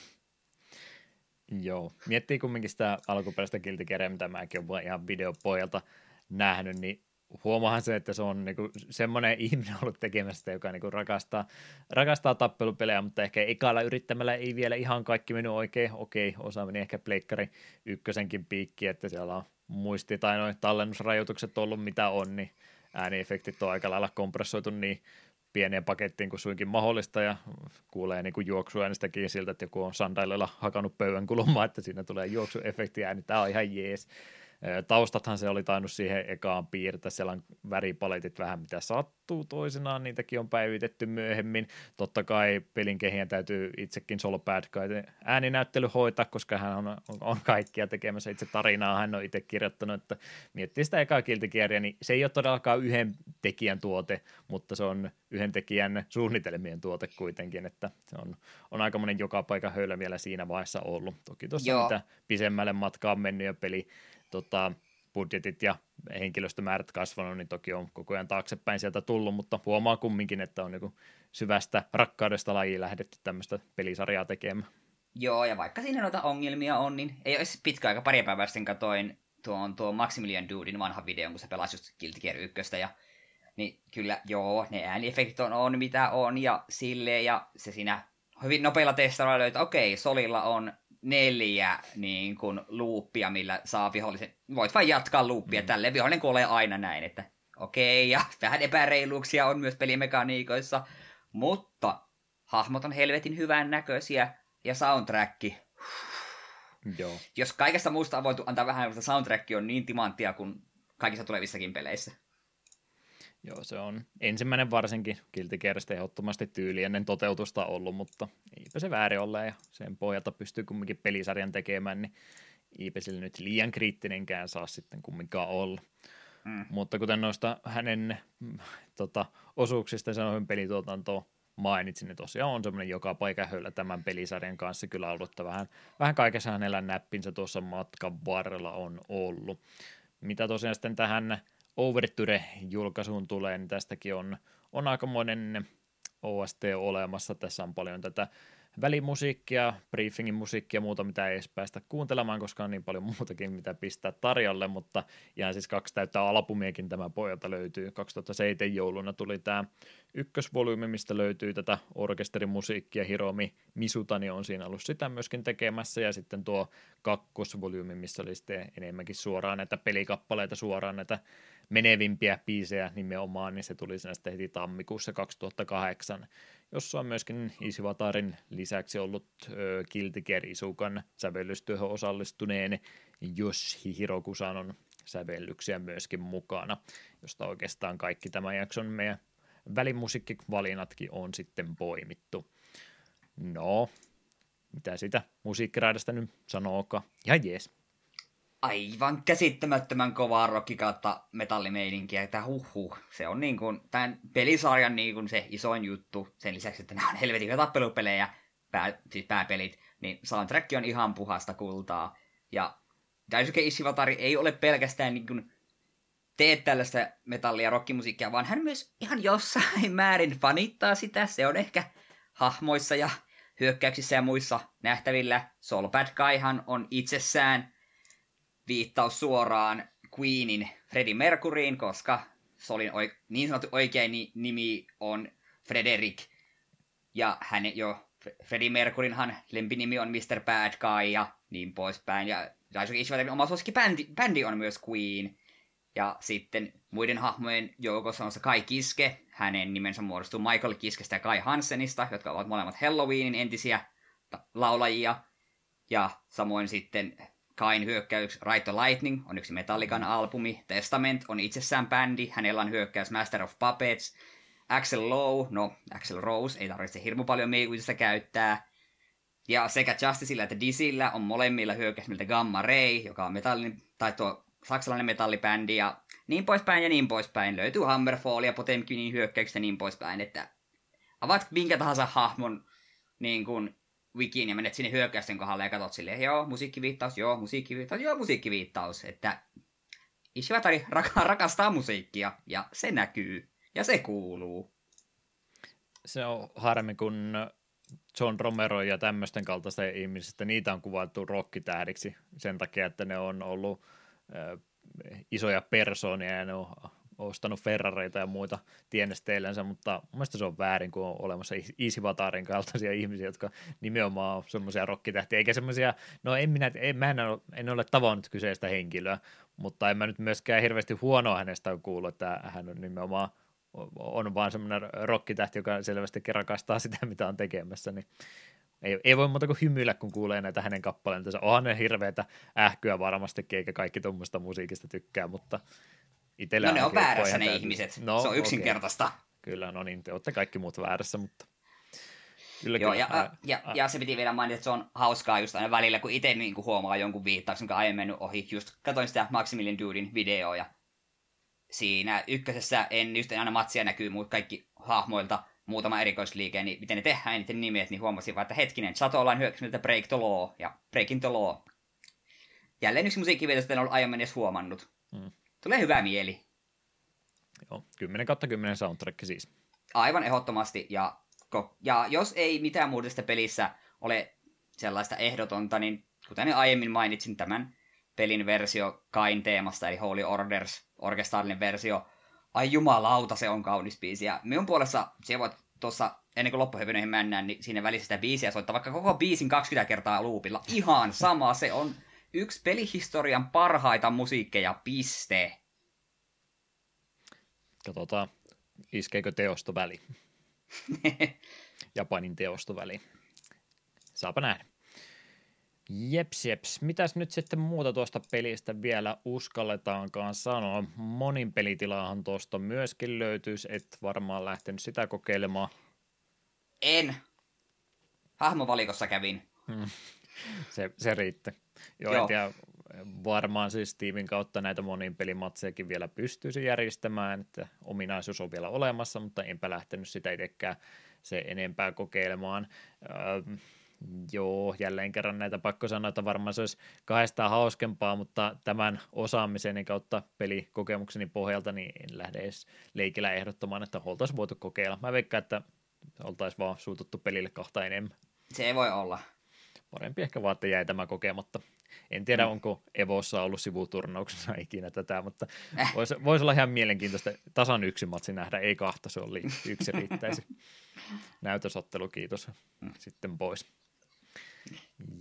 Joo, miettii kumminkin sitä alkuperäistä Guilty Gearia, mitä mäkin olen ihan videopojalta nähnyt, niin huomaahan se, että se on niinku semmoinen [laughs] ihminen ollut tekemästä, joka niinku rakastaa, rakastaa tappelupelejä, mutta ehkä ekalla yrittämällä ei vielä ihan kaikki mennyt oikein. Okei, osa meni ehkä pleikkari ykkösenkin piikki, että siellä on muisti tai noin tallennusrajoitukset ollut mitä on, niin ääniefektit on aika lailla kompressoitu niin pieneen pakettiin kuin suinkin mahdollista ja kuulee niin kuin juoksuäänestäkin siltä, että joku on sandaililla hakannut pöydän kulmaa, että siinä tulee juoksuefekti ääni, tämä on ihan jees. Taustathan se oli tainnut siihen ekaan piirtää, siellä on väripaletit vähän mitä sattuu toisinaan, niitäkin on päivitetty myöhemmin. Totta kai pelin kehien täytyy itsekin Solo Bad Guy ääninäyttely hoitaa, koska hän on, on, on kaikkia tekemässä itse tarinaa, hän on itse kirjoittanut, että miettii sitä ekaa kiltikierriä, niin se ei ole todellakaan yhden tekijän tuote, mutta se on yhden tekijän suunnitelmien tuote kuitenkin, että se on, on aika monen joka paikka höylä vielä siinä vaiheessa ollut. Toki tuossa mitä pisemmälle matkaan mennyt ja peli tota, budjetit ja henkilöstömäärät kasvanut, niin toki on koko ajan taaksepäin sieltä tullut, mutta huomaa kumminkin, että on niin syvästä rakkaudesta lajiin lähdetty tämmöistä pelisarjaa tekemään. Joo, ja vaikka siinä noita ongelmia on, niin ei olisi pitkä aika pari päivää sitten katoin tuon, tuon Maximilian Dudin vanha videon, kun se pelasi just Guilty Gear 1, ja niin kyllä, joo, ne ääniefektit on, on mitä on, ja silleen, ja se siinä hyvin nopeilla testailla löytää, okei, Solilla on neljä niin kuin, luuppia, millä saa vihollisen. Voit vain jatkaa luuppia mm. tälle. Vihollinen kuolee aina näin, että okei, okay, ja [laughs] vähän epäreiluuksia on myös pelimekaniikoissa, mutta hahmot on helvetin hyvän näköisiä, ja soundtracki. Joo. Jos kaikesta muusta on voitu antaa vähän, mutta soundtrack on niin timanttia kuin kaikissa tulevissakin peleissä. Joo, se on ensimmäinen varsinkin kiltikerrasta ehdottomasti tyyli ennen toteutusta ollut, mutta eipä se väärin ole ja sen pohjalta pystyy kumminkin pelisarjan tekemään, niin eipä sillä nyt liian kriittinenkään saa sitten kumminkaan olla. Mm. Mutta kuten noista hänen mm, tota, osuuksista sanoin pelituotantoon mainitsin, niin tosiaan on semmoinen joka paikan höllä tämän pelisarjan kanssa kyllä ollut, että vähän, vähän kaikessa hänellä näppinsä tuossa matkan varrella on ollut. Mitä tosiaan sitten tähän Overture-julkaisuun tulee, niin tästäkin on, on aikamoinen OST olemassa. Tässä on paljon tätä välimusiikkia, briefingin musiikkia ja muuta, mitä ei edes päästä kuuntelemaan, koska on niin paljon muutakin, mitä pistää tarjolle, mutta ihan siis kaksi täyttää albumiakin tämä pojalta löytyy. 2007 jouluna tuli tämä ykkösvolyymi, mistä löytyy tätä orkesterimusiikkia, Hiromi Misutani on siinä ollut sitä myöskin tekemässä, ja sitten tuo kakkosvolyymi, missä oli sitten enemmänkin suoraan näitä pelikappaleita, suoraan näitä menevimpiä biisejä nimenomaan, niin se tuli sinne sitten heti tammikuussa 2008 jossa on myöskin Isivatarin lisäksi ollut ö, Kiltiker Isukan sävellystyöhön osallistuneen Yoshi Hirokusanon sävellyksiä myöskin mukana, josta oikeastaan kaikki tämän jakson meidän välimusiikkivalinnatkin on sitten poimittu. No, mitä sitä musiikkiraidasta nyt sanooka? Ja jees aivan käsittämättömän kovaa rocki kautta metallimeininkiä, että huhhuh. Se on niin kuin, tämän pelisarjan niin kuin se isoin juttu, sen lisäksi, että nämä on helvetin tappelupelejä, pää, siis pääpelit, niin soundtrack on ihan puhasta kultaa. Ja Daisuke Ishivatari ei ole pelkästään niin kuin tee tällaista metallia rockimusiikkia, vaan hän myös ihan jossain määrin fanittaa sitä. Se on ehkä hahmoissa ja hyökkäyksissä ja muissa nähtävillä. Soul Bad Guyhan on itsessään viittaus suoraan Queenin Freddie Mercuryin, koska Solin oik- niin sanottu oikein nimi on Frederick. Ja hän jo, Freddie Mercurinhan lempinimi on Mr. Bad Guy ja niin poispäin. Ja Daisuke Ishivaterin oma suosikki bändi, bändi on myös Queen. Ja sitten muiden hahmojen joukossa on se Kai Kiske. Hänen nimensä muodostuu Michael Kiskestä ja Kai Hansenista, jotka ovat molemmat Halloweenin entisiä laulajia. Ja samoin sitten Kain hyökkäys Right to Lightning on yksi Metallican albumi, Testament on itsessään bändi, hänellä on hyökkäys Master of Puppets, Axel Low, no Axel Rose, ei tarvitse hirmu paljon miikuisista käyttää, ja sekä Justicella että Disillä on molemmilla hyökkäys miltä Gamma Ray, joka on metallin, tai tuo saksalainen metallibändi, ja niin poispäin ja niin poispäin. Löytyy Hammerfall ja Potemkinin hyökkäyksistä ja niin poispäin, että avat minkä tahansa hahmon niin kuin, wikiin ja menet sinne hyökkäysten kohdalle ja katsot silleen, joo, musiikkiviittaus, joo, musiikkiviittaus, joo, musiikkiviittaus. Että Ishivatari rak- rakastaa musiikkia ja se näkyy ja se kuuluu. Se on harmi, kun John Romero ja tämmöisten kaltaisten ihmisistä, niitä on kuvattu rokkitähdiksi sen takia, että ne on ollut äh, isoja persoonia ja ne on ostanut Ferrareita ja muita tienesteillensä, mutta mun mielestä se on väärin, kun on olemassa Isivatarin kaltaisia [laughs] ihmisiä, jotka nimenomaan on semmoisia rokkitähtiä, eikä semmoisia, no en minä, en, mä en ole, en ole tavannut kyseistä henkilöä, mutta en mä nyt myöskään hirveästi huonoa hänestä ole kuullut, että hän on nimenomaan on vaan semmoinen rokkitähti, joka selvästi rakastaa sitä, [laughs] mitä on tekemässä, niin ei, ei voi muuta kuin hymyillä, kun kuulee näitä hänen kappaleensa. Onhan ne hirveätä ähkyä varmasti, eikä kaikki tuommoista musiikista tykkää, mutta Itellä no ne on väärässä ne ihmiset. No, se on yksinkertaista. Okay. Kyllä, no niin, te olette kaikki muut väärässä, mutta... Kyllä, Joo, kyllä. Ja, ja, ja, ja, se piti vielä mainita, että se on hauskaa just aina välillä, kun itse niin huomaa jonkun viittauksen, jonka aiemmin mennyt ohi. Just katoin sitä Maximilian Dudin videoa ja siinä ykkösessä en just aina matsia näkyy muut kaikki hahmoilta muutama erikoisliike, niin miten ne tehdään niiden nimet, niin huomasin vaan, että hetkinen, Shadowline hyökkäsi Break the Law ja Breaking the Law. Jälleen yksi musiikkivideo, jota en ollut aiemmin edes huomannut. Hmm. Tulee hyvä mieli. Joo, 10 kautta 10 soundtrack siis. Aivan ehdottomasti, ja, ja jos ei mitään muuta sitä pelissä ole sellaista ehdotonta, niin kuten aiemmin mainitsin tämän pelin versio Kain teemasta, eli Holy Orders, orkestaalinen versio. Ai jumalauta, se on kaunis biisi. Ja minun puolessa se voit tuossa, ennen kuin loppuhyvinöihin mennään, niin siinä välissä sitä biisiä soittaa vaikka koko biisin 20 kertaa loopilla. Ihan sama, se on yksi pelihistorian parhaita musiikkeja, piste. Katsotaan, iskeekö teostoväli. [laughs] Japanin teostoväli. Saapa nähdä. Jeps, jeps. Mitäs nyt sitten muuta tuosta pelistä vielä uskalletaankaan sanoa? Monin pelitilaahan tuosta myöskin löytyisi, et varmaan lähtenyt sitä kokeilemaan. En. Hahmovalikossa kävin. Hmm. [laughs] Se, se riitti. Joo, Joo. Tiedä, varmaan siis Steamin kautta näitä monin pelimatsejakin vielä pystyisi järjestämään, että ominaisuus on vielä olemassa, mutta enpä lähtenyt sitä itsekään se enempää kokeilemaan. Öö, joo, jälleen kerran näitä pakko sanoa, että varmaan se olisi kahdestaan hauskempaa, mutta tämän osaamiseni kautta pelikokemukseni pohjalta niin en lähde edes leikillä ehdottamaan, että oltaisiin voitu kokeilla. Mä veikkaan, että oltaisiin vaan suututtu pelille kahta enemmän. Se ei voi olla. Parempi ehkä vaan, että jäi tämä kokematta. En tiedä, mm. onko Evossa ollut sivuturnauksessa [laughs] ikinä tätä, mutta äh. voisi, vois olla ihan mielenkiintoista tasan yksi matsi nähdä, ei kahta, se oli yksi riittäisi. [laughs] Näytösottelu, kiitos. Mm. Sitten pois.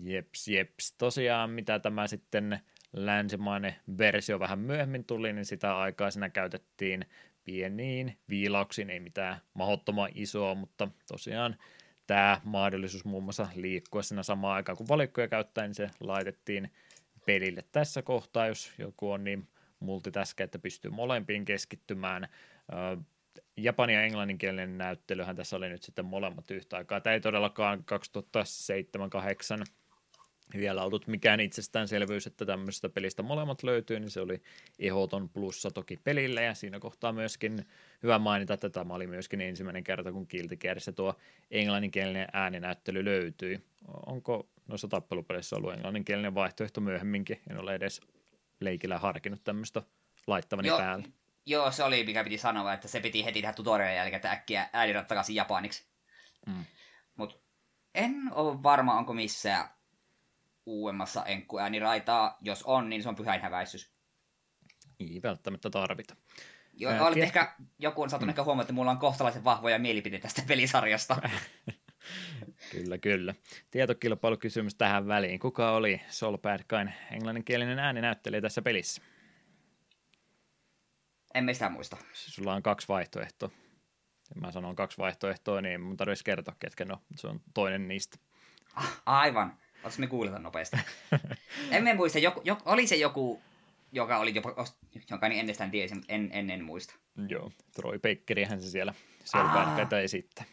Jeps, jeps. Tosiaan, mitä tämä sitten länsimainen versio vähän myöhemmin tuli, niin sitä aikaa siinä käytettiin pieniin viilauksiin, ei mitään mahdottoman isoa, mutta tosiaan tämä mahdollisuus muun muassa liikkua siinä samaan aikaan, kun valikkoja käyttää, niin se laitettiin pelille tässä kohtaa, jos joku on niin multitäskä, että pystyy molempiin keskittymään. Japani- ja englanninkielinen näyttelyhän tässä oli nyt sitten molemmat yhtä aikaa. Tämä ei todellakaan 2007-2008 vielä ollut mikään itsestäänselvyys, että tämmöisestä pelistä molemmat löytyy, niin se oli ehdoton plussa toki pelille, ja siinä kohtaa myöskin hyvä mainita, että tämä oli myöskin ensimmäinen kerta, kun Guilty tuo englanninkielinen ääninäyttely löytyi. Onko noissa tappelupeleissä ollut englanninkielinen vaihtoehto myöhemminkin? En ole edes leikillä harkinnut tämmöistä laittavani Joo, päälle. Joo, se oli mikä piti sanoa, että se piti heti tehdä tutorialin jälkeen, että äkkiä äänirat takaisin japaniksi. Mm. Mutta en ole varma, onko missään uudemmassa enkkuääniraitaa. Jos on, niin se on pyhäinhäväisyys. Ei välttämättä tarvita. Joo, Ää, olet ehkä, joku on saattanut mm. ehkä huomata, että mulla on kohtalaisen vahvoja mielipiteitä tästä pelisarjasta. [laughs] kyllä, kyllä. Tietokilpailukysymys tähän väliin. Kuka oli Sol Badkain englanninkielinen ääninäyttelijä tässä pelissä? En sitä muista. Sulla on kaksi vaihtoehtoa. Mä sanon kaksi vaihtoehtoa, niin mun tarvitsisi kertoa, ketkä no. Se on toinen niistä. Ah, aivan. Oletko me kuuleta nopeasti? [laughs] en muista. Joku, joku, oli se joku, joka oli jopa, jonka niin ennestään tiesi, mutta en, en, en muista. Joo, Troy Bakerihän se siellä selväänkätä esittää.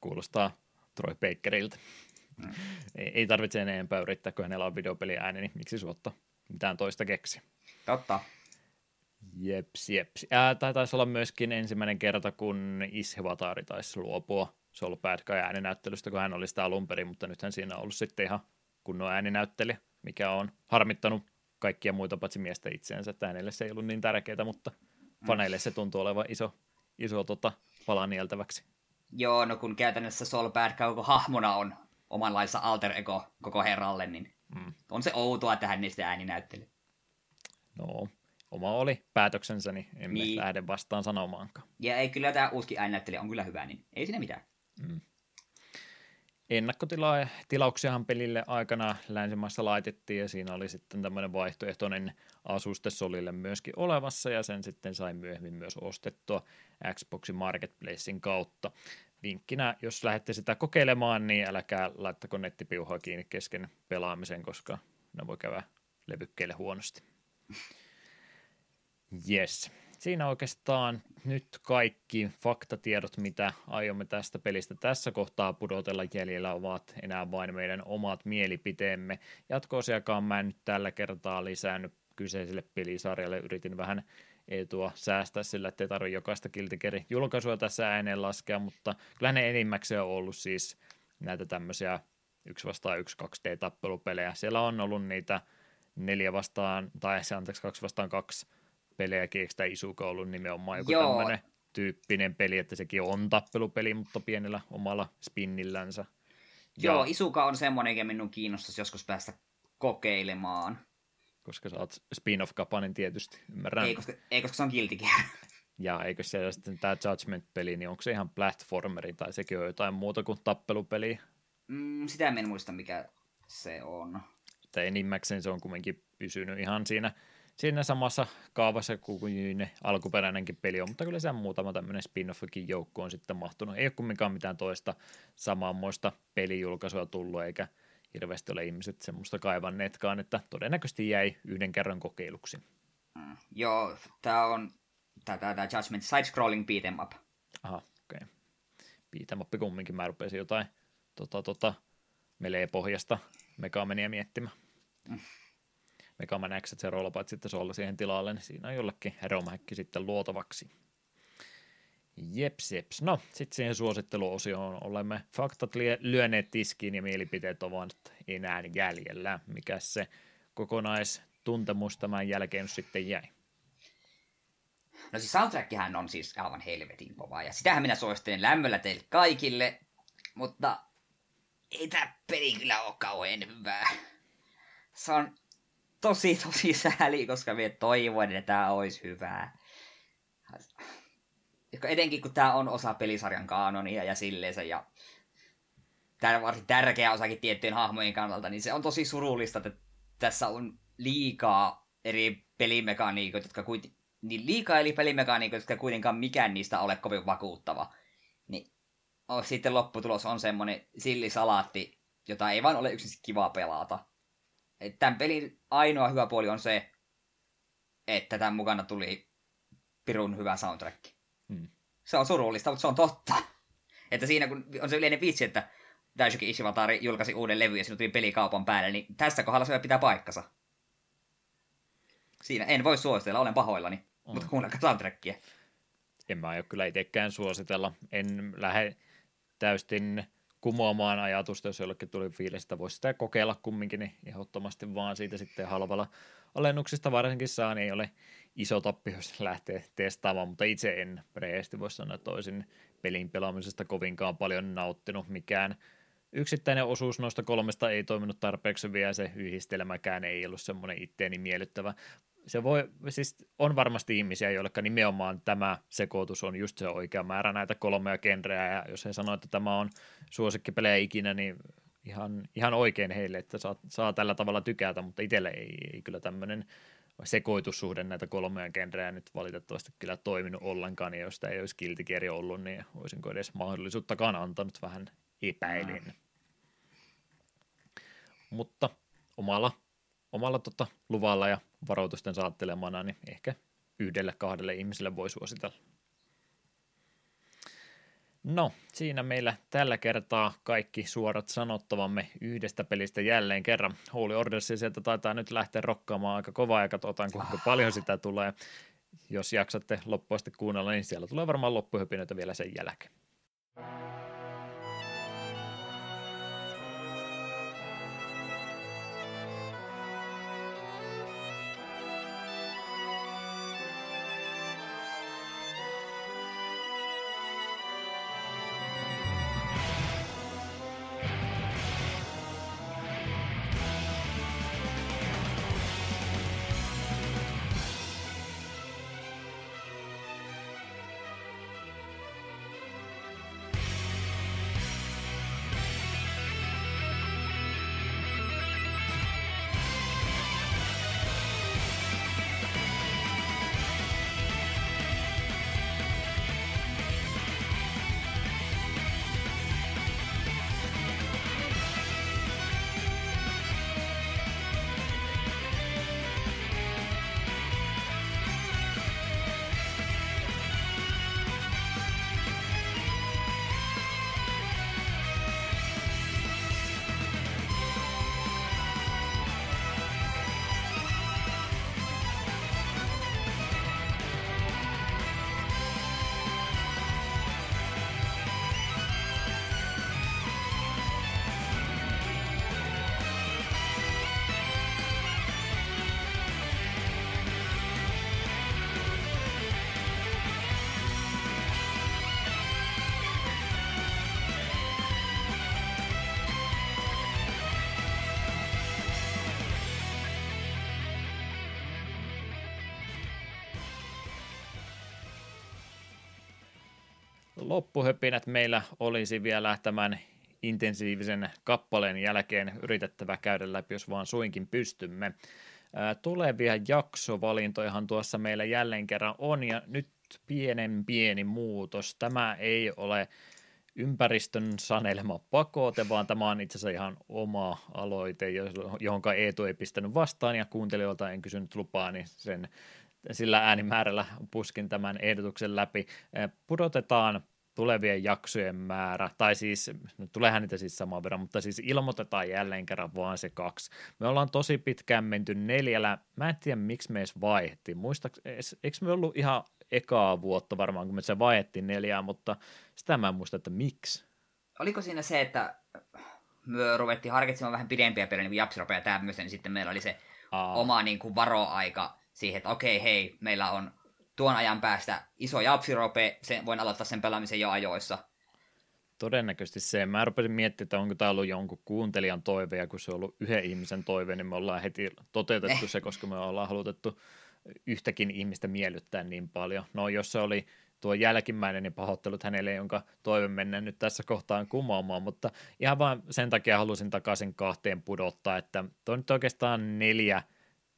Kuulostaa Troy Bakerilta. Mm. ei, ei tarvitse enempää yrittää, kun hänellä on videopeli ääni, niin miksi suotta mitään toista keksi. Totta. Jeps, jeps. Tai taisi olla myöskin ensimmäinen kerta, kun Ishvatari taisi luopua se on ollut Bad Guy ääninäyttelystä, kun hän oli sitä alun perin, mutta nythän siinä on ollut sitten ihan kunnon ääninäyttelijä, mikä on harmittanut kaikkia muita paitsi miestä itseensä, että hänelle se ei ollut niin tärkeää, mutta faneille se tuntuu olevan iso, iso tota, pala nieltäväksi. Joo, no kun käytännössä Sol Bad Guy koko hahmona on omanlaissa alter ego koko herralle, niin mm. on se outoa, että hän niistä ääninäytteli. No, oma oli päätöksensä, niin emme niin. lähde vastaan sanomaankaan. Ja ei kyllä tämä uusi ääninäyttelijä on kyllä hyvä, niin ei siinä mitään. Mm. Ennakkotilauksiahan pelille aikana länsimaissa laitettiin ja siinä oli sitten tämmöinen vaihtoehtoinen asuste Solille myöskin olevassa ja sen sitten sai myöhemmin myös ostettua Xboxin Marketplacein kautta. Vinkkinä, jos lähdette sitä kokeilemaan, niin älkää laittako nettipiuhaa kiinni kesken pelaamisen, koska ne voi käydä levykkeille huonosti. Yes siinä oikeastaan nyt kaikki faktatiedot, mitä aiomme tästä pelistä tässä kohtaa pudotella jäljellä, ovat enää vain meidän omat mielipiteemme. Jatko-osiakaan mä en nyt tällä kertaa lisännyt kyseiselle pelisarjalle. Yritin vähän etua säästää sillä, ettei tarvitse jokaista kiltikeri julkaisua tässä ääneen laskea, mutta kyllä ne enimmäkseen on ollut siis näitä tämmöisiä yksi vastaan yksi 2D-tappelupelejä. Siellä on ollut niitä neljä vastaan, tai anteeksi, kaksi vastaan kaksi pelejäkin, eikö tämä Isuka ollut nimenomaan joku tämmöinen tyyppinen peli, että sekin on tappelupeli, mutta pienellä omalla spinnillänsä. Ja... Joo, Isuka on semmoinen, mikä minun kiinnostaisi joskus päästä kokeilemaan. Koska sä oot spin-off-kapanen tietysti, ymmärrän. Ei, koska, ei, koska se on Guilty Ja eikö se sitten tämä Judgment-peli, niin onko se ihan platformeri tai sekin on jotain muuta kuin tappelupeli? Mm, sitä en muista, mikä se on. Tai enimmäkseen se on kuitenkin pysynyt ihan siinä siinä samassa kaavassa kuin ne alkuperäinenkin peli on, mutta kyllä se muutama tämmöinen spin-offikin joukko on sitten mahtunut. Ei ole kumminkaan mitään toista samanmoista pelijulkaisua tullut, eikä hirveästi ole ihmiset semmoista kaivanneetkaan, että todennäköisesti jäi yhden kerran kokeiluksi. Mm, joo, tämä on tämä Judgment Side-Scrolling Beat'em Up. Aha, okei. Okay. Beat'em Up kumminkin, mä rupesin jotain tota, tota, melee-pohjasta Megamania miettimään. Mm. Megaman X, se rollapat sitten suolla siihen tilalle, niin siinä on jollekin romhäkki sitten luotavaksi. Jeps, jeps. No, sitten siihen suositteluosioon olemme faktat lyöneet tiskiin ja mielipiteet ovat enää jäljellä. Mikä se kokonaistuntemus tämän jälkeen sitten jäi? No siis soundtrackihän on siis aivan helvetin kova, ja sitähän minä suosittelen lämmöllä teille kaikille, mutta ei tämä peli kyllä ole kauhean hyvää. Se on tosi tosi sääli, koska minä toivon, että tämä olisi hyvää. Etenkin kun tämä on osa pelisarjan kaanonia ja silleensä, ja tämä on varsin tärkeä osakin tiettyjen hahmojen kannalta, niin se on tosi surullista, että tässä on liikaa eri pelimekaniikoita, jotka kuitenkin niin liikaa eli pelimekaniikoita, jotka kuitenkaan mikään niistä ole kovin vakuuttava. Niin sitten lopputulos on semmonen sillisalaatti, jota ei vaan ole yksin kiva pelata. Tämän pelin ainoa hyvä puoli on se, että tämän mukana tuli pirun hyvä soundtrack. Hmm. Se on surullista, mutta se on totta. Että siinä kun on se yleinen vitsi, että Daisuke Ishiwatari julkaisi uuden levy ja siinä tuli pelikaupan päälle, niin tästä kohdalla se pitää paikkansa. Siinä en voi suositella, olen pahoillani, mm. mutta kuunnelkaa soundtrackia. En mä aio kyllä itsekään suositella. En lähde täystin kumoamaan ajatusta, jos jollekin tuli fiilistä, voisi sitä kokeilla kumminkin, niin ehdottomasti vaan siitä sitten halvalla alennuksista varsinkin saa, niin ei ole iso tappi, jos lähtee testaamaan, mutta itse en rehellisesti voi sanoa, että pelin pelaamisesta kovinkaan paljon nauttinut. Mikään yksittäinen osuus noista kolmesta ei toiminut tarpeeksi vielä, se yhdistelmäkään ei ollut semmoinen itteeni miellyttävä. Se voi, siis on varmasti ihmisiä, joille nimenomaan tämä sekoitus on just se oikea määrä näitä kolmea genreä, ja jos he sanoo, että tämä on suosikkipelejä ikinä, niin ihan, ihan oikein heille, että saa, saa tällä tavalla tykätä, mutta itselle ei, ei kyllä tämmöinen sekoitussuhde näitä kolmea genreä nyt valitettavasti kyllä toiminut ollenkaan, ja jos sitä ei olisi kiltikeri ollut, niin olisinko edes mahdollisuuttakaan antanut vähän epäilin. Mm. Mutta omalla, omalla tota, luvalla ja varoitusten saattelemana, niin ehkä yhdelle kahdelle ihmiselle voi suositella. No, siinä meillä tällä kertaa kaikki suorat sanottavamme yhdestä pelistä jälleen kerran. Holy Orders sieltä taitaa nyt lähteä rokkaamaan aika kovaa ja katsotaan kuinka paljon sitä tulee. Jos jaksatte loppuasti kuunnella, niin siellä tulee varmaan loppuhypinöitä vielä sen jälkeen. Loppuhöpinät meillä olisi vielä tämän intensiivisen kappaleen jälkeen yritettävä käydä läpi, jos vaan suinkin pystymme. Tulevia jaksovalintojahan tuossa meillä jälleen kerran on, ja nyt pienen pieni muutos. Tämä ei ole ympäristön sanelema pakote, vaan tämä on itse asiassa ihan oma aloite, johon Eetu ei pistänyt vastaan, ja kuuntelijoilta en kysynyt lupaa, niin sen sillä äänimäärällä puskin tämän ehdotuksen läpi. Pudotetaan tulevien jaksojen määrä, tai siis, no tuleehan niitä siis saman verran, mutta siis ilmoitetaan jälleen kerran vaan se kaksi. Me ollaan tosi pitkään menty neljällä, mä en tiedä miksi me edes vaihdettiin, muistaaks, eikö me ollut ihan ekaa vuotta varmaan, kun me se vaihdettiin neljään, mutta sitä mä en muista, että miksi. Oliko siinä se, että me ruvettiin harkitsemaan vähän pidempiä pelejä, niin kuin Japsiropa ja tämmöisen, niin sitten meillä oli se Aa. oma niin kuin varoaika siihen, että okei, hei, meillä on tuon ajan päästä iso japsirope, sen, voin aloittaa sen pelaamisen jo ajoissa. Todennäköisesti se. Mä rupesin miettimään, että onko tämä ollut jonkun kuuntelijan toive, ja kun se on ollut yhden ihmisen toive, niin me ollaan heti toteutettu eh. se, koska me ollaan halutettu yhtäkin ihmistä miellyttää niin paljon. No jos se oli tuo jälkimmäinen, niin pahoittelut hänelle, jonka toive mennään nyt tässä kohtaan kumoamaan, mutta ihan vain sen takia halusin takaisin kahteen pudottaa, että tuo nyt oikeastaan neljä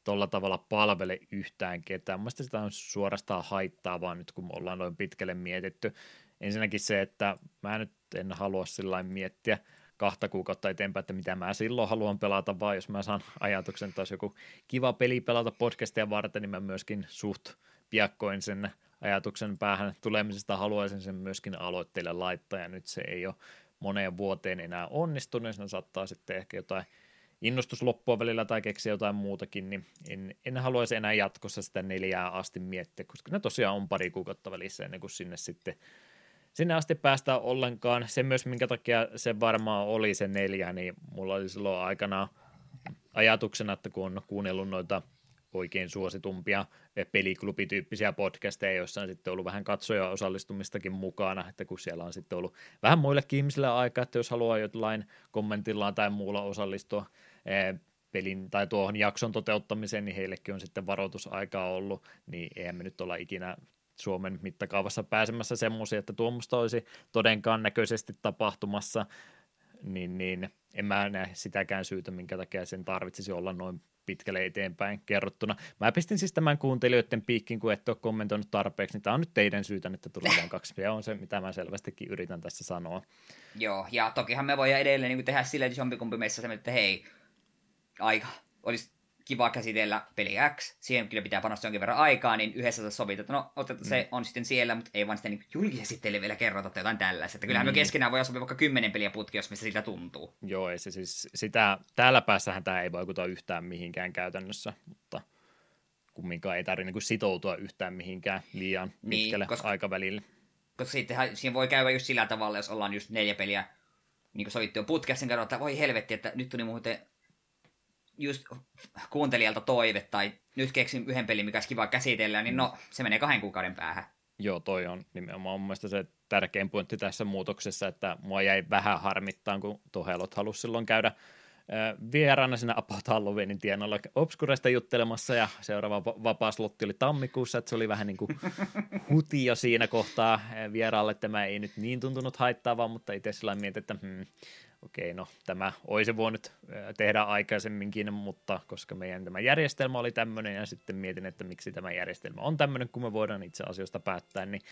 tuolla tavalla palvele yhtään ketään. Mielestäni sitä on suorastaan haittaa vaan nyt, kun ollaan noin pitkälle mietitty. Ensinnäkin se, että mä nyt en halua sillä miettiä kahta kuukautta eteenpäin, että mitä mä silloin haluan pelata, vaan jos mä saan ajatuksen, olisi joku kiva peli pelata podcastia varten, niin mä myöskin suht piakkoin sen ajatuksen päähän tulemisesta haluaisin sen myöskin aloitteelle laittaa, ja nyt se ei ole moneen vuoteen enää onnistunut, sen saattaa sitten ehkä jotain innostus loppua välillä tai keksiä jotain muutakin, niin en, en haluaisi enää jatkossa sitä neljää asti miettiä, koska ne tosiaan on pari kuukautta välissä ennen kuin sinne sitten sinne asti päästään ollenkaan. Se myös, minkä takia se varmaan oli se neljä, niin mulla oli silloin aikana ajatuksena, että kun on kuunnellut noita – oikein suositumpia peliklubityyppisiä podcasteja, joissa on sitten ollut vähän katsoja osallistumistakin mukana, että kun siellä on sitten ollut vähän muillekin ihmisille aikaa, että jos haluaa jotain kommentillaan tai muulla osallistua eh, pelin tai tuohon jakson toteuttamiseen, niin heillekin on sitten varoitusaikaa ollut, niin eihän me nyt olla ikinä Suomen mittakaavassa pääsemässä semmoisia, että tuommoista olisi todenkaan näköisesti tapahtumassa, niin, niin en mä näe sitäkään syytä, minkä takia sen tarvitsisi olla noin pitkälle eteenpäin kerrottuna. Mä pistin siis tämän kuuntelijoiden piikkin, kun et ole kommentoinut tarpeeksi, niin tämä on nyt teidän syytä, että tulee vain kaksi. Ja on se, mitä mä selvästikin yritän tässä sanoa. Joo, ja tokihan me voidaan edelleen niin tehdä silleen, että jompikumpi meissä että hei, aika, olisi kiva käsitellä peli X, siihen kyllä pitää panostaa jonkin verran aikaa, niin yhdessä sovit, että no, otetaan, mm. se on sitten siellä, mutta ei vaan sitten niin julkisesti teille vielä kerrota tai jotain tällaista. Että kyllähän mm. me keskenään voi sopia vaikka kymmenen peliä putki, jos mistä siltä tuntuu. Joo, ei se siis, sitä, täällä päässähän tämä ei vaikuta yhtään mihinkään käytännössä, mutta kumminkaan ei tarvitse niin sitoutua yhtään mihinkään liian niin, pitkälle niin, koska, aikavälille. Koska sittenhän siinä voi käydä just sillä tavalla, jos ollaan just neljä peliä niin kuin sovittu jo putkessa, niin että voi helvetti, että nyt tuli muuten just kuuntelijalta toive tai nyt keksin yhden pelin, mikä olisi kiva käsitellä, niin no, se menee kahden kuukauden päähän. Joo, toi on nimenomaan mun mielestä se tärkein pointti tässä muutoksessa, että mua jäi vähän harmittaan, kun Tohelot halusi silloin käydä vieraana sinne About Halloweenin tienoilla Obscuresta juttelemassa ja seuraava vapaa slotti oli tammikuussa, että se oli vähän niin kuin [laughs] huti jo siinä kohtaa vieraalle. Tämä ei nyt niin tuntunut haittaavaa, mutta itse sillä mietin, että hmm, okei, no tämä olisi voinut tehdä aikaisemminkin, mutta koska meidän tämä järjestelmä oli tämmöinen ja sitten mietin, että miksi tämä järjestelmä on tämmöinen, kun me voidaan itse asioista päättää, niin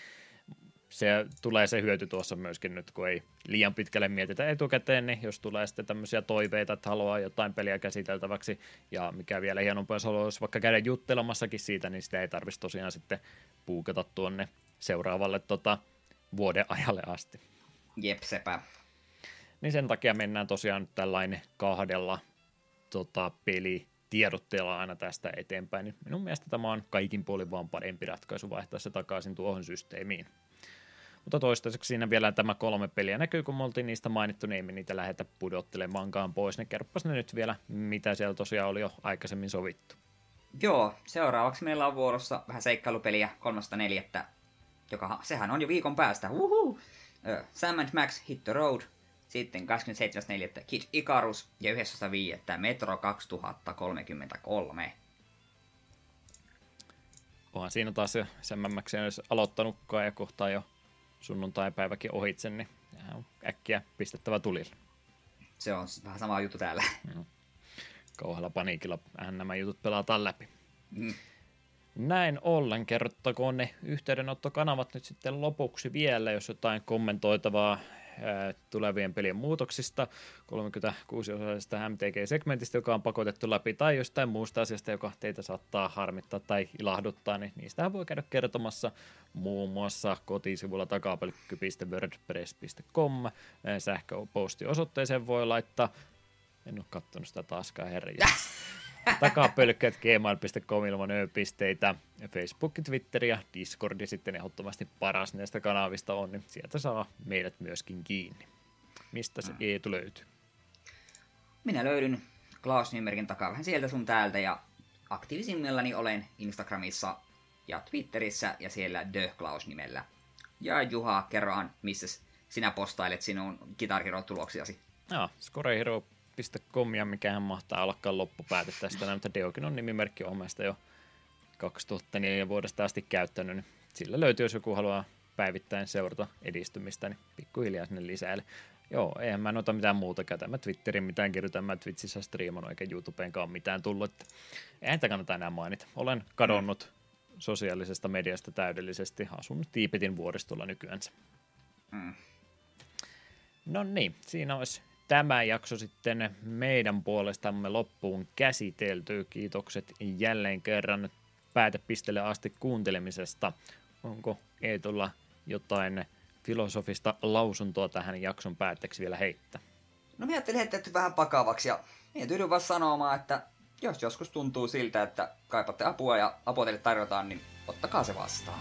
se tulee se hyöty tuossa myöskin nyt, kun ei liian pitkälle mietitä etukäteen, niin jos tulee sitten tämmöisiä toiveita, että haluaa jotain peliä käsiteltäväksi, ja mikä vielä hienompaa, jos haluaisi vaikka käydä juttelemassakin siitä, niin sitä ei tarvitsisi tosiaan sitten puukata tuonne seuraavalle tota, vuoden ajalle asti. Jep, sepä. Niin sen takia mennään tosiaan nyt tällainen kahdella tota, peli tiedotteella aina tästä eteenpäin, niin minun mielestä tämä on kaikin puolin vaan parempi ratkaisu vaihtaa se takaisin tuohon systeemiin. Mutta toistaiseksi siinä vielä tämä kolme peliä näkyy, kun me oltiin niistä mainittu, niin emme niitä lähetä pudottelemaankaan pois. Ne kerroppas ne nyt vielä, mitä siellä tosiaan oli jo aikaisemmin sovittu. Joo, seuraavaksi meillä on vuorossa vähän seikkailupeliä 3.4. Joka, sehän on jo viikon päästä. Uhu! Sam and Max Hit the Road, sitten 27.4. Kid Icarus ja 11.5. Metro 2033. Onhan siinä taas jo Sam Max olisi aloittanutkaan ja kohtaa jo sunnuntai-päiväkin ohitse, niin on äkkiä pistettävä tulille. Se on vähän sama juttu täällä. No. Kauhealla paniikilla vähän nämä jutut pelataan läpi. Mm. Näin ollen kerrottakoon ne yhteydenottokanavat nyt sitten lopuksi vielä, jos jotain kommentoitavaa tulevien pelien muutoksista, 36-osaisesta MTG-segmentistä, joka on pakotettu läpi, tai jostain muusta asiasta, joka teitä saattaa harmittaa tai ilahduttaa, niin niistähän voi käydä kertomassa muun muassa kotisivulla takapelkky.wordpress.com. Sähköpostiosoitteeseen voi laittaa. En ole katsonut sitä taaskaan, herra takapölkköät gmail.com ilman ööpisteitä. Facebook, Twitter ja Discord sitten ehdottomasti paras näistä kanavista on, niin sieltä saa meidät myöskin kiinni. Mistä se mm. Eetu löytyy? Minä löydyn Klaus Nymerkin takaa vähän sieltä sun täältä ja aktiivisimmillani olen Instagramissa ja Twitterissä ja siellä The Klaus nimellä. Ja Juha, kerrohan, missä sinä postailet sinun Guitar Joo, scorehero.com, mikähän mahtaa alkaa loppupäätä tästä, mutta Deokin on nimimerkki omesta jo 2004 vuodesta asti käyttänyt, niin sillä löytyy, jos joku haluaa päivittäin seurata edistymistä, niin pikkuhiljaa sinne lisää. Joo, eihän mä noita mitään muuta käytä. Mä Twitterin mitään kirjoitan, mä Twitchissä striimannut eikä YouTubeenkaan mitään tullut. Että eihän tätä kannata enää mainita. Olen kadonnut mm. sosiaalisesta mediasta täydellisesti. Asun Tiipetin vuoristolla nykyään. Mm. No niin, siinä olisi tämä jakso sitten meidän puolestamme loppuun käsitelty. Kiitokset jälleen kerran päätepistelle asti kuuntelemisesta. Onko Eetulla jotain filosofista lausuntoa tähän jakson päätteeksi vielä heittää? No minä ajattelin heittää vähän pakavaksi ja minä tyydyn vaan sanomaan, että jos joskus tuntuu siltä, että kaipatte apua ja apua teille tarjotaan, niin ottakaa se vastaan.